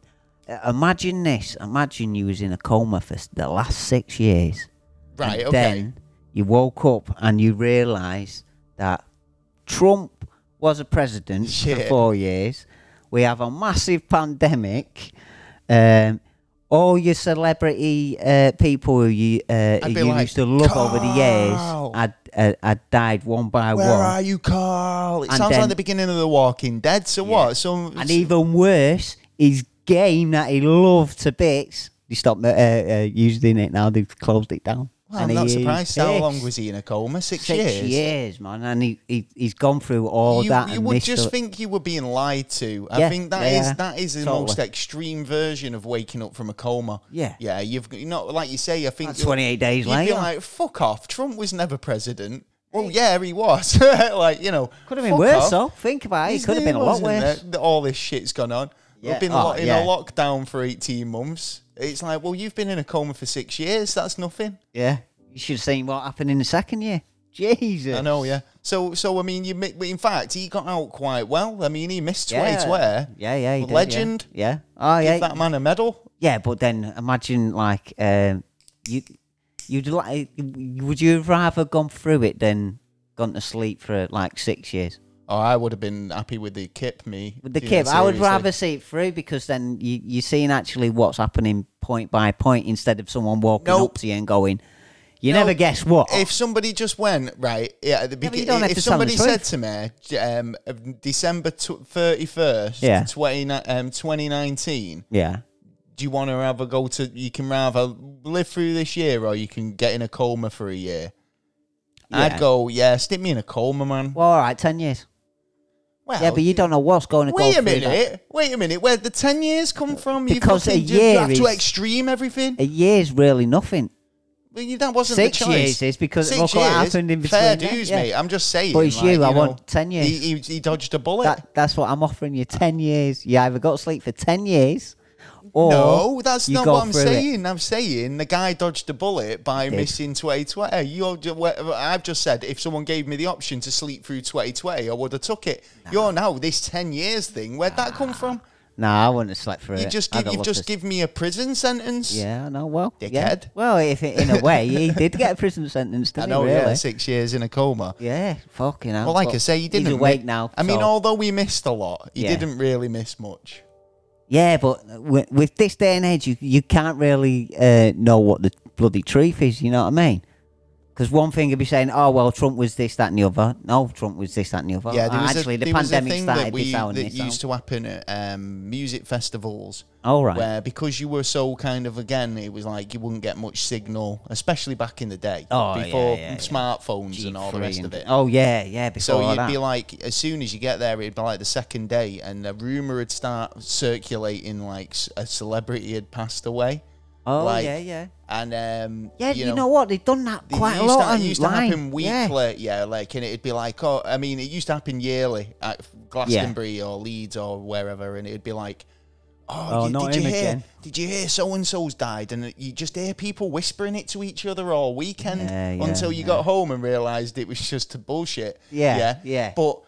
imagine this. Imagine you was in a coma for the last six years. Right. okay. Then you woke up and you realise that Trump was a president for four years. We have a massive pandemic. Um, all your celebrity uh, people who you, uh, I'd who be you like, used to love over the years had, uh, had died one by Where one. Where are you, Carl? It And sounds like the beginning of The Walking Dead. So what? So And even worse, his game that he loved to bits, they stopped uh, uh, using it now. They've closed it down. Well, And I'm not surprised. How long was he in a coma? Six, Six years. man, and he, he he's gone through all you, that. you would just the- think you were being lied to. I Yeah, think that yeah, is that is the Totally. most extreme version of waking up from a coma. Yeah. yeah. You've you know, like you say. I think you'll- 28 days later. you'd later. be like, "Fuck off." Trump was never president. Well, yeah, he was. like you know, could have been worse off. though. Think about it. It could have been a lot worse. there. All this shit's gone on. Yeah. We've been Oh, lo- in yeah. a lockdown for 18 months. It's like, well, you've been in a coma for six years. That's nothing. Yeah, you should have seen what happened in the second year. Jesus. I know, yeah. So, so I mean, you mi- in fact, he got out quite well. I mean, he missed Yeah. 2020. Yeah, yeah, he did, yeah. legend. Yeah. Oh yeah. Give that man a medal. Yeah, but then imagine like um, you, you'd like, would you have rather gone through it than gone to sleep for like six years? Oh, I would have been happy with the kip, me. With the Yeah, kip, I would rather see it through because then you, you're seeing actually what's happening point by point instead of someone walking Nope. up to you and going, "You No, never guess what." If somebody just went right, yeah, at the beginning. don't if to tell them somebody said to me, um, December thirty first, Yeah. 20, um, 2019, yeah, do you want to rather go to? You can rather live through this year, or you can get in a coma for a year. Yeah. I'd go, yeah, stick me in a coma, man. well, all right, ten years. Well, yeah, but you don't know what's going to Wait go a through that. minute. Wait a minute. Where the ten years come from? Because you a fucking, you year have to extreme everything. A year's really nothing. Well, you, that wasn't Six the choice. years is because Six look what years, happened in between. Fair dues, yeah. mate. I'm just saying. But it's like, you, I know, want 10 years. He, he, he dodged a bullet. That, that's what I'm offering you. Ten years. You either got to sleep for ten years, or no, that's not what I'm through it. saying. I'm saying the guy dodged a bullet by did. missing 2020. You're, I've just said if someone gave me the option to sleep through 2020, I would have took it. You're now this 10 years thing. Where'd that come from? Nah, I wouldn't have slept through You it. just give, you've just to- give me a prison sentence. Yeah, I know. Well, yeah. Dickhead. Well, if it, in a way he did get a prison sentence, I didn't know. he? Really? Yeah, six years in a coma. Yeah, fucking hell. Well, like I say, he didn't. He's awake mi- now. I mean, although we missed a lot, he Yeah. didn't really miss much. Yeah, but with, with this day and age, you you can't really uh, know what the bloody truth is. You know what I mean? Because one thing would be saying, "Oh well, Trump was this, that, and the other." No, Trump was this, that, and the other. Yeah, there was actually, a, the there was a pandemic thing started that, we, this out and that this used out. to happen at um, music festivals. Oh right. Where because you were so kind of again, it was like you wouldn't get much signal, especially back in the day Oh, before yeah, yeah. smartphones and all the rest and- of it. Oh yeah, yeah. Before So all you'd that. be like, as soon as you get there, it'd be like the second day, and a rumor would start circulating like a celebrity had passed away, oh like, yeah, yeah. and um, Yeah, you, you, know, what? They've done that quite a lot. to, on it used to happen weekly, yeah. like, and it'd be like, oh, I mean, it used to happen yearly at Glastonbury or Leeds or wherever, and it'd be like, oh, Oh, you- did you hear? again. Did you hear so and so's died? And you just hear people whispering it to each other all weekend Yeah, yeah, until you yeah. got home and realised it was just a bullshit. Yeah, yeah, yeah. But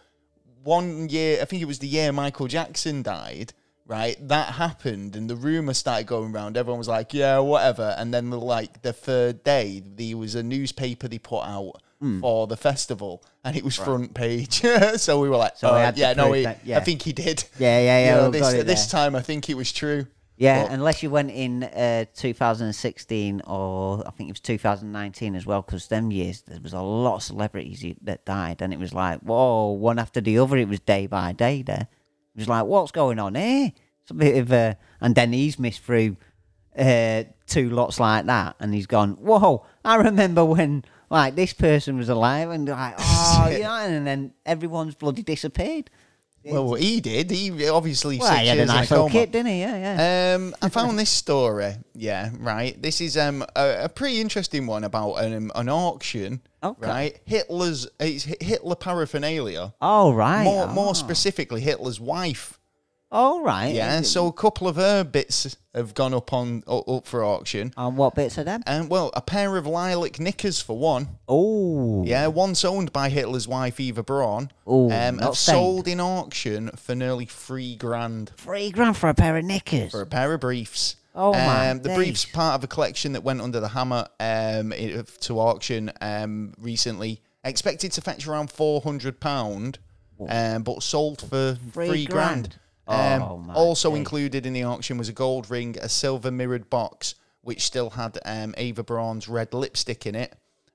one year, I think it was the year Michael Jackson died. Right, that happened, and the rumor started going around. Everyone was like, "Yeah, whatever." And then, like the third day, there was a newspaper they put out Hmm. for the festival, and it was front page. so we were like, So "Oh, yeah, no, he, that, yeah. I think he did." Yeah, yeah, yeah, You know, we this this time, I think it was true. Yeah, But- unless you went in uh, 2016 or I think it was 2019 as well, because them years there was a lot of celebrities that died, and it was like, whoa, one after the other. It was day by day there. It was like, what's going on here? It's a bit of a, and then he's missed through uh, two lots like that, and he's gone, whoa, I remember when like this person was alive, and like, oh yeah, and then everyone's bloody disappeared. Well, he did. He obviously Well, six he had a years in nice a little coma. kid, didn't he? Yeah, yeah. Um, I found this story. Yeah, right. This is um a, a pretty interesting one about an an auction. Okay. Right, Hitler's it's Hitler paraphernalia. oh right. More oh. more specifically, Hitler's wife. Oh right. Yeah. So a couple of her bits have gone up on up for auction. And what bits are them? And well, a pair of lilac knickers for one. Oh. Yeah, once owned by Hitler's wife Eva Braun. Ooh, um, have sold in auction for nearly three grand Three grand for a pair of knickers. for a pair of briefs. Oh, my um, The days. briefs part of a collection that went under the hammer um, to auction um, recently. Expected to fetch around four hundred pound, um, but sold for Three three, grand. grand. Um, Oh, also days. included in the auction was a gold ring, a silver mirrored box, which still had um, Eva Braun's red lipstick in it,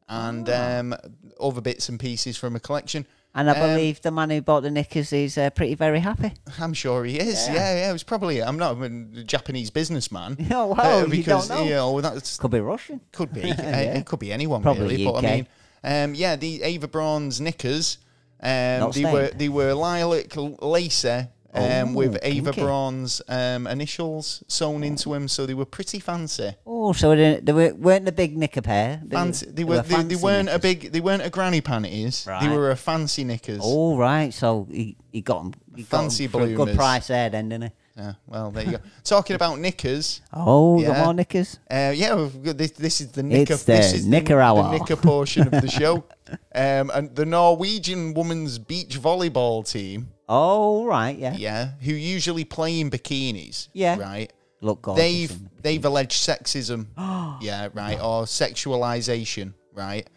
and Ah. um, other bits and pieces from a collection. and I Um, believe the man who bought the knickers is uh, pretty very happy. I'm sure he is. Yeah, yeah. it was probably. I'm not a Japanese businessman. Oh, wow, uh, you don't know. you know that's Could be Russian. could be. Yeah. Uh, It could be anyone Probably really. But I UK. mean, um, yeah, the Eva Braun's knickers. Um, they were they were lilac l- lacer. Um, Oh, with Eva kinky. Braun's um, initials sewn into them, so they were pretty fancy. Oh, so they, they were, weren't a big knicker pair. They, Fancy. They were. They, they fancy weren't a big. They weren't a granny panties. They were a fancy knickers. Oh, right. So he, he got them. He Fancy got 'em for a good price there, then, didn't he? Yeah, well, there you go. Talking about knickers. Oh, got more knickers. Uh, yeah, we've got this, this is the knicker. It's the this is knicker the, hour. the knicker portion of the show. Um, and the Norwegian women's beach volleyball team, Oh, right. Yeah. yeah, who usually play in bikinis, Yeah. right. Look gorgeous. They've they've alleged sexism, oh. yeah, right, or sexualization, right.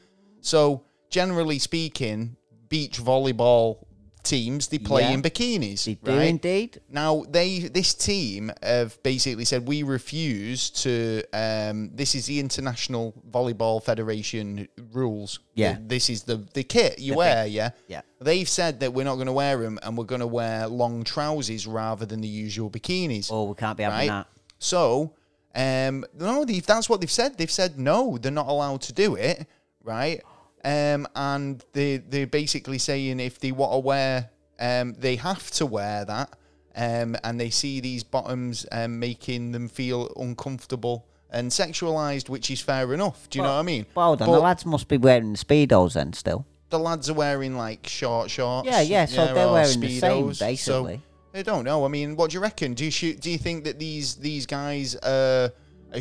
So generally speaking, beach volleyball teams they play Yeah. in bikinis, They do right? indeed. Now they this team have basically said we refuse to. Um, this is the International Volleyball Federation rules. Yeah. this is the the kit you wear. Yeah, Yeah. They've said that we're not going to wear them, and we're going to wear long trousers rather than the usual bikinis. Oh, we can't be having right. that. So, um, no, if that's what they've said. They've said no, they're not allowed to do it, right? Um, and they they're basically saying if they want to wear, um, they have to wear that, um, and they see these bottoms um, making them feel uncomfortable and sexualized, which is fair enough. Do you know what I mean? Well, on, But the lads must be wearing speedos then still. the lads are wearing like short shorts. Yeah, yeah, so they're or wearing the same, Speedos, so- basically. I don't know. I mean, what do you reckon? Do you shoot, do you think that these these guys uh,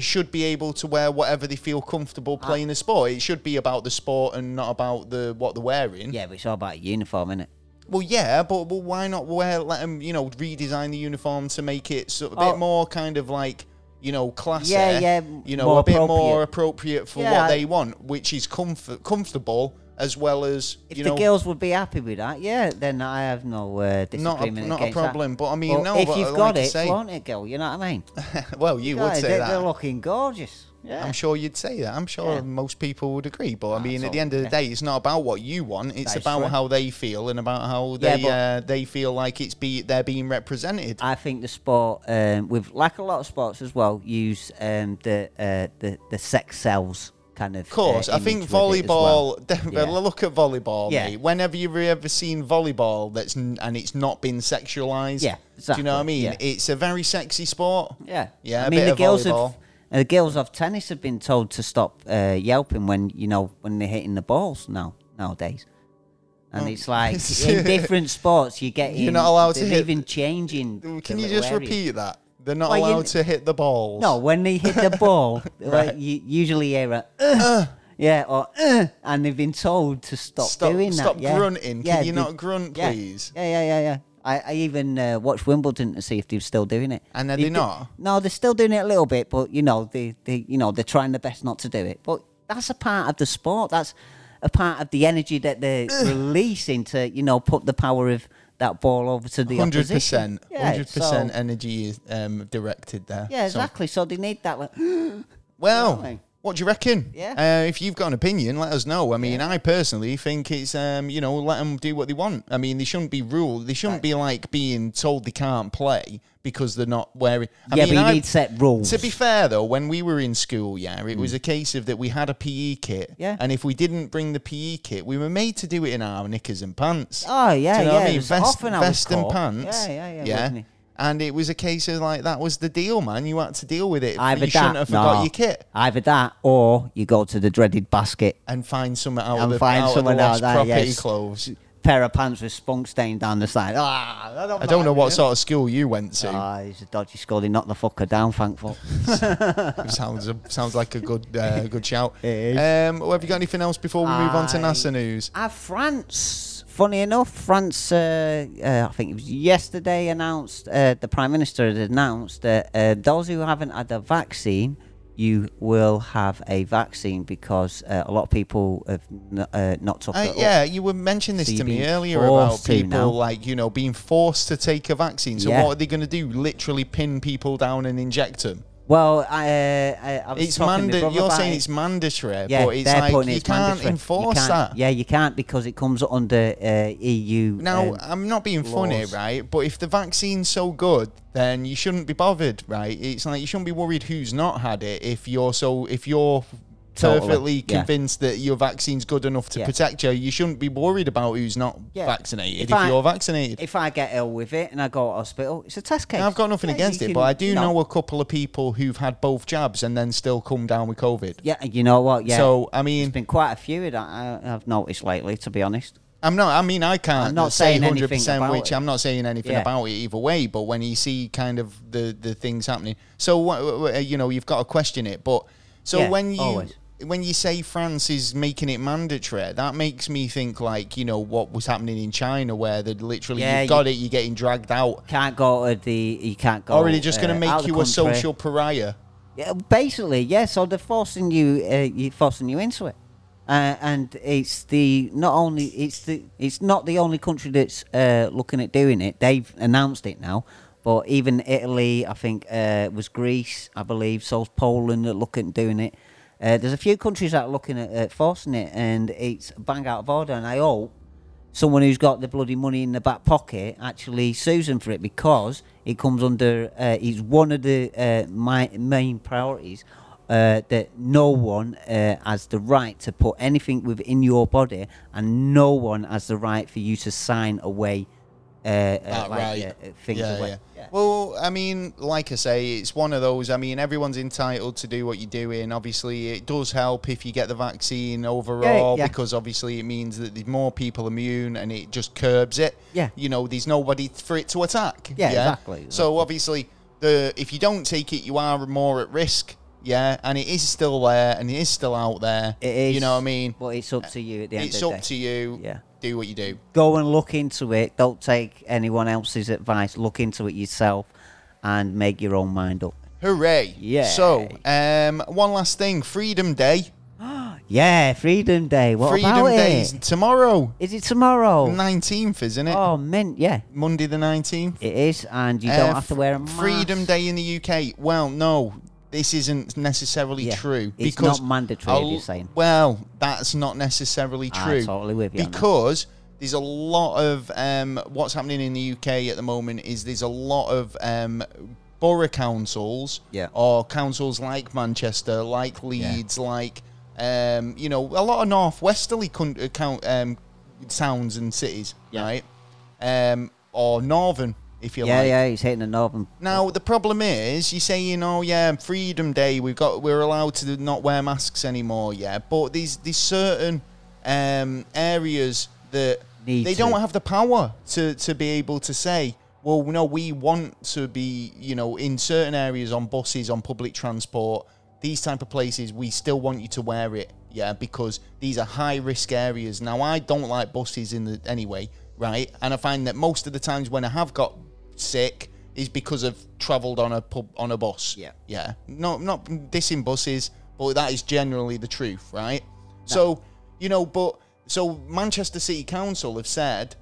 should be able to wear whatever they feel comfortable ah. playing the sport? It should be about the sport and not about the what they're wearing. Yeah, but it's all about a uniform, it? Well, yeah, but, but why not wear? Let them, you know, redesign the uniform to make it sort of a Oh. bit more kind of like. You know, classy. Yeah, yeah, You know, more a bit more appropriate for Yeah, what I- they want, which is comfort, comfortable as well as If you the know, girls would be happy with that, yeah, then I have no uh, not a, not a against that. problem. But I mean, But no. if but you've like got I it, say, flaunt it, girl. You know what I mean? well, you would say they're, that. they're looking gorgeous. Yeah. I'm sure you'd say that. I'm sure Yeah. most people would agree. But I mean, at the end of the yeah. day, it's not about what you want. It's about true. how they feel and about how they but- uh, they feel like it's be they're being represented. I think the sport, um, with like a lot of sports as well, use um, the uh, the the sex sells kind of. Of course, uh, I think image with it as well. volleyball. Yeah. Look at volleyball, Yeah. mate. Whenever you've ever seen volleyball that's n- and it's not been sexualized, Yeah, Do you know what I mean? yeah. It's a very sexy sport. Yeah, Yeah, I mean the girls volleyball. have. The girls of tennis have been told to stop uh, yelping when you know when they're hitting the balls now nowadays, and Oh. it's like in different sports you get You're not allowed to hit- even changing. Can you just areas. repeat that? They're not Well, you- allowed to hit the balls. No, when they hit the ball, Right. like, you usually hear a uh, yeah or uh, and they've been told to stop, Stop- doing that. stop yeah. grunting. Can Yeah, you they- not grunt, yeah. please? Yeah, yeah, yeah, yeah. I, I even uh, watched Wimbledon to see if they're still doing it. And are they do- not? No, they're still doing it a little bit, but you know, they, they, you know, they're trying their best not to do it. But that's a part of the sport. That's a part of the energy that they're releasing to you know, put the power of that ball over to the Hundred opposition. percent, Yeah, hundred percent so- energy is um, directed there. Yeah, exactly. So they need that. Like, well. What do you reckon? Yeah. Uh, if you've got an opinion, let us know. I mean, I personally think it's um, you know, let them do what they want. I mean, they shouldn't be ruled. They shouldn't be like being told they can't play because they're not wearing. I yeah, mean, but you I- need set rules. To be fair, though, when we were in school, yeah, it was a case of that we had a PE kit, Mm. Yeah. and if we didn't bring the PE kit, we were made to do it in our knickers and pants. Oh yeah, Do you know yeah. what I mean? Vest, often vest and pants. Yeah, yeah, yeah. yeah. And it was a case of like that was the deal, man. You had to deal with it. Either you shouldn't that, have forgot no. your kit Either that, or you go to the dreaded basket. and find something out And of the, find out of someone out lost property yes. clothes. Pair of pants with spunk stain down the side. Ah, I don't, I don't know what sort of school you went to. Ah, he's a dodgy skull. He knocked the fucker down, thankful. sounds sounds like a good uh, good shout. It is. Um, well, have you got anything else before we move on to NASA news? Ah, France. Funny enough, France. Uh, uh, I think it was yesterday announced. Uh, the prime minister had announced that uh, those who haven't had a vaccine, you will have a vaccine because uh, a lot of people have n- uh, not took it. yeah, you were mentioning this So to me earlier about people like you know being forced to take a vaccine. So Yeah. what are they going to do? Literally pin people down and inject them? Well, I, uh, I, I was It's talking to my You're about saying it. it's mandatory, Yeah, but it's they're like putting you it's can't mandatory. You enforce can't- that. Yeah, you can't because it comes under uh, EU. Now, um, I'm not being funny, laws. right? But if the vaccine's so good, then you shouldn't be bothered, right? It's like you shouldn't be worried who's not had it if you're so if you're Totally, perfectly yeah. convinced that your vaccine's good enough to Yeah. protect you. You shouldn't be worried about who's not Yeah. vaccinated If if, I- you're vaccinated. if I get ill with it and I go to hospital, it's a test case. Now, I've got nothing Yeah, against it, but I do know. a couple of people who've had both jabs and then still come down with COVID. Yeah, you know what? Yeah. So I there's mean, been quite a few that I, I've noticed lately, to be honest. I'm not. I mean, I can't I'm not say saying 100 percent which. it. I'm not saying anything Yeah. about it either way. But when you see kind of the the things happening, so you know, you've got to question it. But so Yeah, when you always. When you say France is making it mandatory, that makes me think like you know what was happening in China, where they literally Yeah, you've got you- it, you're getting dragged out. Can't go to the. You can't go. Or are they just going uh, to out make you a social pariah? Yeah, basically, yeah. So they're forcing you, uh, you forcing you into it, uh, and it's the not only it's the it's not the only country that's uh, looking at doing it. They've announced it now, but even Italy, I think, uh, was Greece, I believe. So's Poland are looking at doing it. Uh, there's a few countries that are looking at uh, forcing it, and it's bang out of order. And I hope someone who's got the bloody money in the back pocket actually sues them for it because it comes under uh, it's one of the uh, my main priorities uh, that no one uh, has the right to put anything within your body and no one has the right for you to sign away uh, uh, Ah, like, right. uh, uh, things yeah, yeah. Yeah. Well, I mean, like I say, it's one of those. I mean, everyone's entitled to do what you're doing. Obviously, it does help if you get the vaccine overall yeah. because obviously it means that there's more people immune and it just curbs it. Yeah. You know, there's nobody for it to attack. Yeah, exactly, So obviously, the if you don't take it, you are more at risk. Yeah, and it is still there and it is still out there. It is. You know what I mean? But it's up to you at the end It's of the up day. to you. Yeah. Do what you do. go and look into it. Don't take anyone else's advice. Look into it yourself and make your own mind up. Hooray! Yeah. So, um, one last thing: Freedom Day. Yeah, Freedom Day. What Freedom about Day it? is tomorrow, Is it tomorrow? nineteenth, isn't it? Oh, mint, yeah. Monday the nineteenth. It is, and you don't have to wear a mask. Freedom Day in the UK. Well, no, this isn't necessarily Yeah, true it's because not mandatory, you're saying. Well, that's not necessarily true. I'm totally with you because there's a lot of um, what's happening in the UK at the moment is there's a lot of um, borough councils Yeah. or councils like Manchester, like Leeds, like um, you know a lot of northwesterly con- uh, count, um, towns and cities, Yeah. right? Um, or northern, if you Yeah, like. yeah, he's hitting the northern. Now the problem is, you're saying, "Oh yeah, Freedom Day, we've got we're allowed to not wear masks anymore." Yeah, but these these certain um, areas that Need they to. don't have the power to to be able to say, "Well, no, we want to be, you know, in certain areas on buses, on public transport, these type of places, we still want you to wear it." Yeah, because these are high risk areas. Now, I don't like buses in the anyway, right? And I find that most of the times when I have got sick is because I've travelled on a pub on a bus. Yeah. Yeah. No not dissing buses, but that is generally the truth, right? So, you know, but so Manchester City Council have said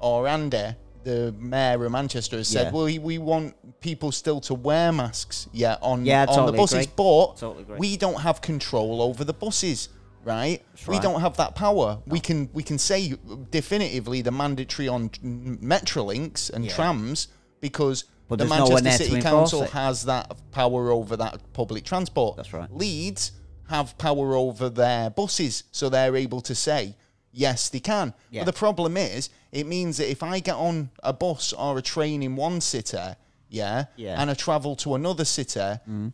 or Andy, the mayor of Manchester has said, Yeah. well, we, want people still to wear masks, yeah, on Yeah, on the buses, agree. but Totally we don't have control over the buses, right? We right. don't have that power. We can we can say definitively the mandatory on Metrolinks and trams because But the no Manchester City Council has that power over that public transport. That's right. Leeds have power over their buses, so they're able to say yes, they can. Yeah. But the problem is, it means that if I get on a bus or a train in one city, yeah, Yeah. Mm. and I travel to another city,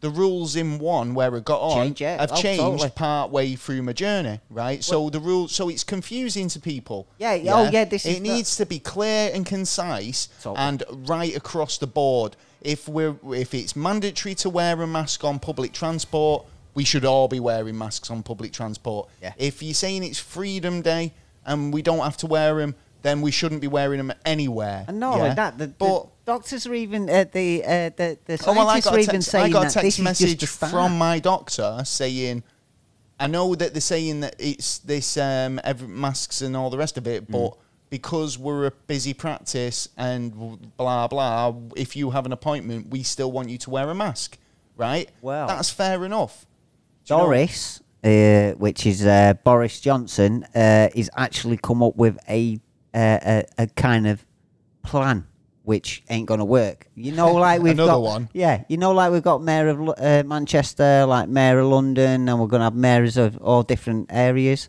the rules in one where I got on Change, yeah. have Oh, changed totally. part way through my journey, right? So the rules, so it's confusing to people. Yeah, yeah, oh, yeah, this it is the- needs to be clear and concise Totally. and right across the board. If we're if it's mandatory to wear a mask on public transport, we should all be wearing masks on public transport. Yeah. If you're saying it's Freedom Day and we don't have to wear them, then we shouldn't be wearing them anywhere. And not only that, the, the but doctors are even uh, the uh, the the Oh, well, I scientists got are even text, saying I got a that text this message just the start. from my doctor saying, I know that they're saying that it's this um, every, masks and all the rest of it, Mm. but because we're a busy practice and blah blah, if you have an appointment, we still want you to wear a mask, right? Well- that's fair enough. Do you know- uh, which is uh, Boris Johnson, uh, is actually come up with a, uh, a a kind of plan which ain't gonna work. You know, like we've Another got one. Yeah, you know, like we've got mayor of uh, Manchester, like mayor of London, and we're gonna have mayors of all different areas.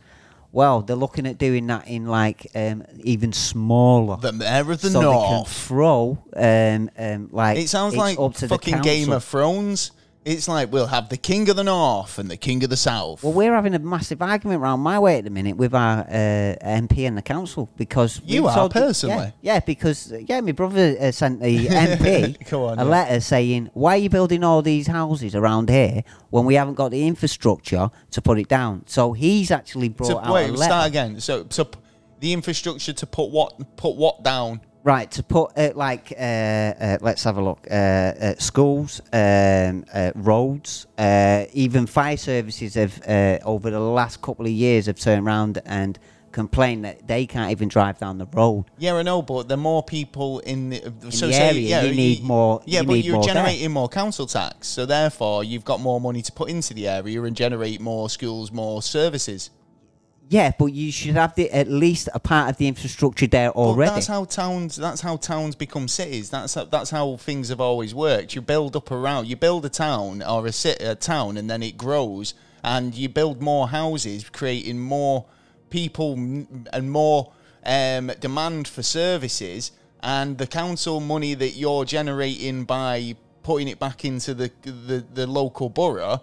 Well, they're looking at doing that in like um, even smaller. the mayor of the so they can north. throw um, um, like It sounds it's like up to fucking the Game council. of Thrones. It's like we'll have the king of the north and the king of the south. Well, we're having a massive argument round my way at the minute with our uh, MP and the council because You we've are, told- personally? Yeah, yeah, because yeah, my brother uh, sent the MP Go on, a yeah. letter saying, "Why are you building all these houses around here when we haven't got the infrastructure to put it down?" So he's actually brought So, out a wait, letter. start again. So, so p- the infrastructure to put what put what down? Right, to put uh, like, uh, uh, let's have a look. Uh, uh, schools, um, uh, roads, uh, even fire services have uh, over the last couple of years have turned around and complained that they can't even drive down the road. Yeah, I know, but the more people in the, so the say, area, yeah, you need more- Yeah, you but you're more there. generating more council tax, so therefore you've got more money to put into the area and generate more schools, more services. Yeah, but you should have the, at least a part of the infrastructure there already. But that's how towns. That's how towns become cities. That's how, that's how things have always worked. You build up around. You build a town or a city, a town, and then it grows, and you build more houses, creating more people and more um, demand for services. And the council money that you're generating by putting it back into the the, the local borough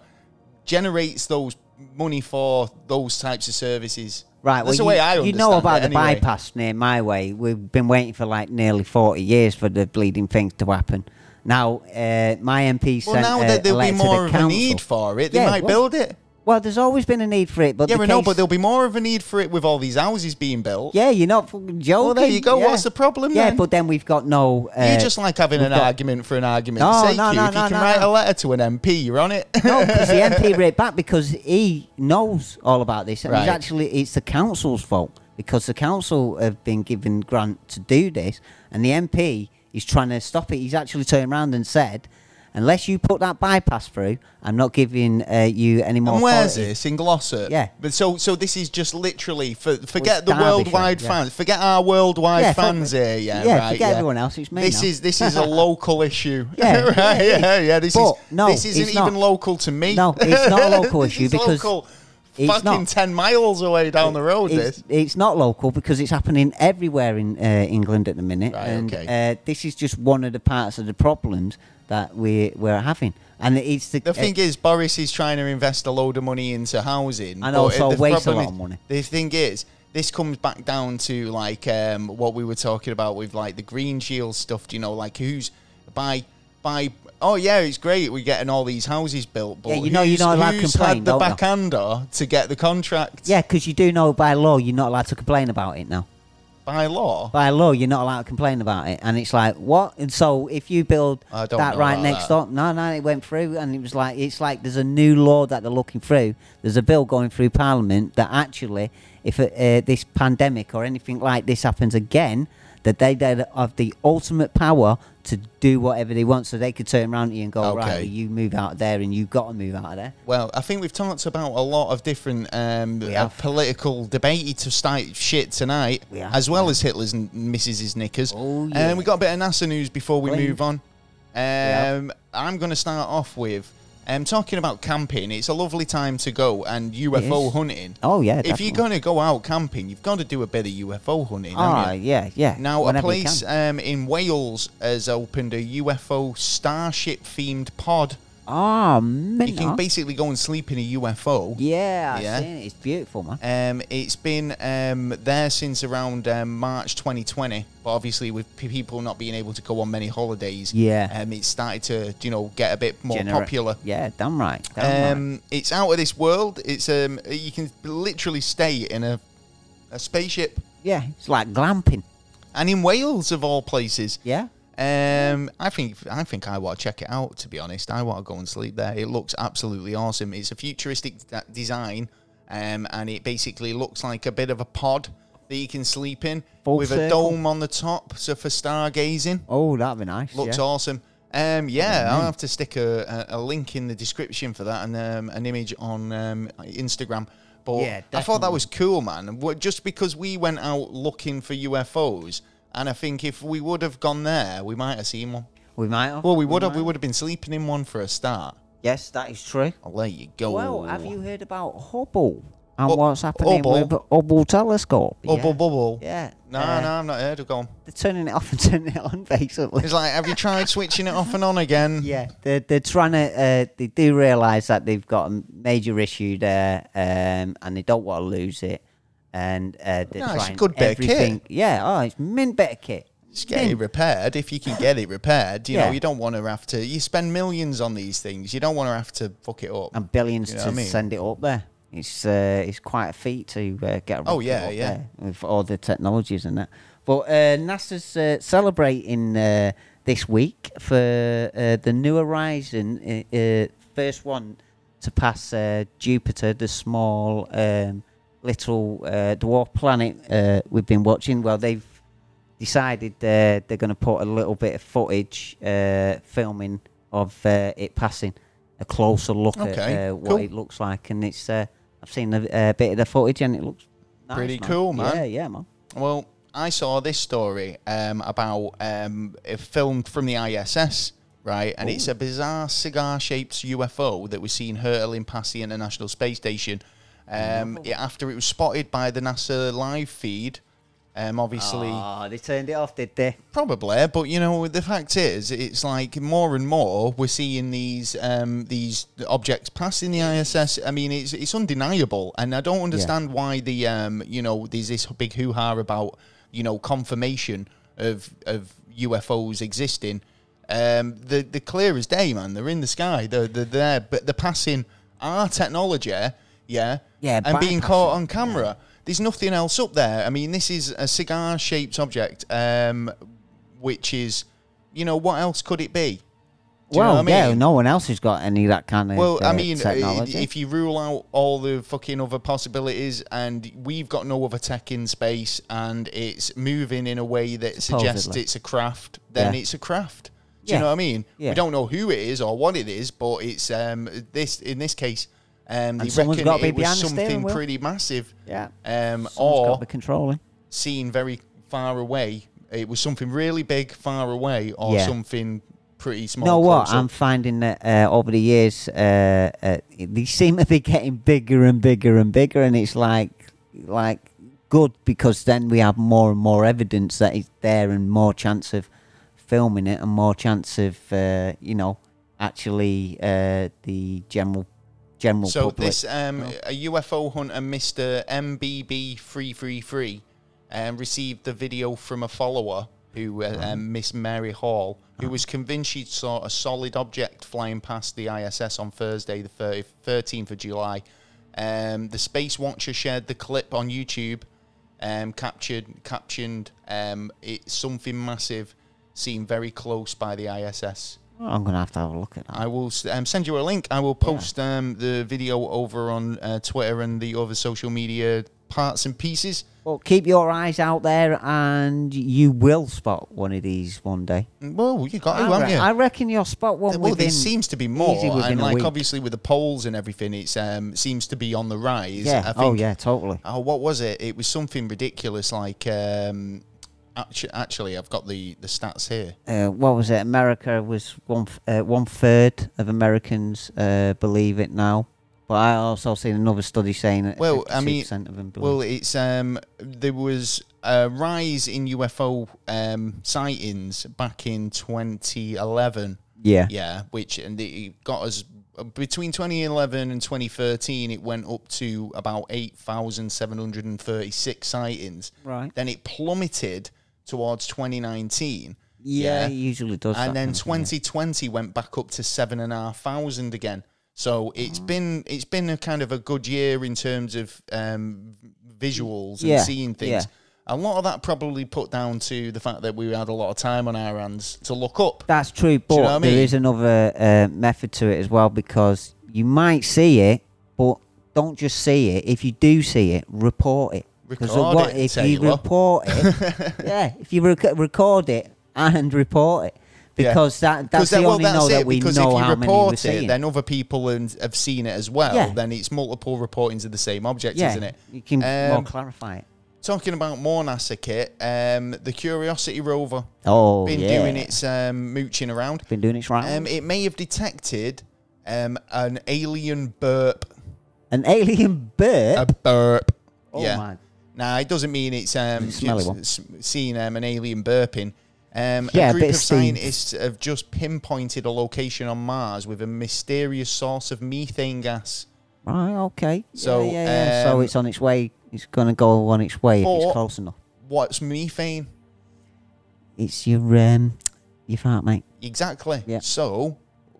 generates those money for those types of services. Right, That's the well, way you, I you know about the anyway. bypass near my way. We've been waiting for like nearly 40 years for the bleeding thing to happen. Now, uh, my MP Well, sent now that therell be more the of council. a need for it, they Yeah, might well- build it. Well, there's always been a need for it, but Yeah, I know, case- but there'll be more of a need for it with all these houses being built. yeah, you're not fucking joking. Well, there you go. Yeah. What's the problem Yeah, then? but then we've got no. Uh, you just like having an got- argument for an argument's No, sake. no, you. no, if you can write a letter to an MP, you're on it. no, because the MP wrote back because he knows all about this, and Right. it's actually it's the council's fault because the council have been given grant to do this, and the MP is trying to stop it. He's actually turned around and said, unless you put that bypass through, I'm not giving uh, you any more. And where's authority. this in Glossop? Yeah. But so so this is just literally for forget the worldwide yeah. fans. Forget our worldwide Yeah, fans here. Yeah. Yeah, Right. forget yeah. everyone else, it's me This now. is this is a local issue. Yeah, right. yeah, Yeah. This But is no, this isn't even local to me. No, it's not a local issue is because local. It's fucking not. ten miles away down the road. It's, This. it's not local because it's happening everywhere in uh, England at the minute, Right, and okay. uh, this is just one of the parts of the problems that we we're having. And it's the, The thing is, Boris is trying to invest a load of money into housing, And also the waste a lot is- of money. The thing is, this comes back down to like um, what we were talking about with like the Green Shield stuff. Do you know, like who's by by? Oh yeah, it's great. We're getting all these houses built, but Yeah, you know you're not allowed to complain, had the don't you? backhander to get the contract yeah, because you do know by law you're not allowed to complain about it now. by law? By law, you're not allowed to complain about it, and it's like what? And so if you build I don't that know right about next that. door, no, no, it went through, and it was like it's like there's a new law that they're looking through. There's a bill going through Parliament that actually, if uh, this pandemic or anything like this happens again, that they have the ultimate power to do whatever they want, so they could turn around to you and go, right, Okay. well, you move out of there, and you've got to move out of there. Well, I think we've talked about a lot of different um, uh, political debate to start shit tonight, We as well as Hitler's and Mrs. Knickers. Oh, And yeah. we got a bit of NASA news before we move on. Um, I'm going to start off with um, talking about camping. It's a lovely time to go and UFO hunting. Oh yeah, If you're going to go out camping, you've got to do a bit of UFO hunting. Ah, yeah, yeah. Now, a whenever you place um, in Wales has opened a UFO starship themed pod. Ah, man. You can basically go and sleep in a UFO. Yeah, I've Yeah. seen it. It's beautiful, man. Um, it's been um, there since around um, March 2020, but obviously with p- people not being able to go on many holidays, Yeah. um, it started to you know get a bit more Generate- popular. Yeah, damn right. Damn right. Um, it's out of this world. It's um, you can literally stay in a a spaceship, Yeah, it's like glamping. and in Wales of all places. Yeah. Um, I think I think I want to check it out. To be honest, I want to go and sleep there. It looks absolutely awesome. It's a futuristic d- design, um, and it basically looks like a bit of a pod that you can sleep in Full with a dome on the top, so for stargazing. Oh, that'd be nice. Looks yeah. awesome. Um, yeah, I'll have to stick a, a, a link in the description for that and um, an image on um, Instagram. But Yeah, I thought that was cool, man. Just because we went out looking for UFOs, and I think if we would have gone there, we might have seen one. We might have. Well, we would have. We would have been sleeping in one for a start. Yes, that is true. I'll let you go. Well, have you heard about Hubble and what's happening Hubble? with the Hubble telescope? Yeah. bubble. Yeah. No, uh, no, I'm not heard of going. They're turning it off and turning it on, basically. It's like, have you tried switching it off and on again? Yeah, they're, they're trying to. Uh, they do realise that they've got a major issue there, um, and they don't want to lose it. And uh, they're No, it's a good bit of kit. Yeah, oh, it's mint bit of kit. Just get it repaired if you can get it repaired. You Yeah. know, you don't want to have to. You spend millions on these things. You don't want to have to fuck it up. and billions You know to I mean? send it up there. It's uh, it's quite a feat to uh, get. Oh, yeah, yeah. there with all the technologies and that. But uh, NASA's uh, celebrating uh, this week for uh, the New Horizon, first one to pass uh, Jupiter, the small um, little uh, dwarf planet uh, we've been watching. Well, they've decided uh, they're going to put a little bit of footage uh, filming of uh, it passing, a closer look Okay, at uh, what cool. it looks like, and it's. Uh, I've seen a, bit of the footage, and it looks nice, Pretty cool, man. Yeah, yeah, man. Well, I saw this story um, about um, a film from the ISS, right? And it's a bizarre cigar-shaped UFO that was seen hurtling past the International Space Station. Um, it- after it was spotted by the NASA live feed, um, obviously, Oh, they turned it off, did they? probably. But you know, the fact is, it's like more and more we're seeing these um, these objects passing the ISS. I mean, it's it's undeniable, and I don't understand why the um, you know there's this big hoo ha about you know confirmation of of UFOs existing. Um, the the clear as day, man. They're in the sky. They're they're there, but they're passing our technology, yeah, Yeah, and being caught on camera. There's nothing else up there. I mean, this is a cigar-shaped object, um, which is, you know, what else could it be? Do you know well, I yeah, mean? no one else has got any of that kind of Well, I uh, mean, uh, technology. if you rule out all the fucking other possibilities, and we've got no other tech in space, and it's moving in a way that suggests it's a craft, then Yeah. it's a craft. Do you know what I mean? Yeah. We don't know who it is or what it is, but it's um this in this case. Um, they someone's reckon be it was the something pretty massive. Yeah. Um, Someone's got or controlling. seen very far away. It was something really big far away, or Yeah. something pretty small. You know what? up. I'm finding that uh, over the years, uh, uh, they seem to be getting bigger and bigger and bigger, and it's like, like good because then we have more and more evidence that it's there, and more chance of filming it, and more chance of, uh, you know, actually uh, the general general So public. this um, a UFO hunter, Mister MBB three three three, um, received the video from a follower who uh, um, Miss Mary Hall, who was convinced she saw a solid object flying past the ISS on Thursday, the 30, 13th of July. Um, the Space Watcher shared the clip on YouTube, um, captured captioned um, it's something massive, seen very close by the ISS. I'm gonna have to have a look at that. I will um, send you a link. I will post um, the video over on uh, Twitter and the other social media parts and pieces. Well, keep your eyes out there, and you will spot one of these one day. Well, you got I, to, haven't re- you? I reckon you'll spot one well, within. there seems to be more, and like obviously with the polls and everything, it um seems to be on the rise. Yeah. I think, oh yeah. Totally. Oh, what was it? It was something ridiculous. Like, um, actually, actually, I've got the the stats here. uh, what was it? America was one f- uh, one third of Americans uh, believe it now. But I also seen another study saying that Well, I mean, 56% of them believe. Well, it's um, there was a rise in UFO um, sightings back in 2011. yeah. Yeah, which and it got us between 2011 and 2013. It went up to about 8,736 sightings. Right. Then it plummeted towards 2019. Yeah, it usually does. and then kind of thing, yeah. 2020 went back up to seven and a half thousand again. So Oh. it's been it's been a kind of a good year in terms of um, visuals and Yeah, seeing things. yeah. A lot of that probably put down to the fact that we had a lot of time on our hands to look up. That's true, but you know I mean? is another uh, method to it as well because you might see it, but don't just see it. If you do see it, report it. 'Cause what- it, if you report it, yeah, if you rec- record it and report it, Yeah. because that that's the that- well, only that's know it, that we because know if you how report it, seeing. then other people have seen it as well. Yeah. Then it's multiple reportings of the same object, yeah, isn't it? you can more Um, clarify it. Talking about more NASA kit, um, the Curiosity rover Oh, been yeah. doing its um, mooching around. Been doing its right. Um, it may have detected um, an alien burp. An alien bird. A burp. oh yeah. my. Now it doesn't mean it's um, It's smelly one. seen um, an alien burping. Um, Yeah, a group of steam. scientists have just pinpointed a location on Mars with a mysterious source of methane gas. Right. Okay. So, yeah, yeah, yeah. so um, it's on its way. It's gonna go on its way if it's close enough. What's methane? It's your um, your fart, mate. Exactly. Yeah. So,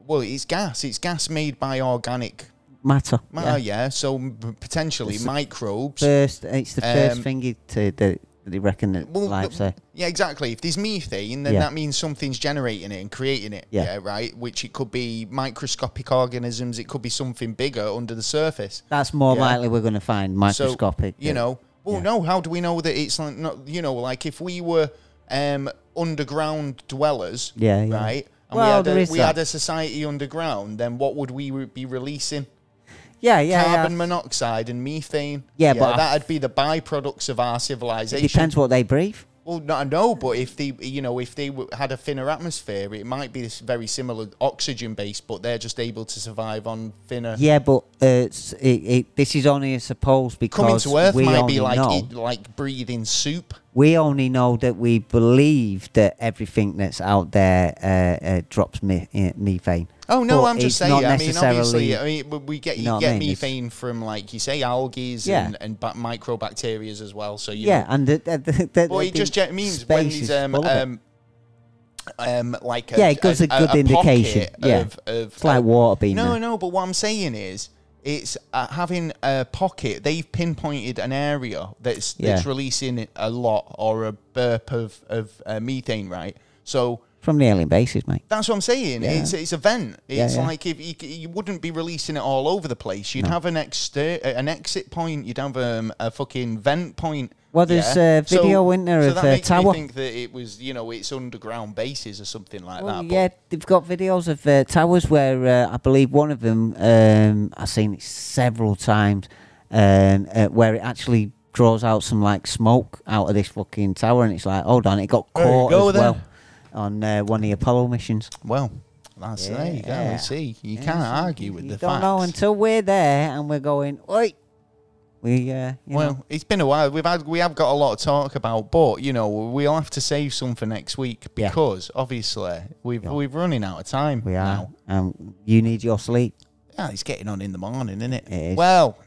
well, it's gas. It's gas made by organic Matter. matter. Yeah. So m- potentially It's microbes. First, it's the first Um, thing you to that they reckon that Well, the- there. Yeah, exactly. If there's methane, then Yeah. that means something's generating it and creating it. Yeah. right. Which it could be microscopic organisms. It could be something bigger under the surface. That's more Yeah. likely we're going to find microscopic. So, you know, well, yeah. no. How do we know that it's like not? You know, like if we were um, underground dwellers, Yeah, yeah. right, and Well, we had a, we had a society underground, then what would we be releasing? Yeah, yeah, Carbon yeah. monoxide and methane. Yeah, but that'd be the byproducts of our civilization. It depends what they breathe. Well, no, no, but if they, you know, if they had a thinner atmosphere, it might be this very similar oxygen based, but they're just able to survive on thinner. Yeah, but uh, it's, it, it, this is only a suppose because Coming to Earth we might be like know, eat, like breathing soup. we only know that we believe that everything that's out there uh, uh, drops me, uh, methane. Oh no, But I'm just saying. I mean, obviously, I mean, we get you you, know get I mean? It's- methane from like you say algae Yeah. and and ba- microbacteria as well. So you Yeah, know, and the, the, the, well, it just means when these um full of it. um um like a, Yeah, it gives a good indication, yeah. of, of It's like water being No, there. no, but what I'm saying is. It's uh, having a pocket. They've pinpointed an area that's that's releasing a lot or a burp of of uh, methane, right? So from the alien bases, mate. That's what I'm saying. Yeah. It's it's a vent. It's yeah. like if you, you wouldn't be releasing it all over the place. You'd have an ex an exit point. You'd have um, a fucking vent point. Well, there's yeah? a video, isn't there, so of that a makes me think that it was you know it's underground bases or something like Well, that. yeah, they've got videos of uh, towers where uh, I believe one of them, um, I've seen it several times, um, uh, where it actually draws out some like smoke out of this fucking tower, and it's like, hold on, it got caught go as then. well on uh, one of the Apollo missions. Well, that's there you go. Yeah. You see, you Yeah, can't so argue with you the don't facts. know until we're there and we're going, oi, we, uh, you well, know, it's been a while. We've had we have got a lot to talk about, but you know we'll have to save some for next week Yeah. because obviously we've Yeah. we're running out of time. we are. now. Um, you need your sleep. Yeah, it's getting on in the morning, isn't it? It is. Well,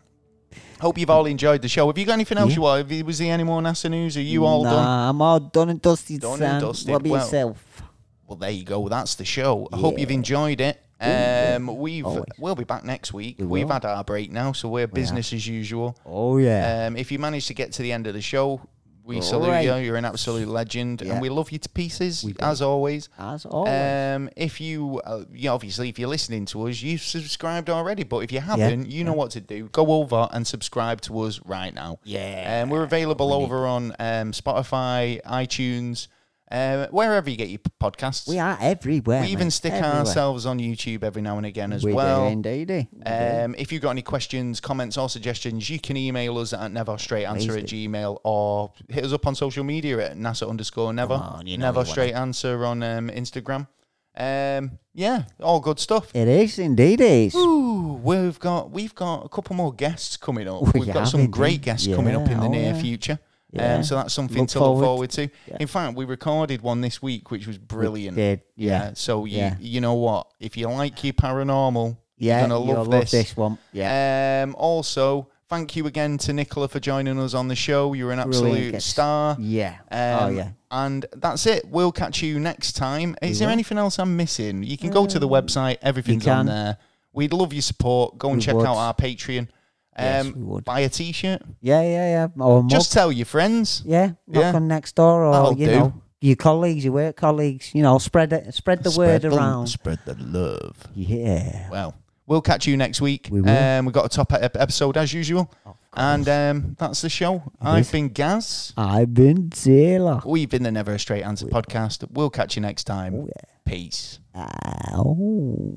hope you've all enjoyed the show. Have you got anything else Yeah. you want? You- Was there any more NASA news? Are you all nah, done? I'm all done and dusted, Done and dusted. What about Well, yourself? Well, there you go. That's the show. I hope you've enjoyed it. Um, we've Always. we'll be back next week. We We've had our break now, so we're business as usual. Oh, yeah. Um, if you manage to get to the end of the show, we All salute right. you. You're an absolute legend, Yeah. and we love you to pieces as always. As always. Um, if you, uh, yeah, obviously, if you're listening to us, you've subscribed already. But if you haven't, you know what to do. Go over and subscribe to us right now. Yeah, Um, we're available over on um, Spotify, iTunes, uh, wherever you get your podcasts. we are everywhere. We even mate, stick everywhere. ourselves on YouTube every now and again as we well. Do indeed. we. Um, if you've got any questions, comments, or suggestions, you can email us at neverstraightanswer at gmail or hit us up on social media at NASA underscore never. On, you know never you wanna- answer on um, Instagram. Um, yeah, all good stuff. it is indeed. Is. Ooh, we've got we've got a couple more guests coming up. We We've got have some great indeed. guests coming up in the oh near yeah. future. Yeah. Um, so that's something Look to look forward. forward to. Yeah. In fact, we recorded one this week, which was brilliant. did, yeah. So you Yeah. you know what? If you like your paranormal, Yeah, you're gonna love, love this. this one. Yeah. Um, also, thank you again to Nicola for joining us on the show. You're an absolute guest. star. yeah. Um, oh yeah. And that's it. We'll catch you next time. Is there will. anything else I'm missing? You can go to the website. Everything's on there. We'd love your support. Go and We check would. out our Patreon. Um, Yes, we would. Buy a T-shirt. Yeah, yeah, yeah. Or a mug. Just tell your friends. yeah, knock yeah. on next door, or That'll you do. know, your colleagues, your work colleagues. You know, spread it, spread the word around. Spread the love. Yeah. Well, we'll catch you next week. We will. Um, we've got a top ep- episode as usual. and um, that's the show. I've been Gaz. I've been Taylor. We've been the Never a Straight Answer podcast. We'll catch you next time. Oh. Peace. Ow.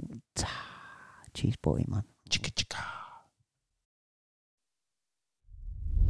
Cheese boy, man.